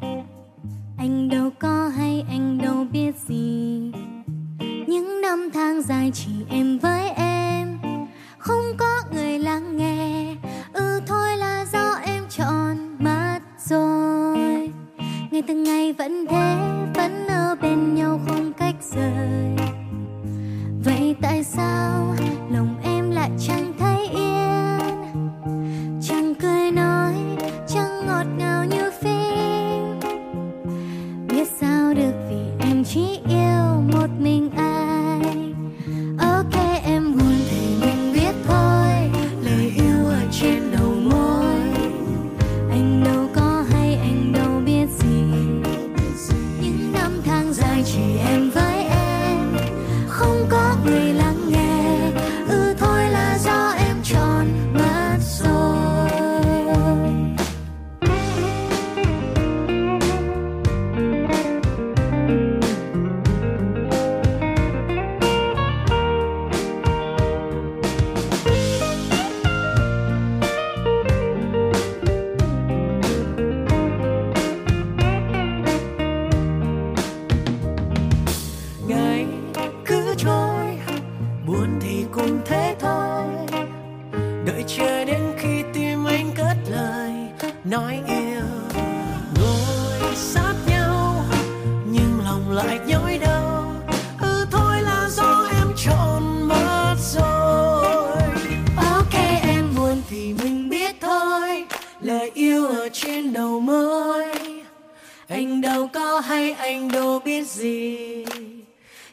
Anh đâu có hay anh đâu biết gì. Những năm tháng dài chỉ em với em. Không có người lắng nghe. Ừ thôi là do em chọn mất rồi ngày từng ngày vẫn thế, vẫn ở bên nhau không cách rời. Vậy tại sao lòng em lại chẳng anh đâu biết gì.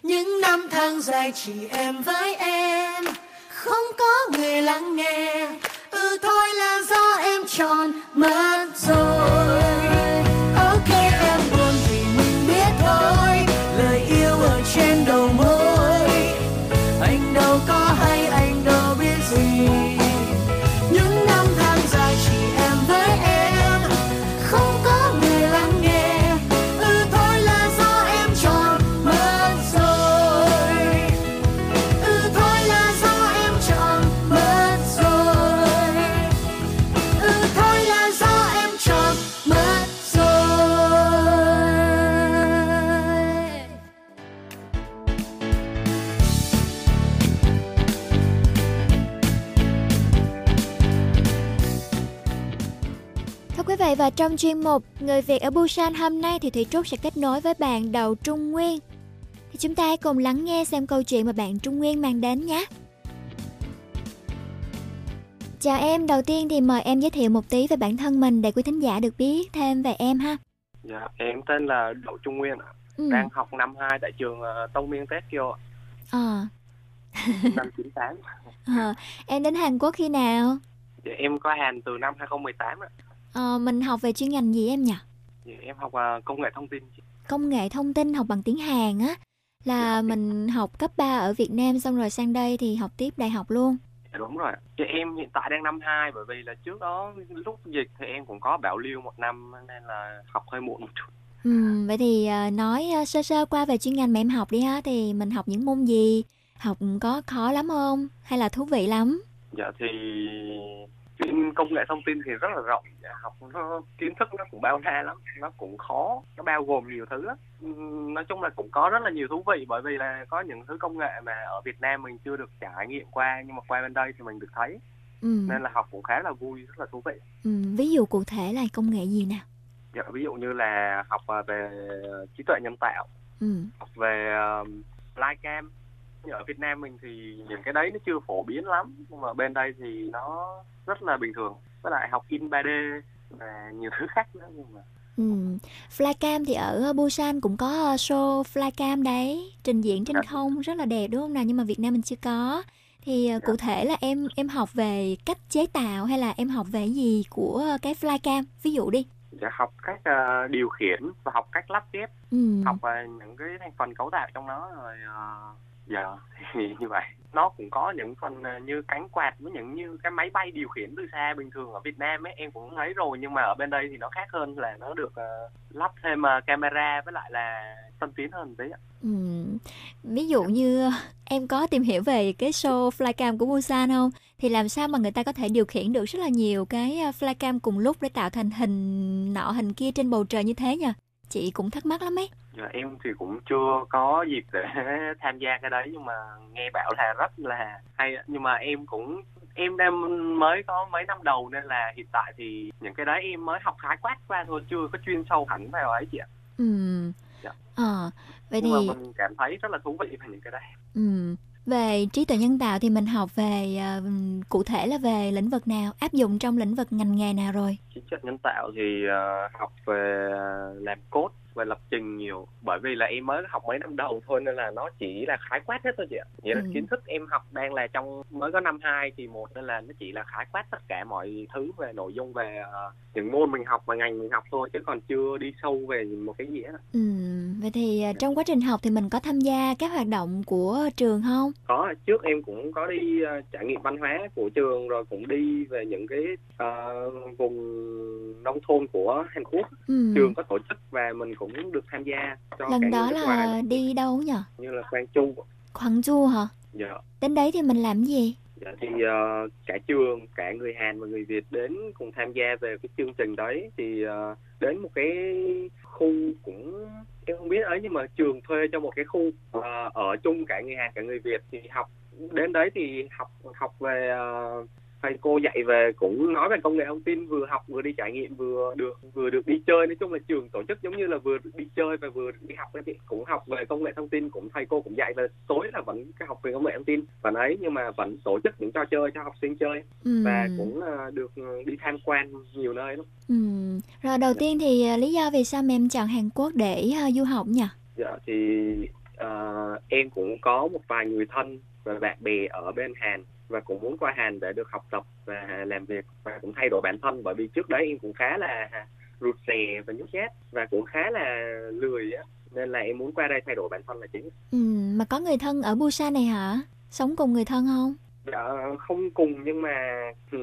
Những năm tháng dài chỉ em với em, không có người lắng nghe. Ừ thôi là do em tròn mất rồi. Và trong chuyên mục Người Việt ở Busan hôm nay thì Thủy Trúc sẽ kết nối với bạn Đầu Trung Nguyên. Thì chúng ta hãy cùng lắng nghe xem câu chuyện mà bạn Trung Nguyên mang đến nhé. Chào em, đầu tiên thì mời em giới thiệu một tí về bản thân mình để quý thính giả được biết thêm về em ha. Dạ, em tên là Đậu Trung Nguyên ạ. Ừ. Đang học năm 2 tại trường ờ, Tông Miên Tokyo ạ. Ờ, năm 98. *laughs* ờ, em đến Hàn Quốc khi nào? Dạ, em có Hàn từ năm 2018 ạ. Ờ, mình học về chuyên ngành gì em nhỉ? Dạ, em học ờ, công nghệ thông tin. chị. Công nghệ thông tin học bằng tiếng Hàn á. Là mình học cấp 3 ở Việt Nam xong rồi sang đây thì học tiếp đại học luôn. Dạ, đúng rồi. ạ. Dạ, em hiện tại đang năm 2 bởi vì là trước đó lúc dịch thì em cũng có bảo lưu một năm nên là học hơi muộn một chút. Ừ, vậy thì ờ, nói ờ, sơ sơ qua về chuyên ngành mà em học đi ha thì mình học những môn gì? Học có khó lắm không? Hay là thú vị lắm? Dạ thì chuyên công nghệ thông tin thì rất là rộng học nó kiến thức nó cũng bao la lắm nó cũng khó nó bao gồm nhiều thứ lắm nói chung là cũng có rất là nhiều thú vị bởi vì là có những thứ công nghệ mà ở Việt Nam mình chưa được trải nghiệm qua nhưng mà qua bên đây thì mình được thấy Ừ. nên là học cũng khá là vui rất là thú vị Ừ, ví dụ cụ thể là công nghệ gì nào? dạ, ví dụ như là học à, về trí tuệ nhân tạo Ừ. học về um, livecam như ở Việt Nam mình thì những cái đấy nó chưa phổ biến lắm nhưng mà bên đây thì nó rất là bình thường với lại học in 3D và nhiều thứ khác nữa nhưng mà Ừ. Flycam thì ở Busan cũng có ờ, show Flycam đấy, trình diễn trên không rất là đẹp đúng không nào? Nhưng mà Việt Nam mình chưa có. Thì ờ, cụ thể là em em học về cách chế tạo hay là em học về gì của ờ, cái Flycam? Ví dụ đi. dạ, học cách à, điều khiển và học cách lắp ghép Ừ. học à, những cái thành phần cấu tạo trong nó rồi à, dạ *laughs* thì như vậy nó cũng có những phần ờ, như cánh quạt với những như cái máy bay điều khiển từ xa bình thường ở Việt Nam ấy em cũng thấy rồi nhưng mà ở bên đây thì nó khác hơn là nó được uh, lắp thêm uh, camera với lại là tân tiến hơn tí ạ Ừ. Ví dụ như em có tìm hiểu về cái show Flycam của Busan không? Thì làm sao mà người ta có thể điều khiển được rất là nhiều cái Flycam cùng lúc để tạo thành hình nọ hình kia trên bầu trời như thế nhỉ? Chị cũng thắc mắc lắm ấy. Dạ, em thì cũng chưa có dịp để *laughs* tham gia cái đấy nhưng mà nghe bảo là rất là hay nhưng mà em cũng em đang mới có mấy năm đầu nên là hiện tại thì những cái đấy em mới học khái quát qua thôi chưa có chuyên sâu hẳn vào ấy chị ạ Ừ. Dạ. Ờ, vậy nhưng thì mà mình cảm thấy rất là thú vị về những cái đấy ừ về trí tuệ nhân tạo thì mình học về uh, cụ thể là về lĩnh vực nào, áp dụng trong lĩnh vực ngành nghề nào rồi? trí tuệ nhân tạo thì uh, học về ờ, làm code về lập trình nhiều bởi vì là em mới học mấy năm đầu thôi nên là nó chỉ là khái quát hết thôi chị ạ nghĩa là Ừ. kiến thức em học đang là trong mới có năm hai thì một nên là nó chỉ là khái quát tất cả mọi thứ về nội dung về ờ, những môn mình học và ngành mình học thôi chứ còn chưa đi sâu về một cái gì hết. Ừ. Vậy thì ờ, trong quá trình học thì mình có tham gia các hoạt động của trường không? có trước em cũng có đi ờ, trải nghiệm văn hóa của trường rồi cũng đi về những cái ờ, vùng nông thôn của Hàn Quốc Ừ. trường có tổ chức và mình cũng được tham gia cho Lần đó ngoài là đi đâu nhỉ? như là Quang Trung Quảng Chu hả? dạ Đến đấy thì mình làm gì? Dạ thì ờ, cả trường, cả người Hàn và người Việt đến cùng tham gia về cái chương trình đấy thì ờ, đến một cái khu cũng em không biết ấy nhưng mà trường thuê cho một cái khu ờ, ở chung cả người Hàn cả người Việt thì học đến đấy thì học học về ờ, thầy cô dạy về cũng nói về công nghệ thông tin vừa học vừa đi trải nghiệm vừa được vừa được đi chơi nói chung là trường tổ chức giống như là vừa đi chơi và vừa đi học ấy chị cũng học về công nghệ thông tin cũng thầy cô cũng dạy về tối là vẫn cái học về công nghệ thông tin và ấy nhưng mà vẫn tổ chức những trò chơi cho học sinh chơi Ừ. và cũng ờ, được đi tham quan nhiều nơi lắm Ừ. Rồi đầu tiên thì à, lý do vì sao mà em chọn Hàn Quốc để du học nhỉ? Dạ thì ờ, em cũng có một vài người thân và bạn bè ở bên Hàn và cũng muốn qua Hàn để được học tập và làm việc và cũng thay đổi bản thân bởi vì trước đấy em cũng khá là rụt rè và nhút nhát và cũng khá là lười á nên là em muốn qua đây thay đổi bản thân là chính. Ừ. Mà có người thân ở Busan này hả? Sống cùng người thân không? Dạ, không cùng nhưng mà ừ,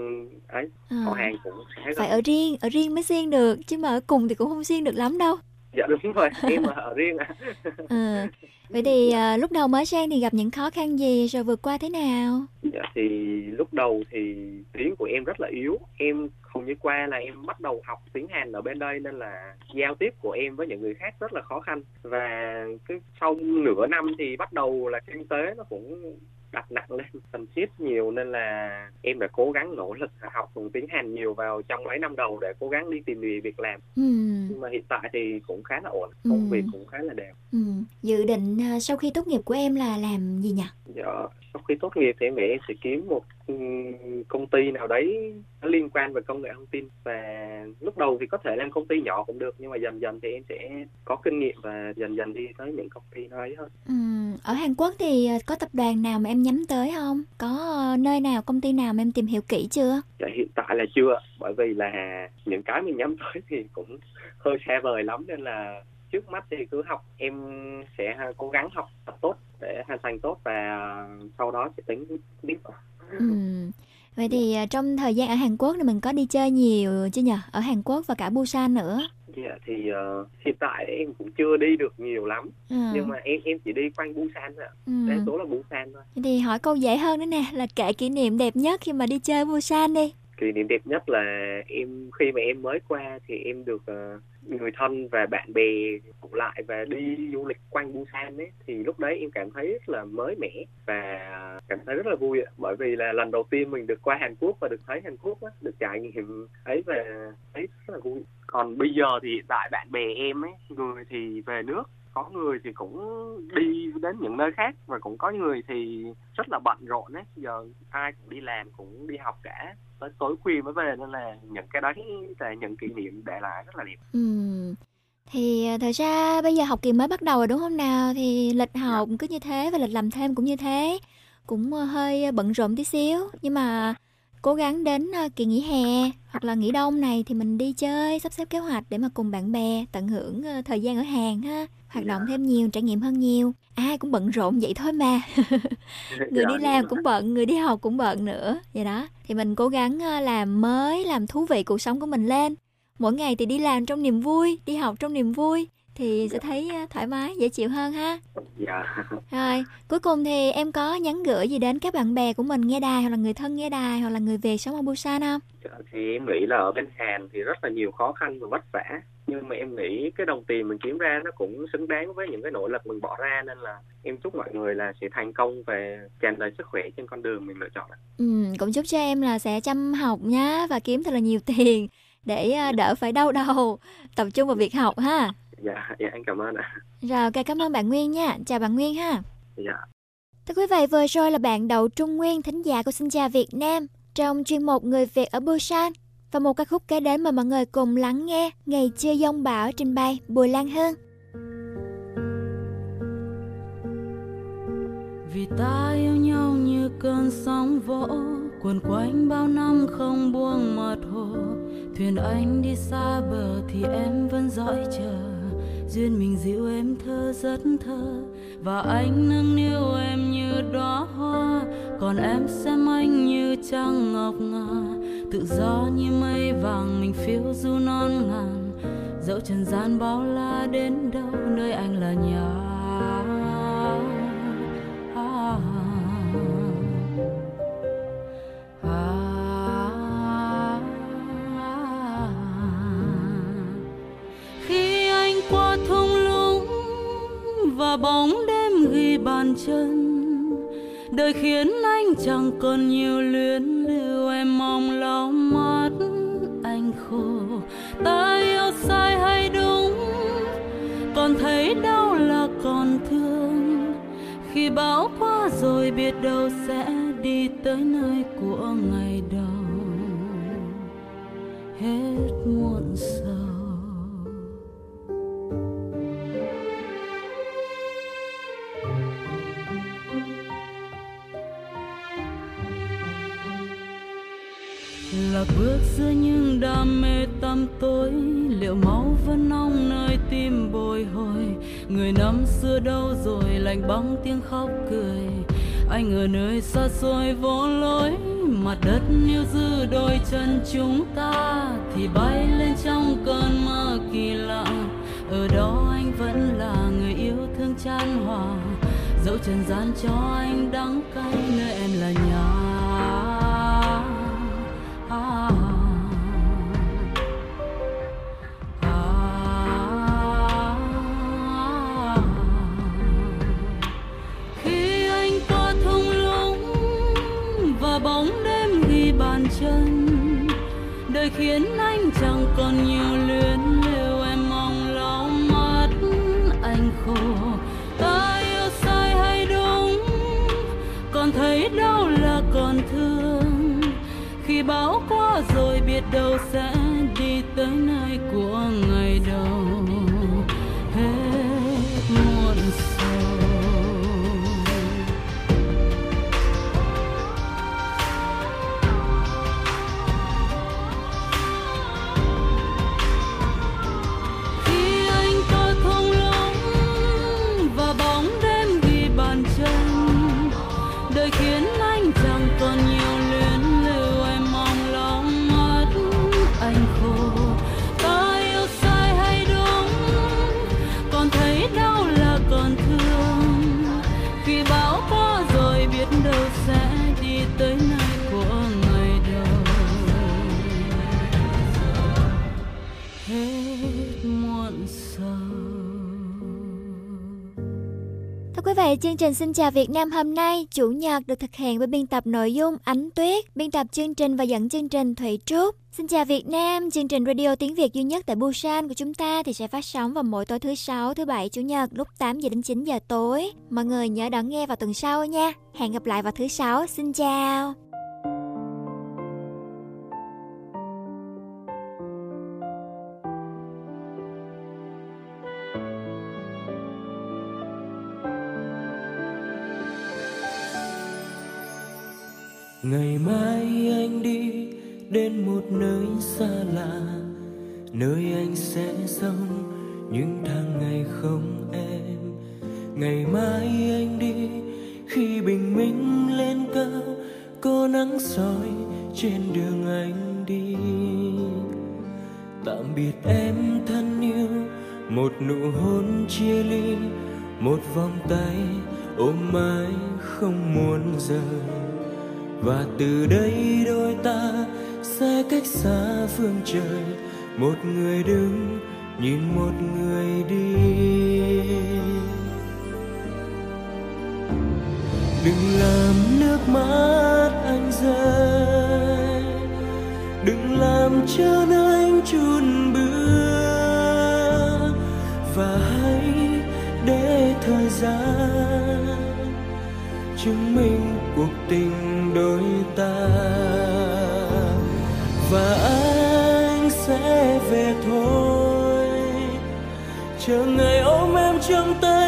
ấy À. họ hàng cũng. Phải ở riêng, ở riêng mới xuyên được chứ mà ở cùng thì cũng không xuyên được lắm đâu. Dạ đúng rồi, em ở riêng ạ. *laughs* Ừ. Vậy thì à, lúc đầu mới sang thì gặp những khó khăn gì rồi vượt qua thế nào? Dạ thì lúc đầu thì tiếng của em rất là yếu. Em hầu như qua là em bắt đầu học tiếng Hàn ở bên đây nên là giao tiếp của em với những người khác rất là khó khăn. Và cái sau nửa năm thì bắt đầu là kinh tế nó cũng đặt nặng lên cần thiết nhiều nên là em đã cố gắng nỗ lực học tiếng Hàn nhiều vào trong mấy năm đầu để cố gắng đi tìm việc làm. Ừ. Nhưng mà hiện tại thì cũng khá là ổn, công Ừ. việc cũng khá là đều. Ừ. Dự định à, sau khi tốt nghiệp của em là làm gì nhỉ? Dạ, sau khi tốt nghiệp thì em nghĩ em sẽ kiếm một ừm, công ty nào đấy nó liên quan về công nghệ thông tin và lúc đầu thì có thể làm công ty nhỏ cũng được nhưng mà dần dần thì em sẽ có kinh nghiệm và dần dần đi tới những công ty nó ấy hơn. Ừ. Ở Hàn Quốc thì có tập đoàn nào mà em nhắm tới không? Có à, nơi nào, công ty nào mà em tìm hiểu kỹ chưa? Dạ, hiện tại là chưa bởi vì là những cái mình nhắm tới thì cũng *laughs* hơi xa vời lắm nên là trước mắt thì cứ học em sẽ cố gắng học tập tốt để hoàn thành tốt và sau đó sẽ tính tiếp Ừ. Vậy thì à, trong thời gian ở Hàn Quốc thì mình có đi chơi nhiều chưa nhỉ? Ở Hàn Quốc và cả Busan nữa. Dạ thì ờ, hiện tại em cũng chưa đi được nhiều lắm Ừ. nhưng mà em em chỉ đi quanh Busan thôi. Ừ. đa số là Busan thôi thì hỏi câu dễ hơn nữa nè là kể kỷ niệm đẹp nhất khi mà đi chơi Busan đi kỷ niệm đẹp nhất là em khi mà em mới qua thì em được uh, người thân và bạn bè tụ lại và đi du lịch quanh Busan ấy. Thì lúc đấy em cảm thấy rất là mới mẻ và cảm thấy rất là vui ạ. Bởi vì là lần đầu tiên mình được qua Hàn Quốc và được thấy Hàn Quốc á, được trải nghiệm ấy và thấy rất là vui. Còn bây giờ thì tại bạn bè em ấy người thì về nước có người thì cũng đi đến những nơi khác và cũng có người thì rất là bận rộn ấy giờ ai cũng đi làm cũng đi học cả tới tối khuya mới về nên là những cái đấy là những kỷ niệm để lại rất là đẹp Ừ. Thì à, thật ra bây giờ học kỳ mới bắt đầu rồi đúng không nào? Thì lịch học cứ như thế và lịch làm thêm cũng như thế. Cũng à, hơi bận rộn tí xíu. Nhưng mà cố gắng đến à, kỳ nghỉ hè hoặc là nghỉ đông này thì mình đi chơi, sắp xếp kế hoạch để mà cùng bạn bè tận hưởng à, thời gian ở Hàn ha. Hoạt động thêm nhiều, trải nghiệm hơn nhiều. Ai cũng bận rộn vậy thôi mà. *laughs* người đi làm cũng bận, người đi học cũng bận nữa. Vậy đó. Thì mình cố gắng à, làm mới, làm thú vị cuộc sống của mình lên mỗi ngày thì đi làm trong niềm vui đi học trong niềm vui thì sẽ thấy thoải mái dễ chịu hơn ha. Dạ. Rồi cuối cùng thì em có nhắn gửi gì đến các bạn bè của mình nghe đài hoặc là người thân nghe đài hoặc là người Việt sống ở Busan không? Thì em nghĩ là ở bên Hàn thì rất là nhiều khó khăn và vất vả. Nhưng mà em nghĩ cái đồng tiền mình kiếm ra nó cũng xứng đáng với những cái nỗ lực mình bỏ ra nên là em chúc mọi người là sẽ thành công và tràn đầy sức khỏe trên con đường mình lựa chọn ừ, cũng chúc cho em là sẽ chăm học nhá và kiếm thật là nhiều tiền để à, đỡ phải đau đầu tập trung vào việc học ha dạ dạ anh cảm ơn ạ. Rồi ok cảm ơn bạn Nguyên nha. Chào bạn Nguyên ha. Dạ. Thưa quý vị, vừa rồi là bạn Đậu Trung Nguyên, thính giả của Xin Chào Việt Nam trong chuyên mục Người Việt ở Busan. Và một ca khúc kế đến mà mọi người cùng lắng nghe Ngày chưa giông bão trình bày Bùi Lan Hương. Vì ta yêu nhau như cơn sóng vỗ Cuồn quanh bao năm không buông mặt hồ. Thuyền anh đi xa bờ thì em vẫn dõi chờ Duyên mình dịu em thơ rất thơ Và anh nâng niu em như đóa hoa. Còn em xem anh như trăng ngọc ngà Tự do như mây vàng mình phiêu du non ngàn. Dẫu trần gian bao la đến đâu Nơi anh là nhà. À, à, và bóng đêm ghi bàn chân. Đời khiến anh chẳng còn nhiều luyến lưu, em mong lau mắt anh khổ ta yêu sai hay đúng, còn thấy đau là còn thương. Khi bão qua rồi biết đâu sẽ đi tới nơi của ngày đầu. Hết muộn sầu là bước giữa những đam mê tăm tối. Liệu máu vẫn nóng nơi tim bồi hồi? Người năm xưa đâu rồi, lạnh băng tiếng khóc cười. Anh ở nơi xa xôi vô lối, mặt đất níu giữ đôi chân chúng ta. Thì bay lên trong cơn mơ kỳ lạ. Ở đó anh vẫn là người yêu thương chan hòa. Dẫu trần gian cho anh đắng cay, nơi em là nhà còn nhiều luyến lưu em mong lau mắt anh khô Báo bão qua rồi biết đâu sẽ đi tới nơi của Thưa chương trình Xin chào Việt Nam hôm nay, Chủ nhật được thực hiện bởi biên tập nội dung Ánh Tuyết, biên tập chương trình và dẫn chương trình Thủy Trúc. Xin chào Việt Nam, chương trình radio tiếng Việt duy nhất tại Busan của chúng ta thì sẽ phát sóng vào mỗi tối thứ sáu, thứ bảy, chủ nhật lúc 8 giờ đến 9 giờ tối. Mọi người nhớ đón nghe vào tuần sau nha. Hẹn gặp lại vào thứ sáu. Xin chào. Ngày mai anh đi đến một nơi xa lạ, nơi anh sẽ sống những tháng ngày không em. Ngày mai anh đi, khi bình minh lên cao, có nắng soi trên đường anh đi. Tạm biệt em thân yêu, một nụ hôn chia ly, một vòng tay ôm mãi không muốn rời và từ đây đôi ta sẽ cách xa phương trời. Một người đứng, nhìn một người đi. Đừng làm nước mắt anh rơi. Đừng làm chân anh chùn bước. Và hãy để thời gian chứng minh cuộc tình đôi ta. Và anh sẽ về thôi. Chờ ngày ôm em trong tay.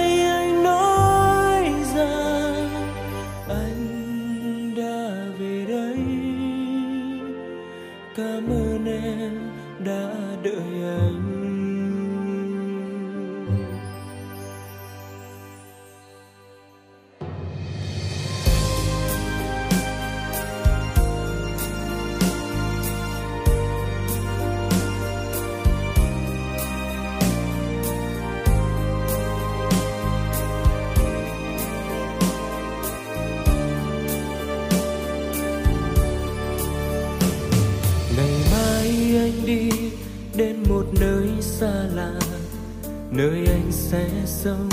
Sâu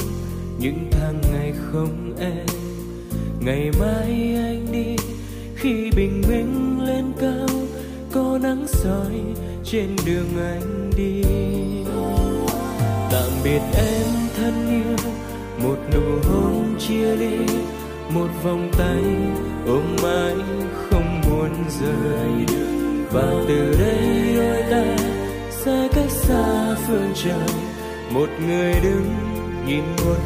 những tháng ngày không em, ngày mai anh đi. Khi khi bình minh lên cao, có nắng soi trên đường anh đi. Tạm biệt em thân yêu, một nụ hôn chia ly, một vòng tay ôm mãi không muốn rời. Và từ đây đôi ta sẽ cách xa phương trời, một người đứng nhìn một